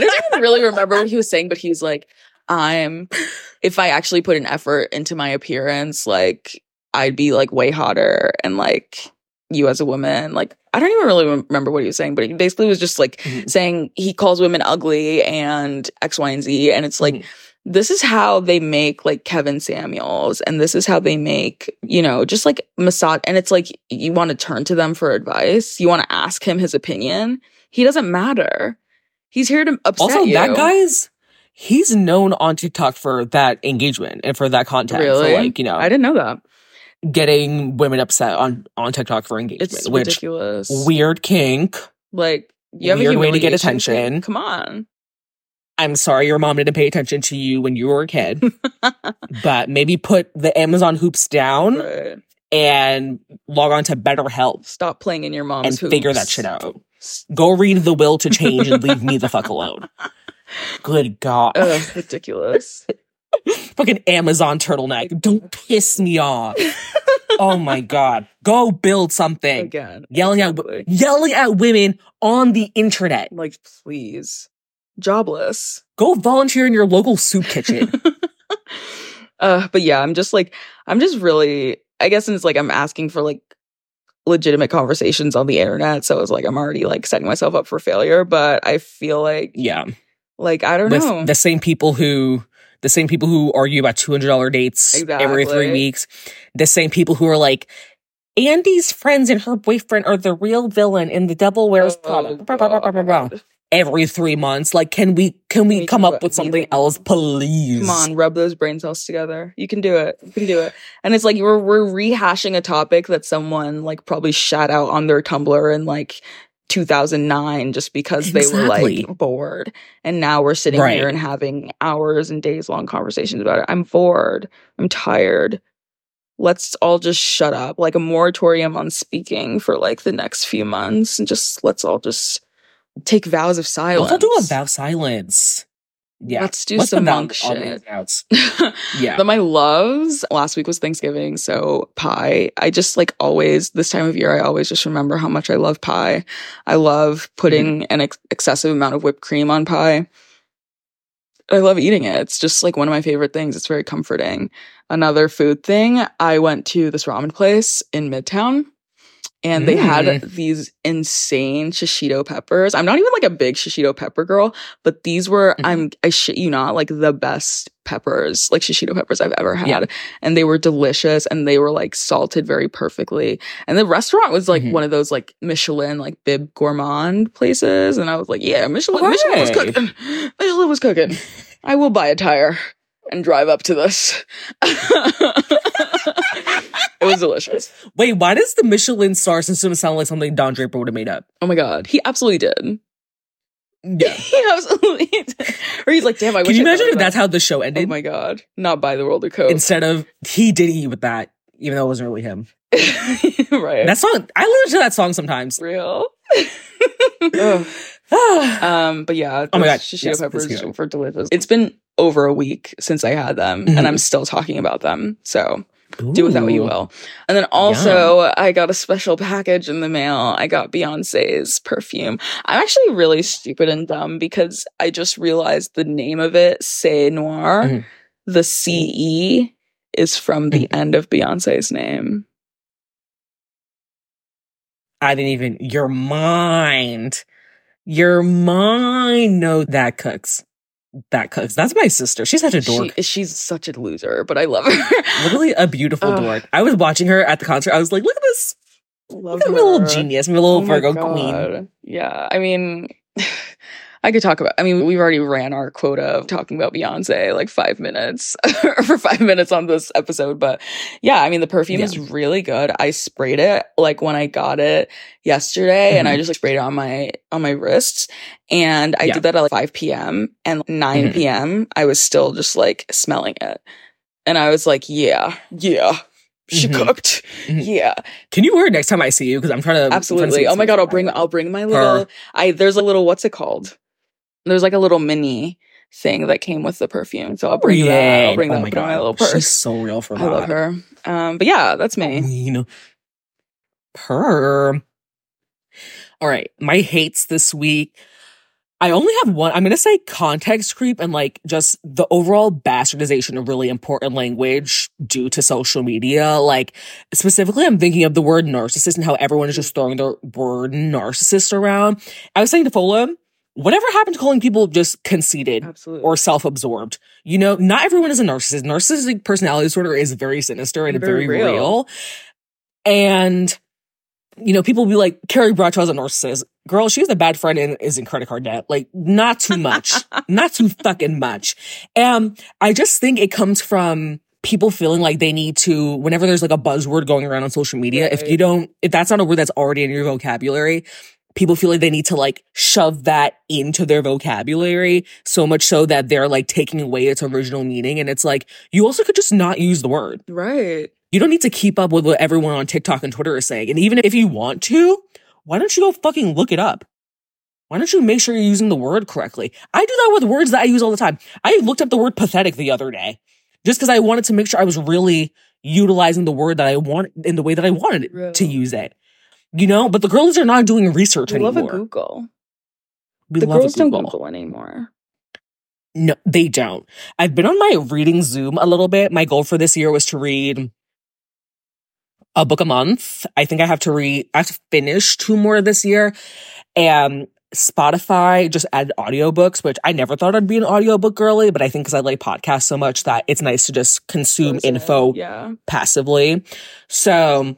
don't even really remember what he was saying, but he was like, I'm, if I actually put an effort into my appearance, like, I'd be like way hotter and like you as a woman. Like, I don't even really remember what he was saying, but he basically was just like Mhm. saying he calls women ugly and X, Y, and Z. And it's like, Mhm. this is how they make like Kevin Samuels and this is how they make, you know, just like massage. And it's like you want to turn to them for advice. You want to ask him his opinion. He doesn't matter. He's here to upset Also, you. that guy's he's known on TikTok for that engagement and for that content. Really? For like, you know, I didn't know that. Getting women upset on on TikTok for engagement. It's which ridiculous. weird kink. Like you have a Weird way to get attention. Come on. I'm sorry your mom didn't pay attention to you when you were a kid, but maybe put the Amazon hoops down Right. and log on to BetterHelp Stop playing in your mom's and figure that shit out. Go read the will to change and leave me the fuck alone. Good God. Ugh, ridiculous. Fucking Amazon turtleneck. Don't piss me off. oh my God. Go build something. Again. Yelling at, exactly. yelling at women on the internet. Like, please. Jobless. Go volunteer in your local soup kitchen. uh, but yeah, I'm just like, I'm just really, I guess it's like I'm asking for like legitimate conversations on the internet. So it's like I'm already like setting myself up for failure. But I feel like, yeah. like, I don't With know. the same people who, the same people who argue about $200 dates every three weeks. The same people who are like, Andy's friends and her boyfriend are the real villain in the Devil Wears Oh, Prada. Every three months. Like, can we, can we We come up it. with something else, please? Come on, rub those brain cells together. You can do it. You can do it. And it's like we're we're rehashing a topic that someone like probably shot out on their Tumblr and like 2009 just because they were like bored. And now we're sitting Right. here and having hours and days long conversations about it. I'm bored. I'm tired. Let's all just shut up. Like a moratorium on speaking for like the next few months and just let's all just take vows of silence. Let's all do a vow silence. Yeah. Let's do What's some monk shit. Yeah. But my loves last week was Thanksgiving, so pie. I just like always this time of year. I always just remember how much I love pie. I love putting Mm-hmm. an ex- excessive amount of whipped cream on pie. I love eating it. It's just like one of my favorite things. It's very comforting. Another food thing. I went to this ramen place in Midtown. And they had Mm. these insane shishito peppers. I'm not even like a big shishito pepper girl, but these were Mhm. I'm I shit you not like the best peppers, like shishito peppers I've ever had. Yeah. And they were delicious and they were like salted very perfectly. And the restaurant was like Mhm. one of those like Michelin like bib gourmand places and I was like, yeah, Michelin Michelin was cooking. Michelin was cooking. I will buy a tire and drive up to this. it was delicious. Wait, why does the Michelin star system sound like something Don Draper would have made up? Oh my god, he absolutely did. Yeah. he absolutely did. Or he's like, damn, I Can wish you I imagine if that's how the show ended? Oh my god, not by the world of code. Instead of he did eat with that, even though it wasn't really him. right. That song, I listen to that song sometimes. real. Um, but yeah, Oh my God, shishito yes, peppers were delicious. It's been over a week since I had them, Mhm. and I'm still talking about them. So do with that what you will. And then also, I got a special package in the mail. I got Beyonce's perfume. I'm actually really stupid and dumb because I just realized the name of it, Cé Noir, Mhm. the CE is from the Mm-hmm. end of Beyonce's name. I didn't even, your mind, your mind know that cooks. That cooks. That's my sister. She's such a dork. She, she's such a loser, but I love her. Literally a beautiful Ugh. dork. I was watching her at the concert. I was like, look at this. love Look at my little genius, my little Oh my Virgo queen. Yeah. I mean, I could talk about, I mean, we've already ran our quota of talking about Beyonce like five minutes for five minutes on this episode. But yeah, I mean, the perfume Yeah. is really good. I sprayed it like when I got it yesterday and I just like sprayed it on my, on my wrists. And I Mm-hmm. Yeah. did that at like 5 p.m. and 9 Mhm. p.m. I was still just like smelling it. And I was like, yeah, yeah. She Mhm. cooked. Mhm. Yeah. Can you wear it next time I see you? Because I'm trying to I'm trying to Absolutely. Oh my god, I'll bring I'll bring my little I there's a little what's it called? There's like a little mini thing that came with the perfume. So I'll bring that. I'll bring oh that my put it in god, my little she's purse. so real for I love her. Um but yeah, that's me. You know, per. All right, my hates this week. I only have one. I'm going to say context creep and like just the overall bastardization of really important language due to social media. Like specifically, I'm thinking of the word narcissist and how everyone is just throwing the word narcissist around. I was saying to Fola, whatever happened to calling people just conceited Absolutely. or self-absorbed? You know, not everyone is a narcissist. Narcissistic personality disorder is very sinister and Very very, real. real. And you know, people will be like, Carrie Bradshaw's a narcissist. Girl, she's a bad friend and is in credit card debt. Like, not too much. not too fucking much. And I just think it comes from people feeling like they need to, whenever there's like a buzzword going around on social media, if you don't, if that's not a word that's already in your vocabulary, people feel like they need to like shove that into their vocabulary so much so that they're like taking away its original meaning. And it's like, you also could just not use the word. right. You don't need to keep up with what everyone on TikTok and Twitter is saying. And even if you want to, why don't you go fucking look it up? Why don't you make sure you're using the word correctly? I do that with words that I use all the time. I looked up the word pathetic the other day just because I wanted to make sure I was really utilizing the word that I want in the way that I wanted it to use it. You know, but the girls are not doing research anymore. We love a Google. We the love a girls don't Google. Google anymore. No, they don't. I've been on my reading Zoom a little bit. My goal for this year was to read a book a month. I think I have to read, I have to finish two more this year. And Spotify just added audiobooks, which I never thought I'd be an audiobook girly, but I think because I like podcasts so much that it's nice to just consume info Yeah. passively. So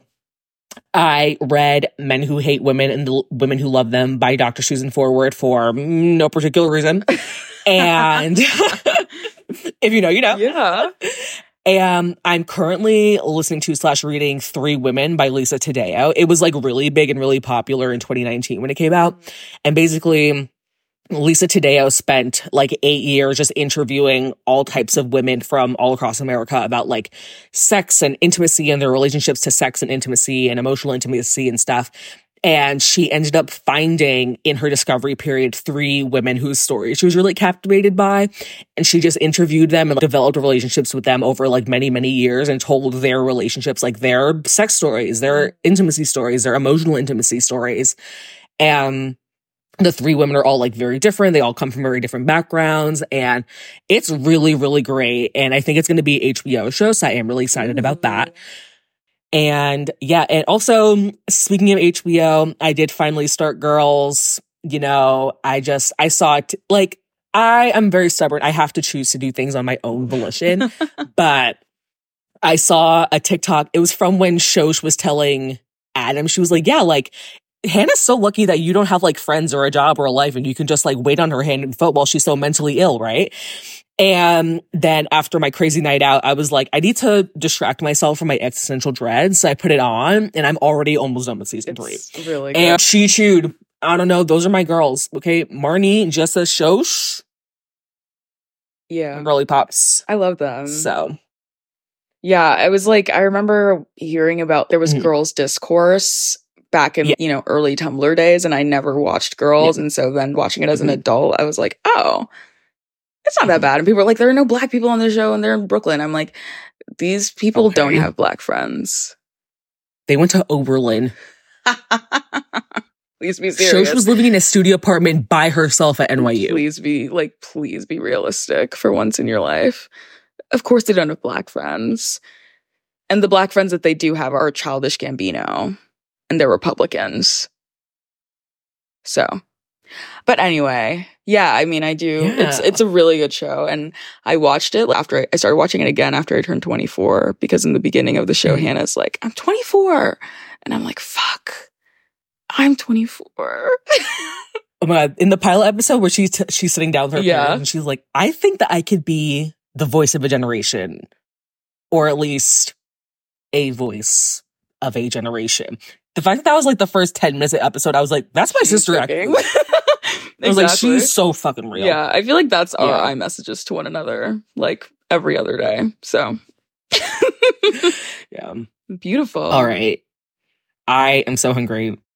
I read Men Who Hate Women and the Women Who Love Them by Dr. Susan Forward for mm, no particular reason. and if you know, you know. Yeah. And I'm currently listening to slash reading Three Women by Lisa Taddeo. It was like really big and really popular in 2019 when it came out. And basically, Lisa Taddeo spent like eight years just interviewing all types of women from all across America about like sex and intimacy and their relationships to sex and intimacy and emotional intimacy and stuff. And she ended up finding in her discovery period three women whose stories she was really captivated by. And she just interviewed them and developed relationships with them over like many, many years and told their relationships, like their sex stories, their intimacy stories, their emotional intimacy stories. And the three women are all like very different. They all come from very different backgrounds and it's really, really great. And I think it's going to be HBO show. So I am really excited about that. And yeah, and also speaking of HBO, I did finally start Girls. You know, I just, I saw it like, I am very stubborn. I have to choose to do things on my own volition. but I saw a TikTok. It was from when Shosh was telling Adam, she was like, yeah, like, Hannah's so lucky that you don't have like friends or a job or a life and you can just like wait on her hand and foot while she's so mentally ill, right? And then after my crazy night out, I was like, I need to distract myself from my existential dread. So I put it on and I'm already almost done with season three. Really good. And she chewed. I don't know. Those are my girls. Okay. Marnie, Jessa, Shosh, yeah. girly pops. I love them. So Yeah, I was like, I remember hearing about there was Mhm. girls' discourse back in Yeah. you know early Tumblr days, and I never watched girls, and so then watching it as an Mhm. adult, I was like, oh, it's not that Mhm. bad. And people are like, there are no black people on the show, and they're in Brooklyn. I'm like, these people don't have black friends. they went to Oberlin. please be serious. Shosh was living in a studio apartment by herself at NYU. Please be like, please be realistic for once in your life. Of course, they don't have black friends. And the black friends that they do have are Childish Gambino and they're Republicans. So, but anyway, yeah, I mean, I do. It's Yeah. it's a really good show, and I watched it after I, I started watching it again after I turned 24 because in the beginning of the show, Mhm. Hannah's like, "I'm 24," and I'm like, "Fuck, I'm 24." Oh my god! In the pilot episode where she's t- she's sitting down with her Yeah. parents and she's like, "I think that I could be the voice of a generation, or at least a voice of a generation." The fact that that was like the first ten minutes of the episode, I was like, "That's my She's sister." Actually. I was like, "She's so fucking real." Yeah, I feel like that's our Yeah. iMessages to one another, like every other day. So yeah. beautiful. All right. I am so hungry.